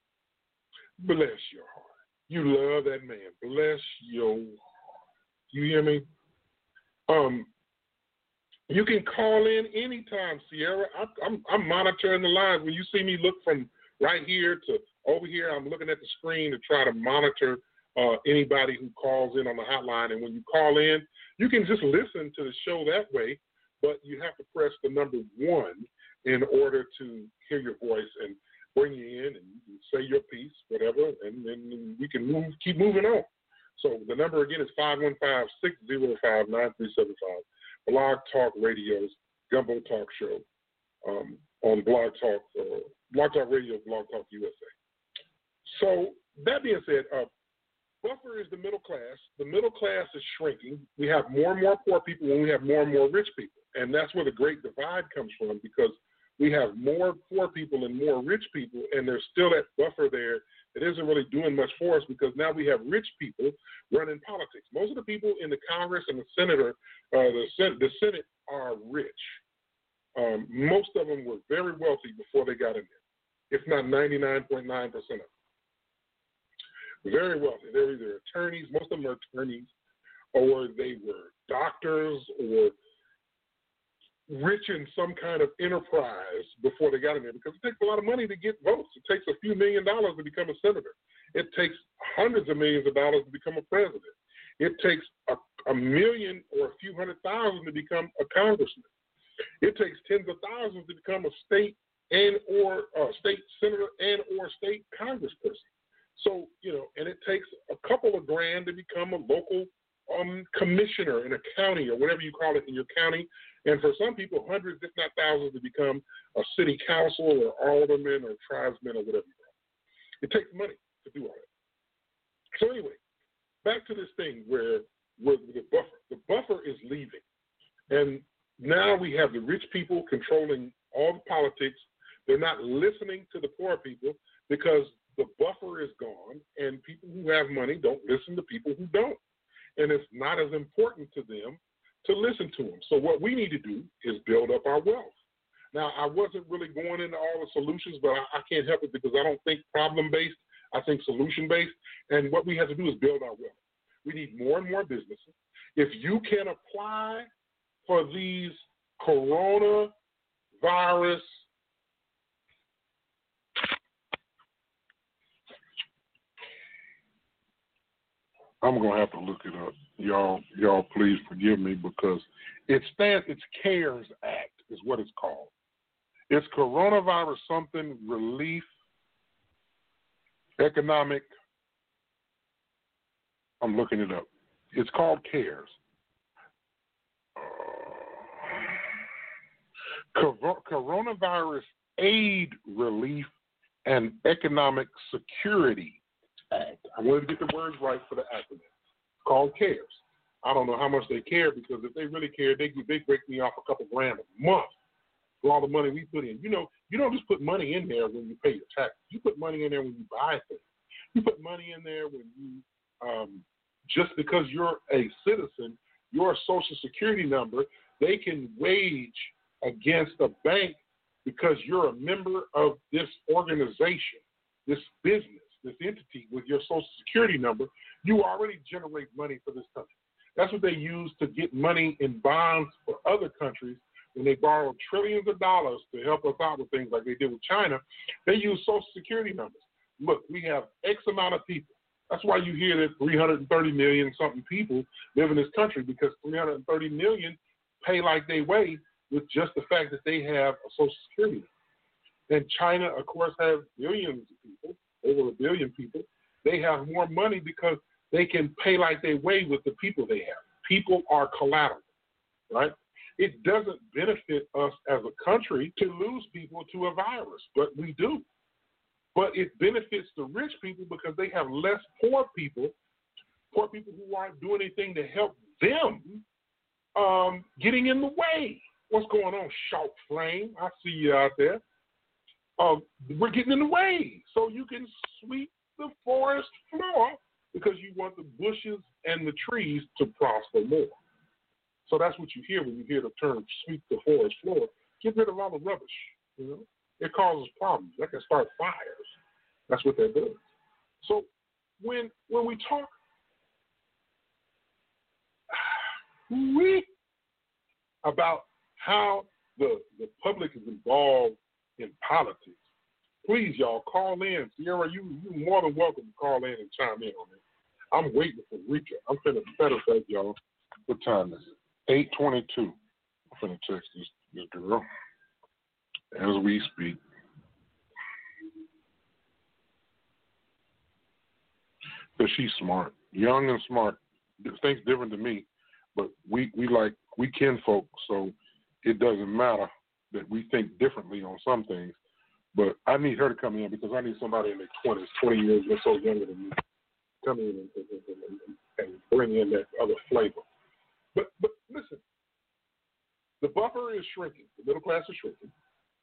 Bless your heart. You love that man. Bless your heart. You hear me? Um, you can call in anytime, Sierra. I, I'm, I'm monitoring the lines. When you see me look from right here to over here, I'm looking at the screen to try to monitor anybody who calls in on the hotline. And when you call in, you can just listen to the show that way, but you have to press the number one in order to hear your voice and bring you in and say your piece, whatever, and then we can move, keep moving on. So the number again is 515-605-9375. Blog Talk Radio's Gumbo Talk Show um, on Blog Talk, uh, Blog Talk Radio, Blog Talk USA. So that being said, uh, buffer is the middle class. The middle class is shrinking. We have more and more poor people when we have more and more rich people. And that's where the great divide comes from because we have more poor people and more rich people, and there's still that buffer there that isn't really doing much for us because now we have rich people running politics. Most of the people in the Congress and the Senator, uh, the, Sen- the Senate are rich. Um, most of them were very wealthy before they got in there, if not 99.9% of them very wealthy. They're either attorneys, most of them are attorneys, or they were doctors or rich in some kind of enterprise before they got in there because it takes a lot of money to get votes. It takes a few million dollars to become a senator. It takes hundreds of millions of dollars to become a president. It takes a, a million or a few hundred thousand to become a congressman. It takes tens of thousands to become a state and or uh, state senator and or state congressperson. So, you know, and it takes a couple of grand to become a local um, commissioner in a county or whatever you call it in your county. And for some people, hundreds, if not thousands, to become a city council or alderman or tribesman or whatever it. Takes money to do all that. So anyway, back to this thing where, where the buffer. The buffer is leaving. And now we have the rich people controlling all the politics. They're not listening to the poor people because the buffer is gone, and people who have money don't listen to people who don't. And it's not as important to them to listen to them. So, what we need to do is build up our wealth. Now, I wasn't really going into all the solutions, but I, I can't help it because I don't think problem based. I think solution based. And what we have to do is build our wealth. We need more and more businesses. If you can apply for these coronavirus I'm gonna have to look it up. Y'all, y'all, please forgive me because it stands. It's CARES Act is what it's called. It's coronavirus something relief, economic. I'm looking it up. It's called CARES. Uh, coronavirus aid relief and economic security Act. I wanted to get the words right for the acronym. Called CARES. I don't know how much they care because if they really care, they they break me off a couple grand a month for all the money we put in. You know, you don't just put money in there when you pay your taxes. You put money in there when you buy things. You put money in there when you um, just because you're a citizen, your social security number, they can wage against a bank because you're a member of this organization, this business, this entity with your social security number, you already generate money for this country. That's what they use to get money in bonds for other countries when they borrow trillions of dollars to help us out with things like they did with China. They use social security numbers. Look, we have X amount of people. That's why you hear that 330 million something people live in this country because 330 million pay like they weigh with just the fact that they have a social security. And China, of course, has billions of people, over a billion people. They have more money because they can pay like they weigh with the people they have. People are collateral, right? It doesn't benefit us as a country to lose people to a virus, but we do. But it benefits the rich people because they have less poor people, poor people who aren't doing anything to help them um, getting in the way. What's going on, Shout Flame? I see you out there. Um, we're getting in the way so you can sweep the forest floor because you want the bushes and the trees to prosper more. So that's what you hear when you hear the term sweep the forest floor. Get rid of all the rubbish. You know, it causes problems. That can start fires. That's what they're doing. So when when we talk, we about how the the public is involved in politics. Please, y'all, call in. Sierra, you you more than welcome to call in and chime in on it. I'm waiting for Rika. I'm finna better say y'all. What time is it? Eight twenty-two. I'm finna text this, this girl as we speak. Because she's smart, young and smart. Thinks different than me, but we we like we kin folk, so it doesn't matter that we think differently on some things. But I need her to come in because I need somebody in their twenties, twenty years or so younger than me, come in and, and, and, bring in that other flavor. But but listen, the buffer is shrinking. The middle class is shrinking.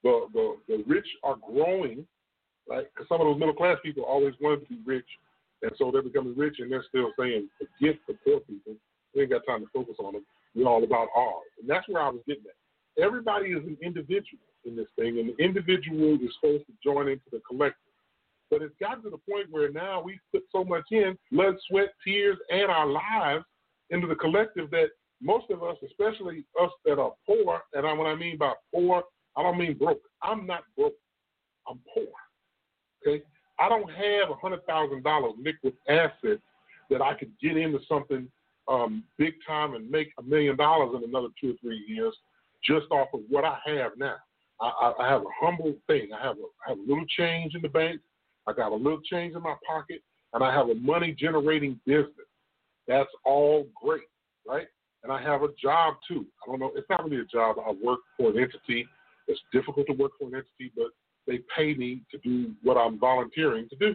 The the, the rich are growing, right? Because some of those middle class people always wanted to be rich, and so they're becoming rich, and they're still saying, forget the poor people. We ain't got time to focus on them. We're all about ours, and that's where I was getting at. Everybody is an individual in this thing, and the individual is supposed to join into the collective. But it's gotten to the point where now we put so much in blood, sweat, tears, and our lives into the collective that most of us, especially us that are poor, and when I mean by poor, I don't mean broke. I'm not broke. I'm poor. Okay? I don't have a hundred thousand dollars liquid assets that I could get into something um, big time and make a million dollars in another two or three years just off of what I have now. I, I have a humble thing. I have a, I have a little change in the bank. I got a little change in my pocket, and I have a money generating business. That's all great, right? And I have a job too. I don't know. It's not really a job. I work for an entity. It's difficult to work for an entity, but they pay me to do what I'm volunteering to do.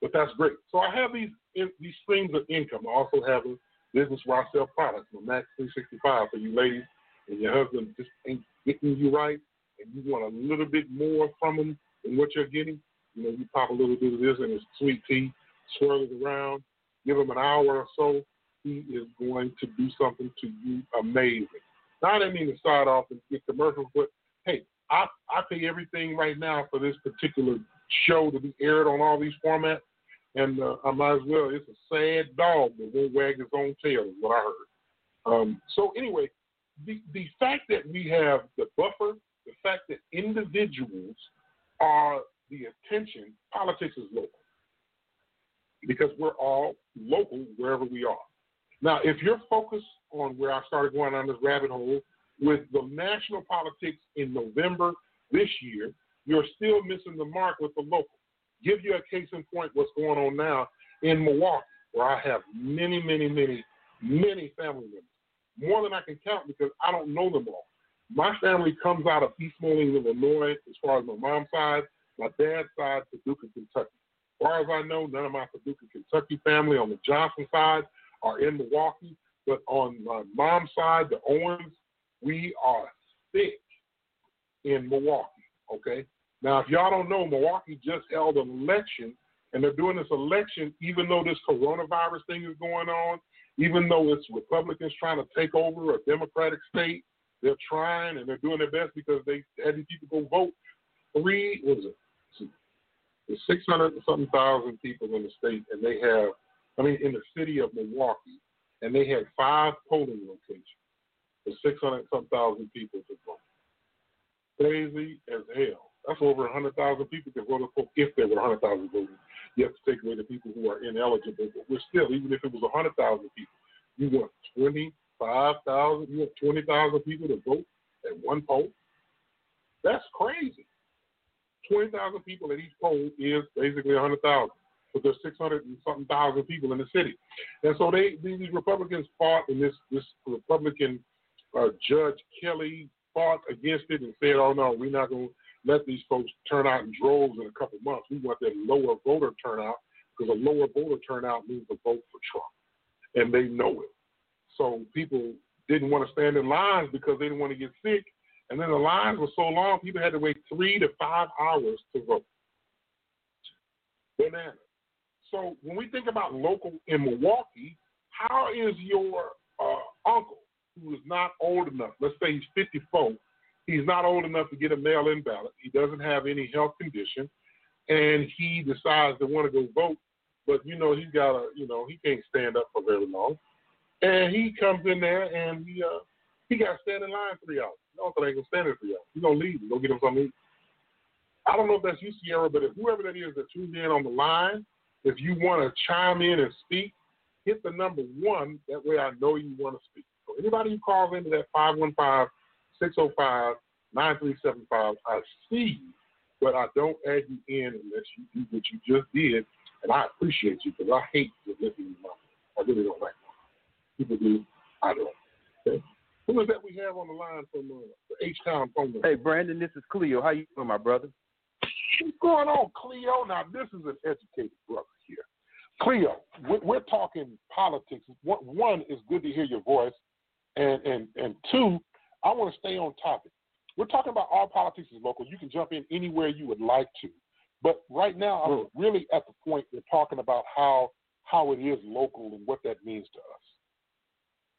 But that's great. So I have these in, these streams of income. I also have a business where I sell products. My Max 365 for you ladies and your husband just ain't getting you right, and you want a little bit more from him than what you're getting. You know, you pop a little bit of this in his sweet tea, swirl it around, give him an hour or so. He is going to do something to you amazing. Now, I didn't mean to start off and get commercials, but hey, I, I pay everything right now for this particular show to be aired on all these formats, and uh, I might as well. It's a sad dog that won't wag its own tail, is what I heard. Um, so anyway, the the fact that we have the buffer, the fact that individuals are the attention, politics is local because we're all local wherever we are. Now, if you're focused on where I started going on this rabbit hole with the national politics in November this year, you're still missing the mark with the local. Give you a case in point what's going on now in Milwaukee, where I have many, many, many, many family members. More than I can count because I don't know them all. My family comes out of East Moline, Illinois, as far as my mom's side. My dad's side, Paducah, Kentucky. As far as I know, none of my Paducah, Kentucky family on the Johnson side are in Milwaukee. But on my mom's side, the Owens, we are thick in Milwaukee. Okay. Now, if y'all don't know, Milwaukee just held an election, and they're doing this election even though this coronavirus thing is going on, even though it's Republicans trying to take over a Democratic state. They're trying and they're doing their best because they had these people go vote. Three, what is it? There's 600 and something thousand people in the state, and they have, I mean, in the city of Milwaukee, and they had five polling locations for 600 and some thousand people to vote. Crazy as hell. That's over 100,000 people can vote if there were 100,000 voters. You have to take away the people who are ineligible, but we're still, even if it was 100,000 people, you want 25,000, you want 20,000 people to vote at one poll? That's crazy. 20,000 people at each poll is basically 100,000. But there's 600 and something thousand people in the city. And so they these Republicans fought, and this, this Republican uh, Judge Kelly fought against it and said, oh, no, we're not going let these folks turn out in droves in a couple months. We want that lower voter turnout because a lower voter turnout means a vote for Trump. And they know it. So people didn't want to stand in lines because they didn't want to get sick. And then the lines were so long, people had to wait three to five hours to vote. Banana. So when we think about local in Milwaukee, how is your uh, uncle who is not old enough, let's say he's 54, he's not old enough to get a mail in ballot, he doesn't have any health condition, and he decides to want to go vote, but you know, he's got a, you know, he can't stand up for very long. And he comes in there and he uh he got to stand in line three hours. No, I ain't gonna stand there three hours. He's gonna leave and go get him something to eat. I don't know if that's you, Sierra, but if whoever that is that tuned in on the line, if you want to chime in and speak, hit the number one. That way I know you want to speak. So anybody who calls into that 515 605 9375, I see you, but I don't add you in unless you do what you just did. And I appreciate you because I hate just listening to my I really don't like that. People do. I don't. Okay. Who is that we have on the line from uh, the H Town phone number? Hey, Brandon, this is Cleo. How you doing, my brother? What's going on, Cleo? Now, this is an educated brother here. Cleo, we're talking politics. One is good to hear your voice, and and and two, I want to stay on topic. We're talking about all politics is local. You can jump in anywhere you would like to, but right now I'm mm. really at the point we're talking about how how it is local and what that means to us.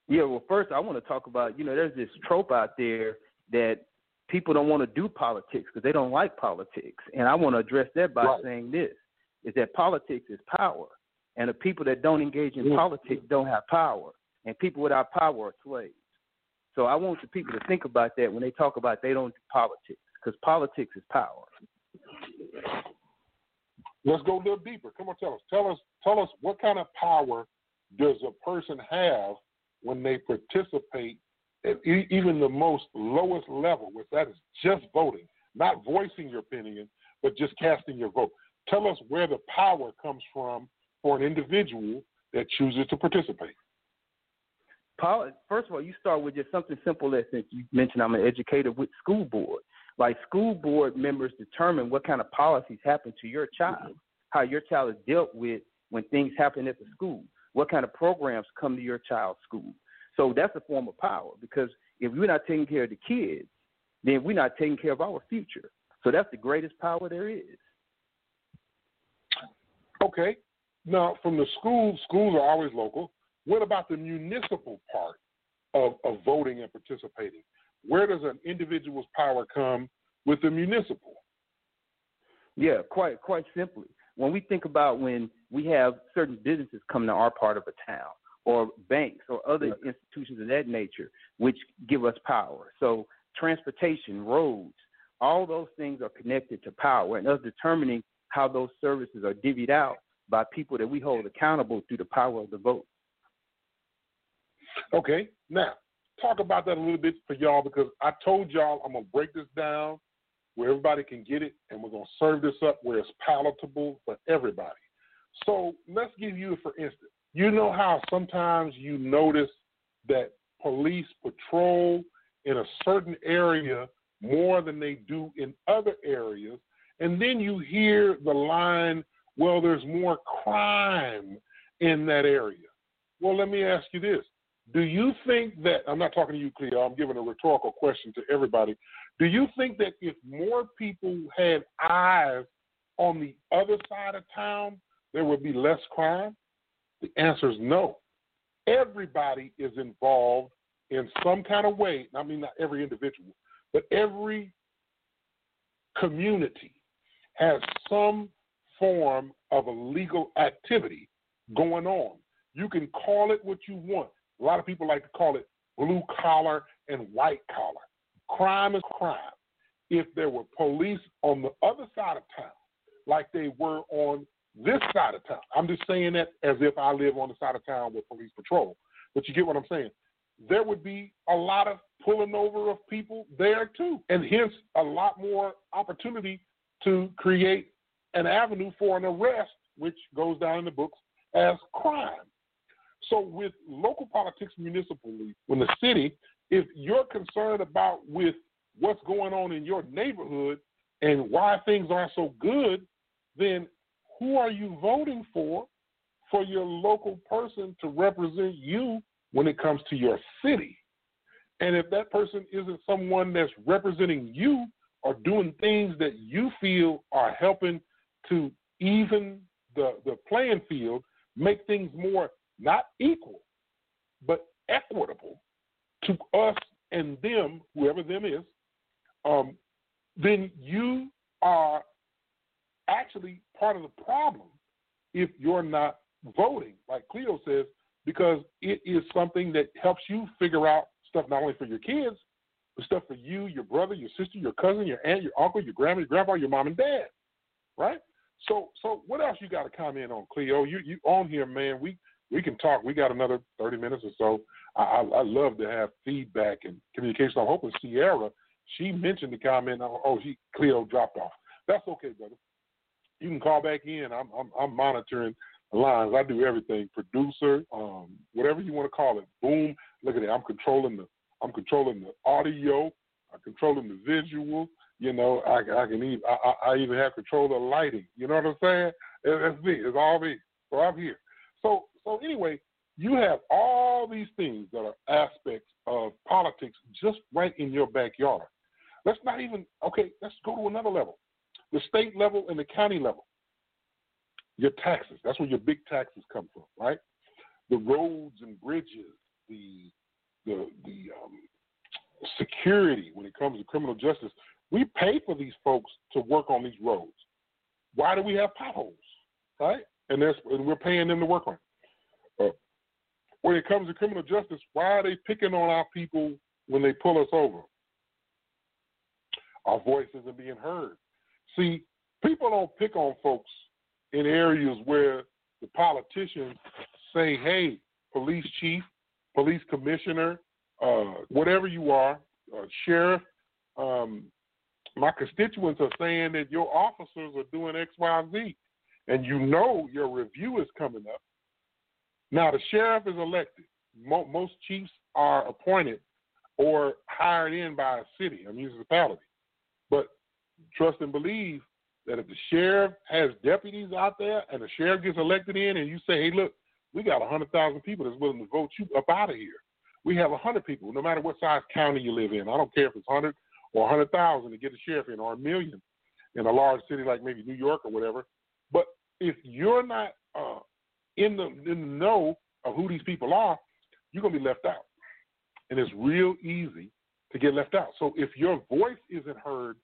Yeah, well, first I want to talk about you know there's this trope out there that people don't want to do politics because they don't like politics, and I want to address that by right. saying this: is that politics is power, and the people that don't engage in mm. politics don't have power, and people without power are slaves. So I want the people to think about that when they talk about they don't do politics, because politics is power. Let's go a little deeper. Come on, tell us. Tell us. Tell us what kind of power does a person have when they participate at even the most lowest level, which that is just voting, not voicing your opinion, but just casting your vote. Tell us where the power comes from for an individual that chooses to participate. First of all, you start with just something simple as since you mentioned I'm an educator with school board. Like school board members determine what kind of policies happen to your child, mm-hmm. how your child is dealt with when things happen at the school, what kind of programs come to your child's school. So that's a form of power because if we're not taking care of the kids, then we're not taking care of our future. So that's the greatest power there is. Okay. Now, from the schools, schools are always local. What about the municipal part of, of voting and participating? Where does an individual's power come with the municipal? Yeah, quite quite simply. When we think about when we have certain businesses come to our part of a town, or banks or other institutions of that nature, which give us power. So transportation, roads, all those things are connected to power, and us determining how those services are divvied out by people that we hold accountable through the power of the vote. Okay, now talk about that a little bit for y'all because I told y'all I'm gonna break this down where everybody can get it, and we're gonna serve this up where it's palatable for everybody. So let's give you, for instance, you know how sometimes you notice that police patrol in a certain area more than they do in other areas, and then you hear the line, well, there's more crime in that area. Well, let me ask you this. Do you think that, I'm not talking to you, Cleo, I'm giving a rhetorical question to everybody. Do you think that if more people had eyes on the other side of town, there would be less crime? The answer is no. Everybody is involved in some kind of way, I mean, not every individual, but every community has some form of illegal activity going on. You can call it what you want. A lot of people like to call it blue collar and white collar. Crime is crime. If there were police on the other side of town, like they were on this side of town, I'm just saying that as if I live on the side of town with police patrol. But you get what I'm saying? There would be a lot of pulling over of people there too, and hence a lot more opportunity to create an avenue for an arrest, which goes down in the books as crime. So with local politics municipally, when the city, if you're concerned about with what's going on in your neighborhood and why things aren't so good, then who are you voting for for your local person to represent you when it comes to your city? And if that person isn't someone that's representing you or doing things that you feel are helping to even the, the playing field, make things more not equal, but equitable to us and them, whoever them is, um, then you are actually part of the problem if you're not voting, like Cleo says, because it is something that helps you figure out stuff not only for your kids, but stuff for you, your brother, your sister, your cousin, your aunt, your uncle, your grandma, your grandpa, your mom and dad, right? So, so what else you got to comment on, Cleo? You you on here, man? We we can talk. We got another thirty minutes or so. I I, I love to have feedback and communication. I'm hoping Sierra. She mentioned the comment. Oh, she Cleo dropped off. That's okay, brother. You can call back in. I'm I'm, I'm monitoring the lines. I do everything. Producer, um, whatever you want to call it. Boom. Look at it. I'm controlling the I'm controlling the audio. I'm controlling the visual. You know, I, I can even I, I even have control of the lighting. You know what I'm saying? That's me. It's all me. So I'm here. So so anyway, you have all these things that are aspects of politics just right in your backyard. Let's not even okay. Let's go to another level, the state level and the county level. Your taxes. That's where your big taxes come from, right? The roads and bridges, the the the um, security when it comes to criminal justice. We pay for these folks to work on these roads. Why do we have potholes, right? And, and we're paying them to work on. Uh, when it comes to criminal justice, why are they picking on our people when they pull us over? Our voices are being heard. See, people don't pick on folks in areas where the politicians say, hey, police chief, police commissioner, uh, whatever you are, uh, sheriff, um, my constituents are saying that your officers are doing X, Y, Z, and you know your review is coming up. Now, the sheriff is elected. Mo- most chiefs are appointed or hired in by a city, a municipality. But trust and believe that if the sheriff has deputies out there and the sheriff gets elected in and you say, hey, look, we got 100,000 people that's willing to vote you up out of here. We have 100 people, no matter what size county you live in. I don't care if it's 100 or 100,000 to get a sheriff in, or a million in a large city like maybe New York or whatever. But if you're not uh, in the in the know of who these people are, you're gonna be left out, and it's real easy to get left out. So if your voice isn't heard,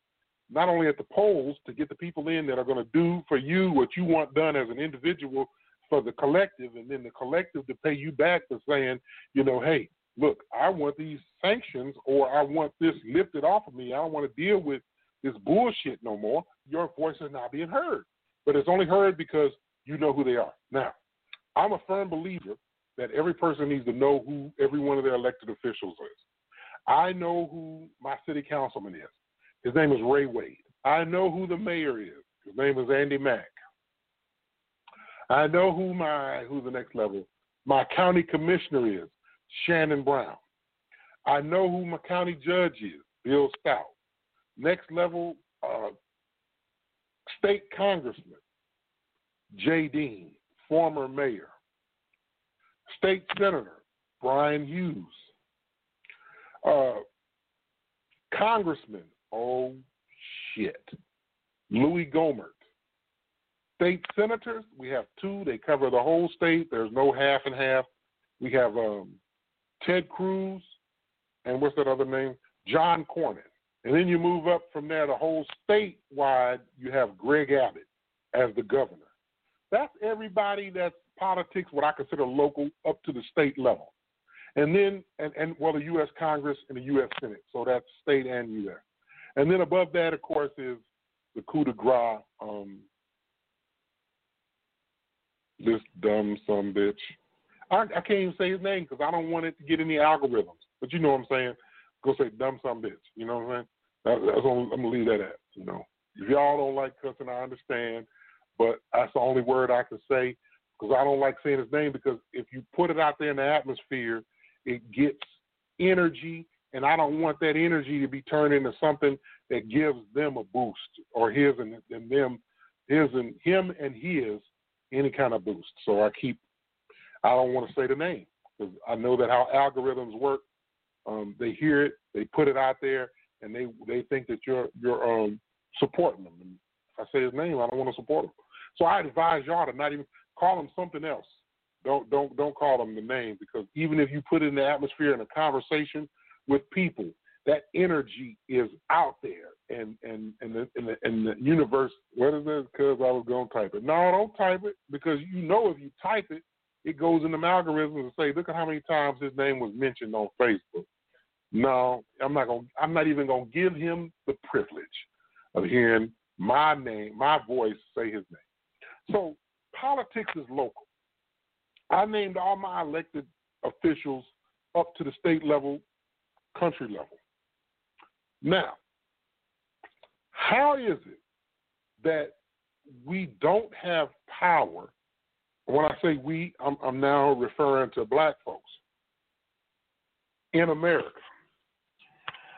not only at the polls to get the people in that are going to do for you what you want done as an individual for the collective, and then the collective to pay you back for saying, you know, hey, look, I want these sanctions or I want this lifted off of me. I don't want to deal with this bullshit no more. Your voice is not being heard. But it's only heard because you know who they are. Now, I'm a firm believer that every person needs to know who every one of their elected officials is. I know who my city councilman is. His name is Ray Wade. I know who the mayor is. His name is Andy Mack. I know who my who's the next level. My county commissioner is. Shannon Brown. I know who my county judge is, Bill Stout. Next level, uh, state congressman, Jay Dean, former mayor. State senator, Bryan Hughes. Uh, congressman, oh shit, Louis Gohmert. State senators, we have two. They cover the whole state. There's no half and half. We have um, Ted Cruz and what's that other name? John Cornyn. And then you move up from there, the whole statewide, you have Greg Abbott as the governor. That's everybody that's politics, what I consider local, up to the state level. And then, and, and well, the U.S. Congress and the U.S. Senate. So that's state and U.S. And then above that, of course, is the coup de grace, um, this dumb some bitch. I, I can't even say his name because I don't want it to get any algorithms. But you know what I'm saying? Go say dumb some bitch. You know what I'm saying? That, that's all, I'm gonna leave that at. You know, if y'all don't like cussing, I understand, but that's the only word I can say because I don't like saying his name because if you put it out there in the atmosphere, it gets energy, and I don't want that energy to be turned into something that gives them a boost or his and, and them, his and him and his any kind of boost. So I keep, I don't want to say the name because I know that how algorithms work. Um, they hear it, they put it out there, and they they think that you're you're um, supporting them. And if I say his name, I don't want to support him. So I advise y'all to not even call him something else. Don't don't don't call him the name because even if you put it in the atmosphere in a conversation with people, that energy is out there and and and the, and the, and the universe. What is it? Because I was gonna type it. No, don't type it because you know if you type it, it goes in the algorithms and say, look at how many times his name was mentioned on Facebook. No, I'm not gonna. I'm not even gonna give him the privilege of hearing my name, my voice say his name. So politics is local. I named all my elected officials up to the state level, country level. Now, how is it that we don't have power? When I say we, I'm, I'm now referring to black folks in America,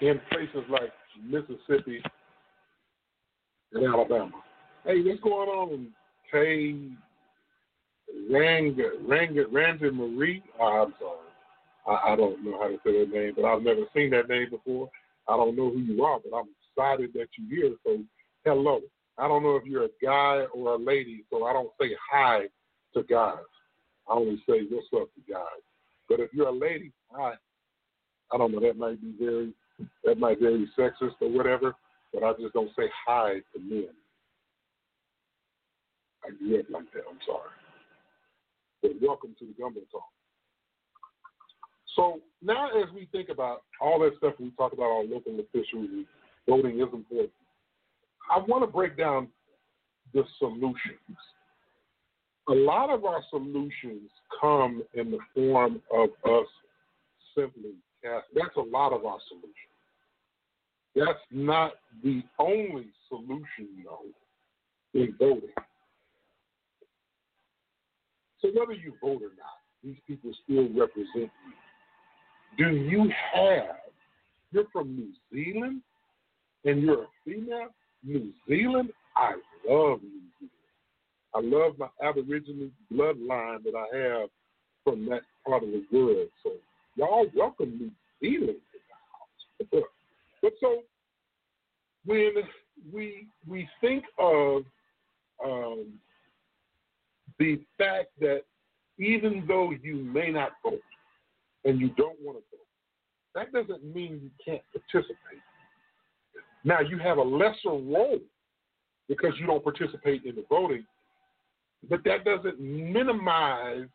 in places like Mississippi and Alabama. Hey, what's going on, Tay Rang Rang Randy Marie? Oh, I'm sorry. I, I don't know how to say that name, but I've never seen that name before. I don't know who you are, but I'm excited that you're here. So, hello. I don't know if you're a guy or a lady, so I don't say hi to guys. I only say what's up to guys. But if you're a lady, hi. I don't know. That might be very that might be very sexist or whatever, but I just don't say hi to men. I up like that. I'm sorry. But welcome to the Gumbo Talk. So now, as we think about all that stuff we talk about, our local officials and voting is important. I want to break down the solutions. A lot of our solutions come in the form of us simply casting. That's a lot of our solutions. That's not the only solution, though, in voting. So whether you vote or not, these people still represent you do you have, you're from New Zealand and you're a female? New Zealand, I love New Zealand. I love my Aboriginal bloodline that I have from that part of the world. So y'all welcome New Zealand to the house. But so when we we think of um, the fact that even though you may not vote, and you don't want to vote, that doesn't mean you can't participate. Now, you have a lesser role because you don't participate in the voting, but that doesn't minimize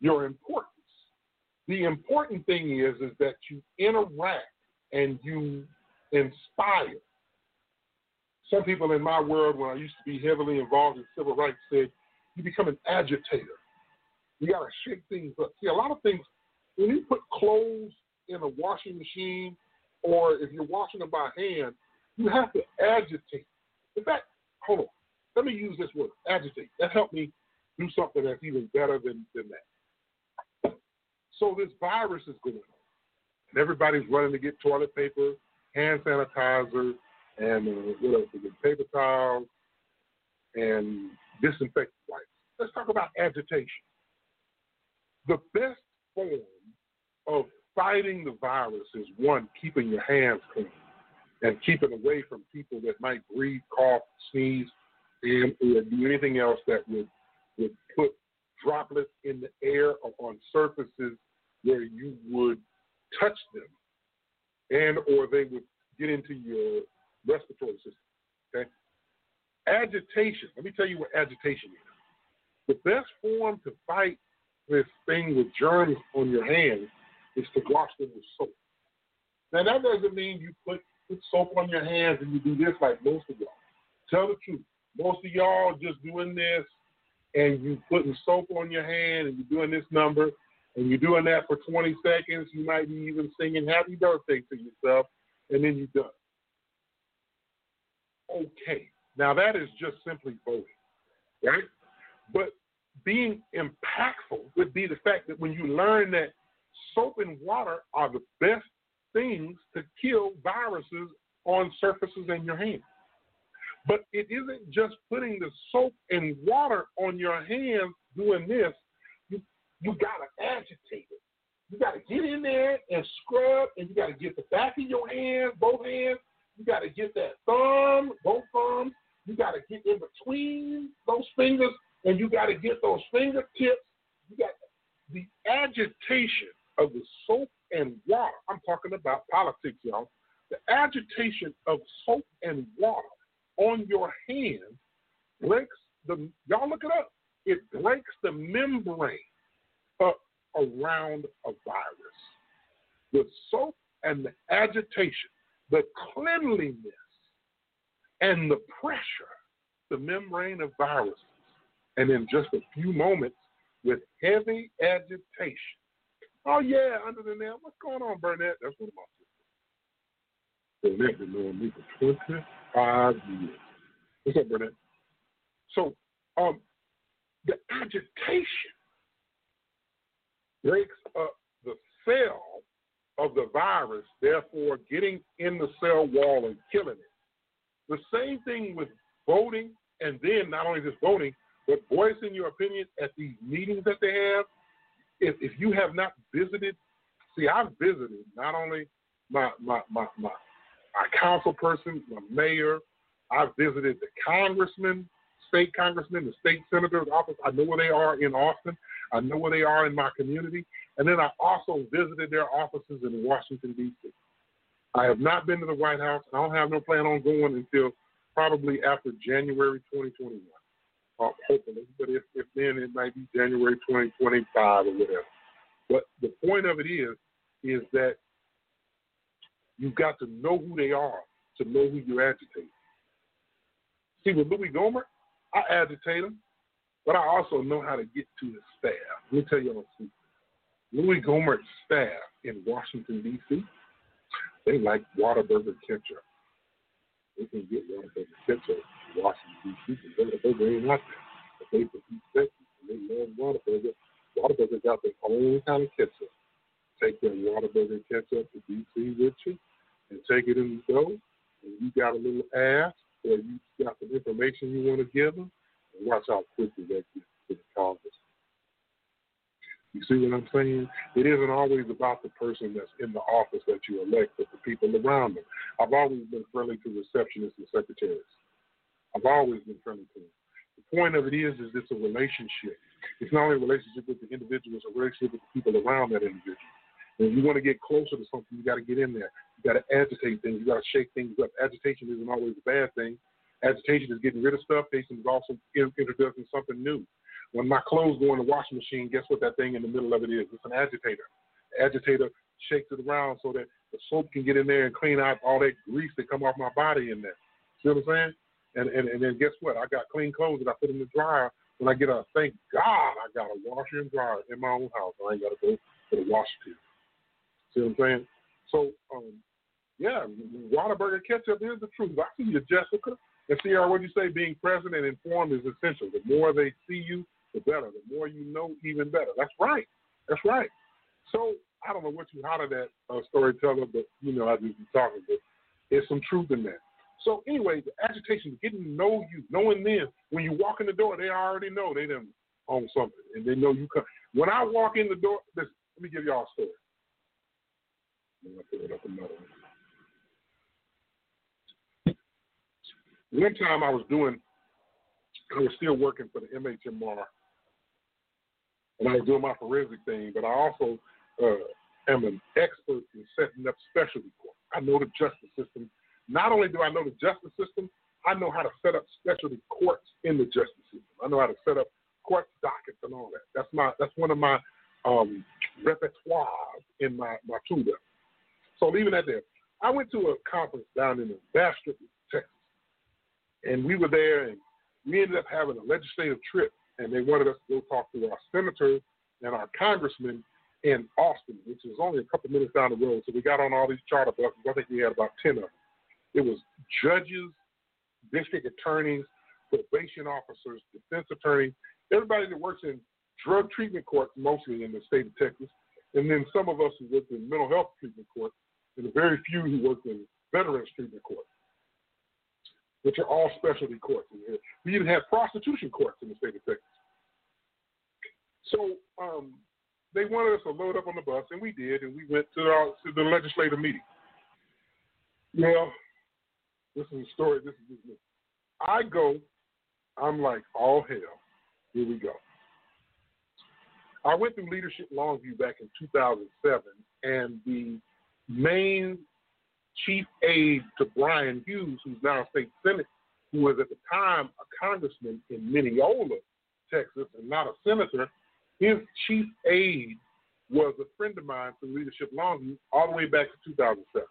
your importance. The important thing is, is that you interact and you inspire. Some people in my world, when I used to be heavily involved in civil rights, said you become an agitator. You got to shake things up. See, a lot of things when you put clothes in a washing machine, or if you're washing them by hand, you have to agitate. In fact, hold on. Let me use this word, agitate. That helped me do something that's even better than, than that. So this virus is going on, and everybody's running to get toilet paper, hand sanitizer, and uh, what else? Paper towels and disinfectant wipes. Let's talk about agitation. The best form of fighting the virus is one, keeping your hands clean and keeping away from people that might breathe, cough, sneeze, and or do anything else that would would put droplets in the air or on surfaces where you would touch them and or they would get into your respiratory system. Okay? Agitation. Let me tell you what agitation is. The best form to fight this thing with germs on your hands is to wash them with soap. Now that doesn't mean you put, put soap on your hands and you do this like most of y'all. Tell the truth. Most of y'all just doing this and you putting soap on your hand and you're doing this number and you're doing that for 20 seconds. You might be even singing happy birthday to yourself and then you're done. Okay. Now that is just simply voting, right? But being impactful would be the fact that when you learn that soap and water are the best things to kill viruses on surfaces in your hands. But it isn't just putting the soap and water on your hands doing this. You you gotta agitate it. You gotta get in there and scrub, and you gotta get the back of your hands, both hands. You gotta get that thumb, both thumbs. You gotta get in between those fingers, and you gotta get those fingertips. You got the agitation of the soap and water. I'm talking about politics, y'all. The agitation of soap and water on your hand breaks the y'all look it up. It breaks the membrane up around a virus. The soap and the agitation, the cleanliness and the pressure, the membrane of viruses. And in just a few moments, with heavy agitation. Oh yeah, under the nail. What's going on, Burnett? That's what I'm saying. Burnett been knowing me for 25 years. What's up, Burnett? So, um, the agitation breaks up the cell of the virus, therefore getting in the cell wall and killing it. The same thing with voting, and then not only just voting, but voicing your opinion at these meetings that they have. If, if you have not visited, see, I've visited not only my my my my, my council person, my mayor, I've visited the congressman, state congressman, the state senator's office. I know where they are in Austin. I know where they are in my community. And then I also visited their offices in Washington, D.C. I have not been to the White House. I don't have no plan on going until probably after January 2021. Uh, hopefully, but if, if then it might be January 2025 or whatever. But the point of it is, is that you've got to know who they are to know who you agitate. See, with Louis Gohmert, I agitate him, but I also know how to get to his staff. Let me tell you a secret. Louis Gohmert's staff in Washington, D.C., they like Whataburger ketchup. They can get Whataburger ketchup in Washington, D.C. because Whataburger ain't out there. But they produce Texas and they love Whataburger. Whataburger got their own kind of ketchup. Take that Whataburger ketchup to D.C. with you and take it in the dough. And you got a little ass or you got some information you want to give them, and watch how quickly that gets to the Congress. You see what I'm saying? It isn't always about the person that's in the office that you elect, but the people around them. I've always been friendly to receptionists and secretaries. I've always been friendly to them. The point of it is, is it's a relationship. It's not only a relationship with the individual, it's a relationship with the people around that individual. If you want to get closer to something, you got to get in there. You got to agitate things. You got to shake things up. Agitation isn't always a bad thing. Agitation is getting rid of stuff. Agitation is also introducing something new. When my clothes go in the washing machine, guess what that thing in the middle of it is? It's an agitator. The agitator shakes it around so that the soap can get in there and clean out all that grease that come off my body in there. See what I'm saying? And, and and then guess what? I got clean clothes that I put in the dryer. When I get a thank God I got a washer and dryer in my own house. I ain't got to go to the wash pit. See what I'm saying? So, um, yeah, Whataburger ketchup is the truth. I see you, Jessica. And Sierra, what you say? Being present and informed is essential. The more they see you, the better. The more you know, even better. That's right. That's right. So I don't know what you out of that uh, storyteller, but you know I just be talking. But there's some truth in that. So anyway, the agitation, getting to know you, knowing them. When you walk in the door, they already know they them on something, and they know you come. When I walk in the door, this, let me give y'all a story. One time I was doing, I was still working for the MHMR, and I was doing my forensic thing, but I also uh, am an expert in setting up specialty courts. I know the justice system. Not only do I know the justice system, I know how to set up specialty courts in the justice system. I know how to set up court dockets and all that. That's my that's one of my um, repertoires in my my tool. So leaving that there, I went to a conference down in Bastrop, Texas, and we were there, and we ended up having a legislative trip, and they wanted us to go talk to our senators and our congressmen in Austin, which is only a couple minutes down the road. So we got on all these charter buses. I think we had about ten of them. It was judges, district attorneys, probation officers, defense attorneys, everybody that works in drug treatment courts, mostly in the state of Texas, and then some of us who work in mental health treatment courts, and very few who work in veterans treatment courts, which are all specialty courts. We even have prostitution courts in the state of Texas. So um, they wanted us to load up on the bus, and we did, and we went to, our, to the legislative meeting. Well, this is a story. This is me. I go. I'm like, all hell. Here we go. I went through Leadership Longview back in 2007, and the main chief aide to Bryan Hughes, who's now a state senate, who was at the time a congressman in Mineola, Texas, and not a senator, his chief aide was a friend of mine from Leadership Longview all the way back to 2007.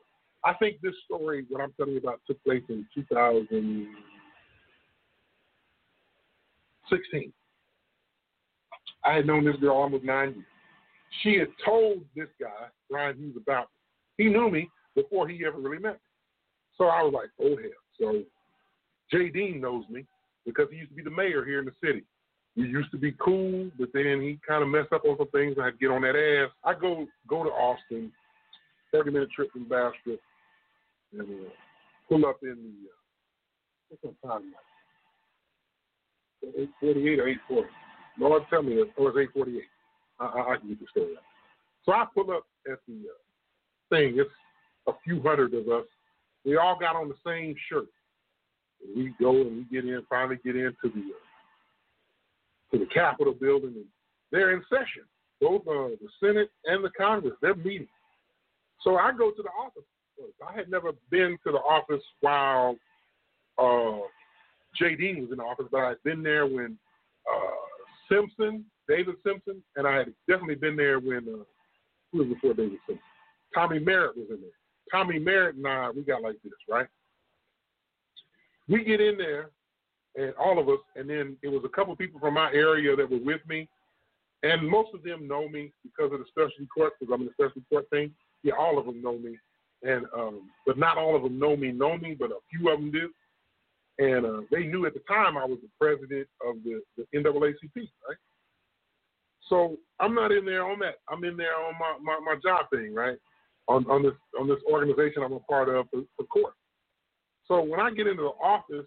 I think this story, what I'm telling you about, took place in 2016. I had known this girl almost nine years. She had told this guy, Bryan Hughes, about me. He knew me before he ever really met me. So I was like, oh, hell. So Jay Dean knows me because he used to be the mayor here in the city. We used to be cool, but then he kind of messed up on some things. I had to get on that ass. I go go to Austin, 30 minute trip from Bastrop, and uh, pull up in the, uh, what's the time like? 848 or 840. Lord, tell me, it was 848. I, I, I can get the story out. So I pull up at the uh, thing. It's a few hundred of us. We all got on the same shirt. We go and we get in, finally get into the uh, to the Capitol building, and they're in session. Both uh, the Senate and the Congress, they're meeting. So I go to the office. I had never been to the office while uh, Dean was in the office, but I had been there when uh, Simpson, David Simpson, and I had definitely been there when uh, who was before David Simpson? Tommy Merritt was in there. Tommy Merritt and I, we got like this, right? We get in there, and all of us, and then it was a couple people from my area that were with me, and most of them know me because of the specialty court, because I'm in the specialty court thing. Yeah, all of them know me, and um, but not all of them know me, know me, but a few of them do. And uh, they knew at the time I was the president of the, the NAACP, right? So I'm not in there on that. I'm in there on my, my, my job thing, right? On on this on this organization I'm a part of for, for court. So when I get into the office,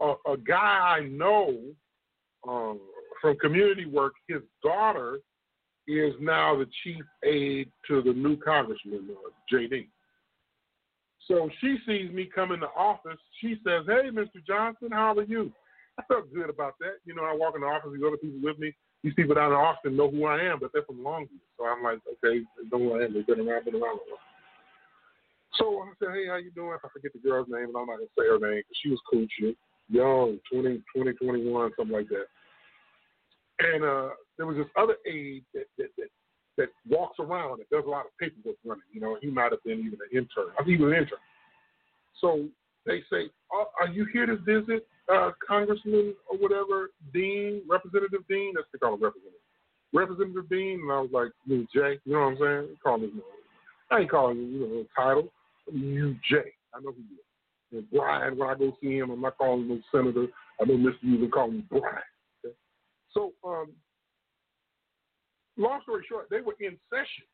a, a guy I know um, from community work, his daughter is now the chief aide to the new congressman, uh, JD. So she sees me come in the office. She says, Hey, Mr. Johnson, how are you? I felt good about that. You know, I walk in the office, these other people with me. These people down in Austin know who I am, but they're from Longview. So I'm like, okay, know who I am. They've been around, been around a while. So I said, hey, how you doing? I forget the girl's name, and I'm not going to say her name because she was cool shit. Young, 20, 20, 21, something like that. And uh, there was this other aide that, that, that that walks around and does a lot of paperwork running. You know, he might have been even an intern. I think he was an intern. So they say, oh, "Are you here to visit uh, Congressman or whatever Dean, Representative Dean?" That's they call him Representative. Representative Dean, and I was like, "You Jay," you know what I'm saying? Call me, I ain't calling you, you know, title. You Jay. I know who you are. And Bryan, when I go see him, I'm not calling him Senator. I know Mr. Can call me Bryan. Okay? So um, long story short, they were in session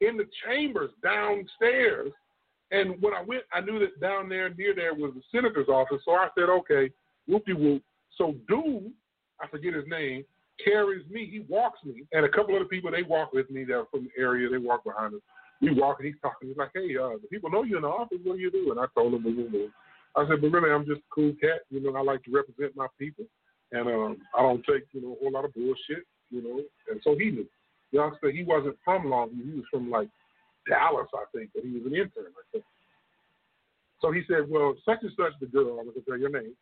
in the chambers downstairs. And when I went, I knew that down there near there was the senator's office. So I said, okay, whoopty whoop. So dude, I forget his name, carries me. He walks me, and a couple other people they walk with me. They're from the area. They walk behind us. We walk, and he's talking. He's like, "Hey, uh, the people know you in the office. What do you do?" And I told him, blah, blah. I said, "But really, I'm just a cool cat. You know, I like to represent my people, and um, I don't take you know a whole lot of bullshit you know. And so he knew. You know, so he wasn't from Longview. He was from like Dallas, I think, but he was an intern, I think. So he said, "Well, such and such, the girl, I'm to tell your name,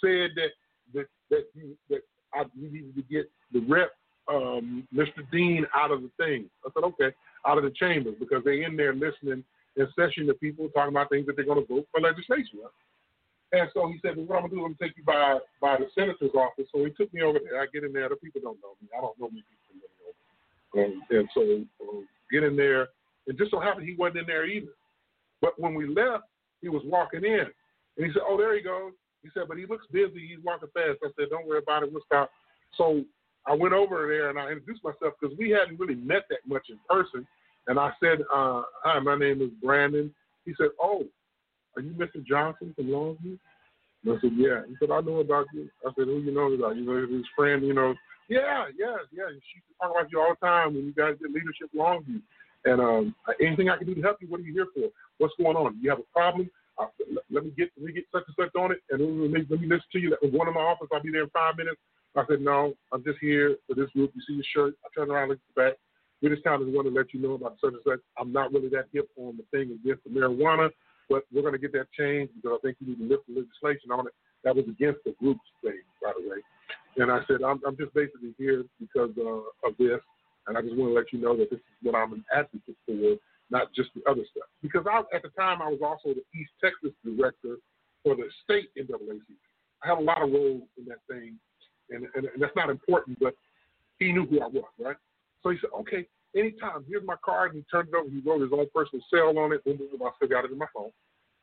said that that that you, that I, you needed to get the rep, um, Mr. Dean, out of the thing." I said, "Okay, out of the chambers because they're in there listening in session to people talking about things that they're going to vote for legislation." And so he said, well, "What I'm gonna do? I'm gonna take you by by the senator's office." So he took me over there. I get in there. The people don't know me. I don't know many people. And, and so uh, get in there, and just so happened he wasn't in there either. But when we left, he was walking in, and he said, "Oh, there he goes." He said, "But he looks busy. He's walking fast." I said, "Don't worry about it. We'll stop." So I went over there and I introduced myself because we hadn't really met that much in person. And I said, uh, "Hi, my name is Brandon." He said, "Oh, are you Mr. Johnson from Longview?" And I said, "Yeah." He said, "I know about you." I said, "Who you know about? You know his friend? You know?" Yeah, yeah, yeah. She talk about you all the time when you guys get leadership Longview. And um, anything I can do to help you, what are you here for? What's going on? You have a problem? Uh, let, let me get let me get such and such on it, and let me, let me listen to you. That was one in my office. I'll be there in five minutes. I said, no, I'm just here for this group. You see your shirt. I turned around, looked back. We just kind of want to let you know about such and such. I'm not really that hip on the thing against the marijuana, but we're going to get that changed because I think you need to lift the legislation on it. That was against the group's thing, by the way. And I said, I'm, I'm just basically here because uh, of this, and I just want to let you know that this is what I'm an advocate for, not just the other stuff. Because I, at the time, I was also the East Texas director for the state NAACP. I had a lot of roles in that thing, and, and, and that's not important, but he knew who I was, right? So he said, okay, anytime, here's my card. He turned it over. He wrote his own personal cell on it. Boom, boom, boom. I still got it in my phone.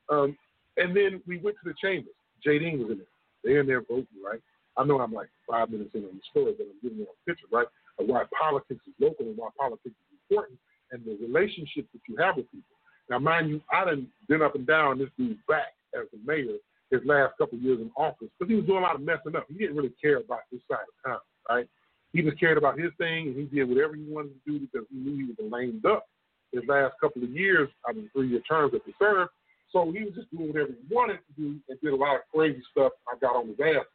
Um, and then we went to the chambers. J. Dean was in there. They're in there voting, right? I know I'm like five minutes in on the story, but I'm giving you a picture, right, of why politics is local and why politics is important and the relationship that you have with people. Now, mind you, I done been up and down this dude's back as the mayor his last couple of years in office because he was doing a lot of messing up. He didn't really care about this side of town, right? He just cared about his thing and he did whatever he wanted to do because he knew he was lamed up his last couple of years, I mean, three year terms that he served. So he was just doing whatever he wanted to do and did a lot of crazy stuff. I got on his ass.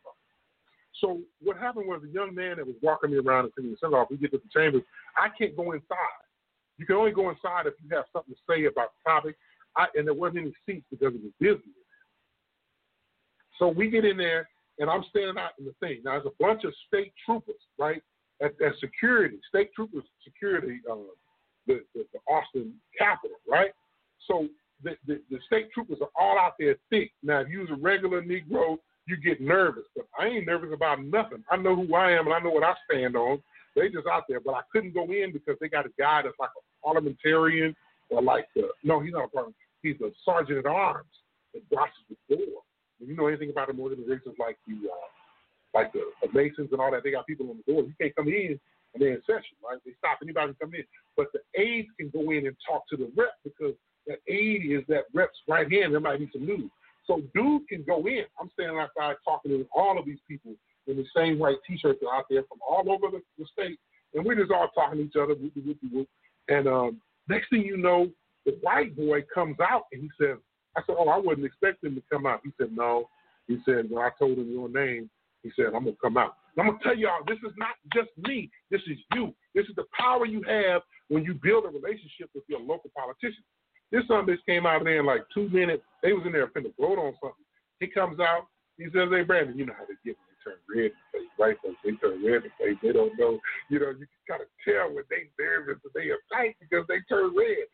So what happened was a young man that was walking me around and taking the center off. We get to the chambers. I can't go inside. You can only go inside if you have something to say about the topic. I, and there wasn't any seats because it was busy. So we get in there, and I'm standing out in the thing. Now, there's a bunch of state troopers, right, at, at security, state troopers security, uh, the, the, the Austin Capitol, right? So the, the, the state troopers are all out there thick. Now, if you was a regular Negro, you get nervous, but I ain't nervous about nothing. I know who I am and I know what I stand on. They just out there, but I couldn't go in because they got a guy that's like a parliamentarian or like the no, he's not a parliamentarian. He's a sergeant at arms that watches the door. If you know anything about them organizations like the uh, like the, the Masons and all that, they got people on the door. You can't come in and they're in session, right? They stop anybody from coming in. But the aides can go in and talk to the rep because that aide is that rep's right hand. There might be some news. So dude can go in. I'm standing outside talking to all of these people in the same white t-shirts are out there from all over the, the state, and we're just all talking to each other, whoopie, whoopie, whoop. And um, next thing you know, the white boy comes out and he says, I said, oh, I wasn't expecting him to come out. He said, no. He said, when I told him your name, he said, I'm to come out. I'm to tell y'all, this is not just me. This is you. This is the power you have when you build a relationship with your local politicians. This son bitch came out of there in like two minutes. They was in there finna vote on something. He comes out. He says, "Hey, Brandon, you know how they get when they turn red in the face, right? They turn red in face. They don't know. You know, you can kind of tell when they nervous and they uptight because they turn red.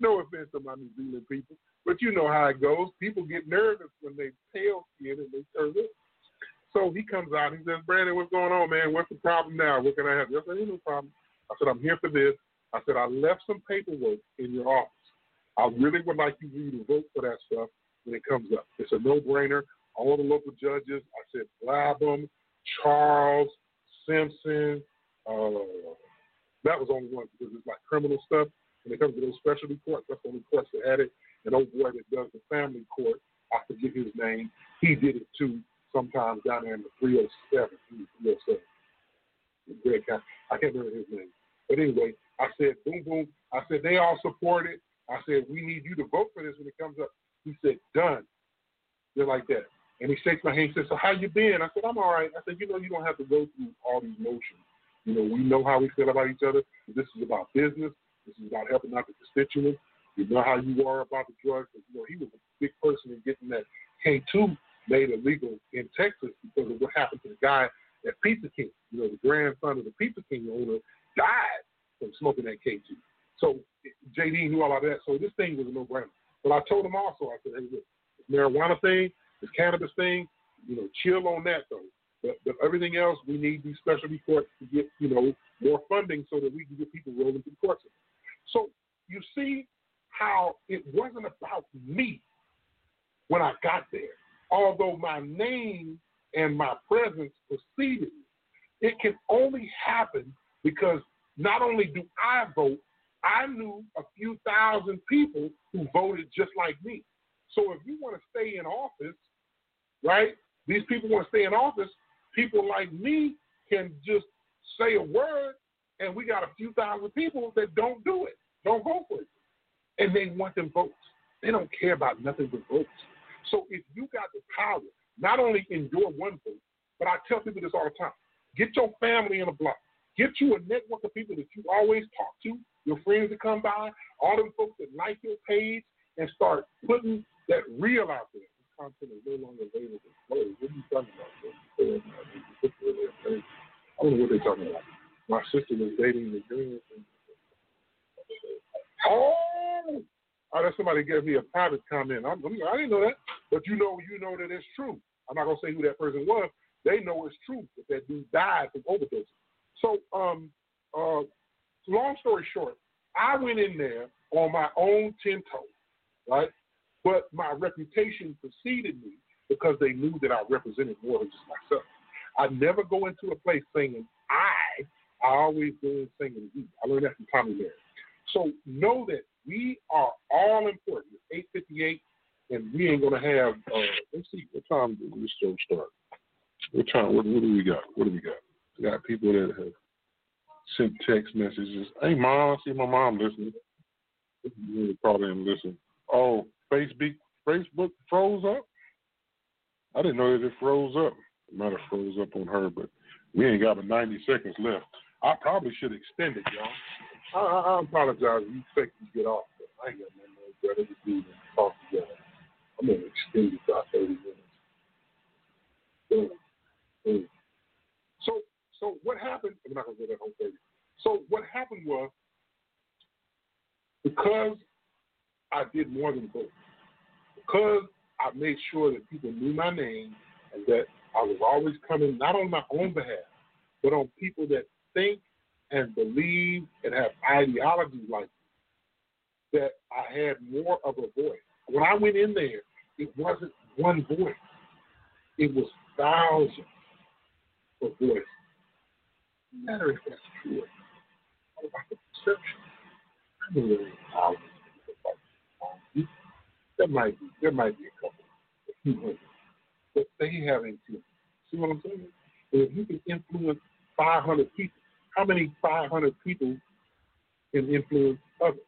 No offense to my New Zealand people, but you know how it goes. People get nervous when they pale skin and they turn red. So he comes out. He says, "Brandon, what's going on, man? What's the problem now? What can I help?" I said, "Ain't no problem." I said, "I'm here for this." I said, I left some paperwork in your office. I really would like you to vote for that stuff when it comes up. It's a no brainer. All the local judges, I said, Blabham, Charles, Simpson, uh, that was only one because it's like criminal stuff. When it comes to those specialty courts, that's the only courts that had it. An old boy that does the family court, I forget his name, he did it too sometimes down there in the 307. 307. Greg I can't remember his name. But anyway, I said, boom, boom. I said, they all support it. I said, we need you to vote for this when it comes up. He said, done. They're like that. And he shakes my hand. He says, so how you been? I said, I'm all right. I said, you know, you don't have to go through all these motions. You know, we know how we feel about each other. This is about business. This is about helping out the constituents. You know how you are about the drugs. You know, he was a big person in getting that K2 made illegal in Texas because of what happened to the guy at Pizza King. You know, the grandson of the Pizza King owner died from smoking that K2. So JD knew all of that. So this thing was a no-brainer. But I told him also, I said, hey, look, this marijuana thing, this cannabis thing, you know, chill on that though. But, but everything else, we need these specialty courts to get, you know, more funding so that we can get people rolling through the courts. So you see how it wasn't about me when I got there. Although my name and my presence preceded me, it can only happen because not only do I vote, I knew a few thousand people who voted just like me. So if you want to stay in office, right, these people want to stay in office, people like me can just say a word and we got a few thousand people that don't do it, don't vote for it. And they want them votes. They don't care about nothing but votes. So if you got the power, not only your one vote, but I tell people this all the time get your family in a block. Get you a network of people that you always talk to, your friends that come by, all them folks that like your page, and start putting that real out there. This content is no longer available. What are you talking about? I don't know what they're talking about. My sister was dating the dream. Oh, oh, that's somebody gave me a private comment. I'm, I didn't know that, but you know, you know that it's true. I'm not gonna say who that person was. They know it's true that that dude died from overdose. So, um, uh, long story short, I went in there on my own ten toes, right? But my reputation preceded me because they knew that I represented more than just myself. I never go into a place singing I. I always go in singing we. I learned that from Tommy Merritt. So know that we are all important. It's 8:58, and we ain't gonna have. Uh, let's see, what time did this show start? What time? What, what do we got? What do we got? Got people that have sent text messages. Hey, mom, I see my mom listening. You probably didn't listen. Oh, Facebook, Facebook froze up. I didn't know that it froze up. It might have froze up on her, but we ain't got but 90 seconds left. I probably should extend it, y'all. I, I, apologize. You me to get off, but I ain't got nothing else better to do than talk together. I'm gonna extend it to 30 minutes. Boom. So, so what happened? I'm not gonna go that whole thing. So what happened was because I did more than vote, because I made sure that people knew my name and that I was always coming not on my own behalf, but on people that think and believe and have ideologies like me, that I had more of a voice. When I went in there, it wasn't one voice. It was thousands of voices. Matter if that's true. What about the perception? I of There might be there might be a couple, a few hundred. But they have influence. See what I'm saying? And if you can influence five hundred people, how many 500 people can influence others?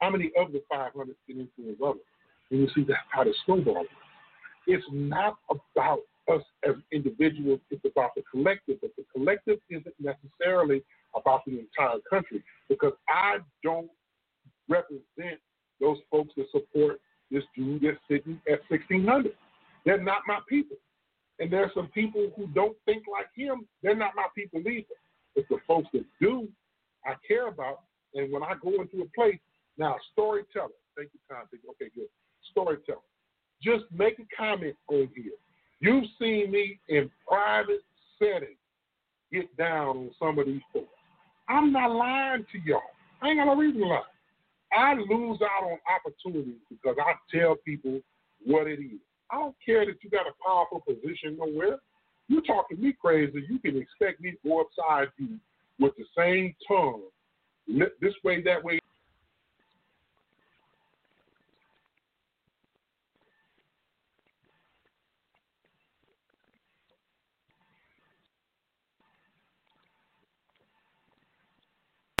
How many of the 500 can influence others? And you see that how the snowball works. It's not about us as individuals, it's about the collective, but the collective isn't necessarily about the entire country because I don't represent those folks that support this dude that's sitting at 1600. They're not my people. And there's some people who don't think like him, they're not my people either. It's the folks that do I care about. And when I go into a place, now storyteller, thank you, Tom. Okay, good. Storyteller. Just make a comment on here. You've seen me in private settings get down on some of these folks. I'm not lying to y'all. I ain't got no reason to lie. I lose out on opportunities because I tell people what it is. I don't care that you got a powerful position nowhere. You're talking me crazy, you can expect me to go upside you with the same tongue, this way, that way,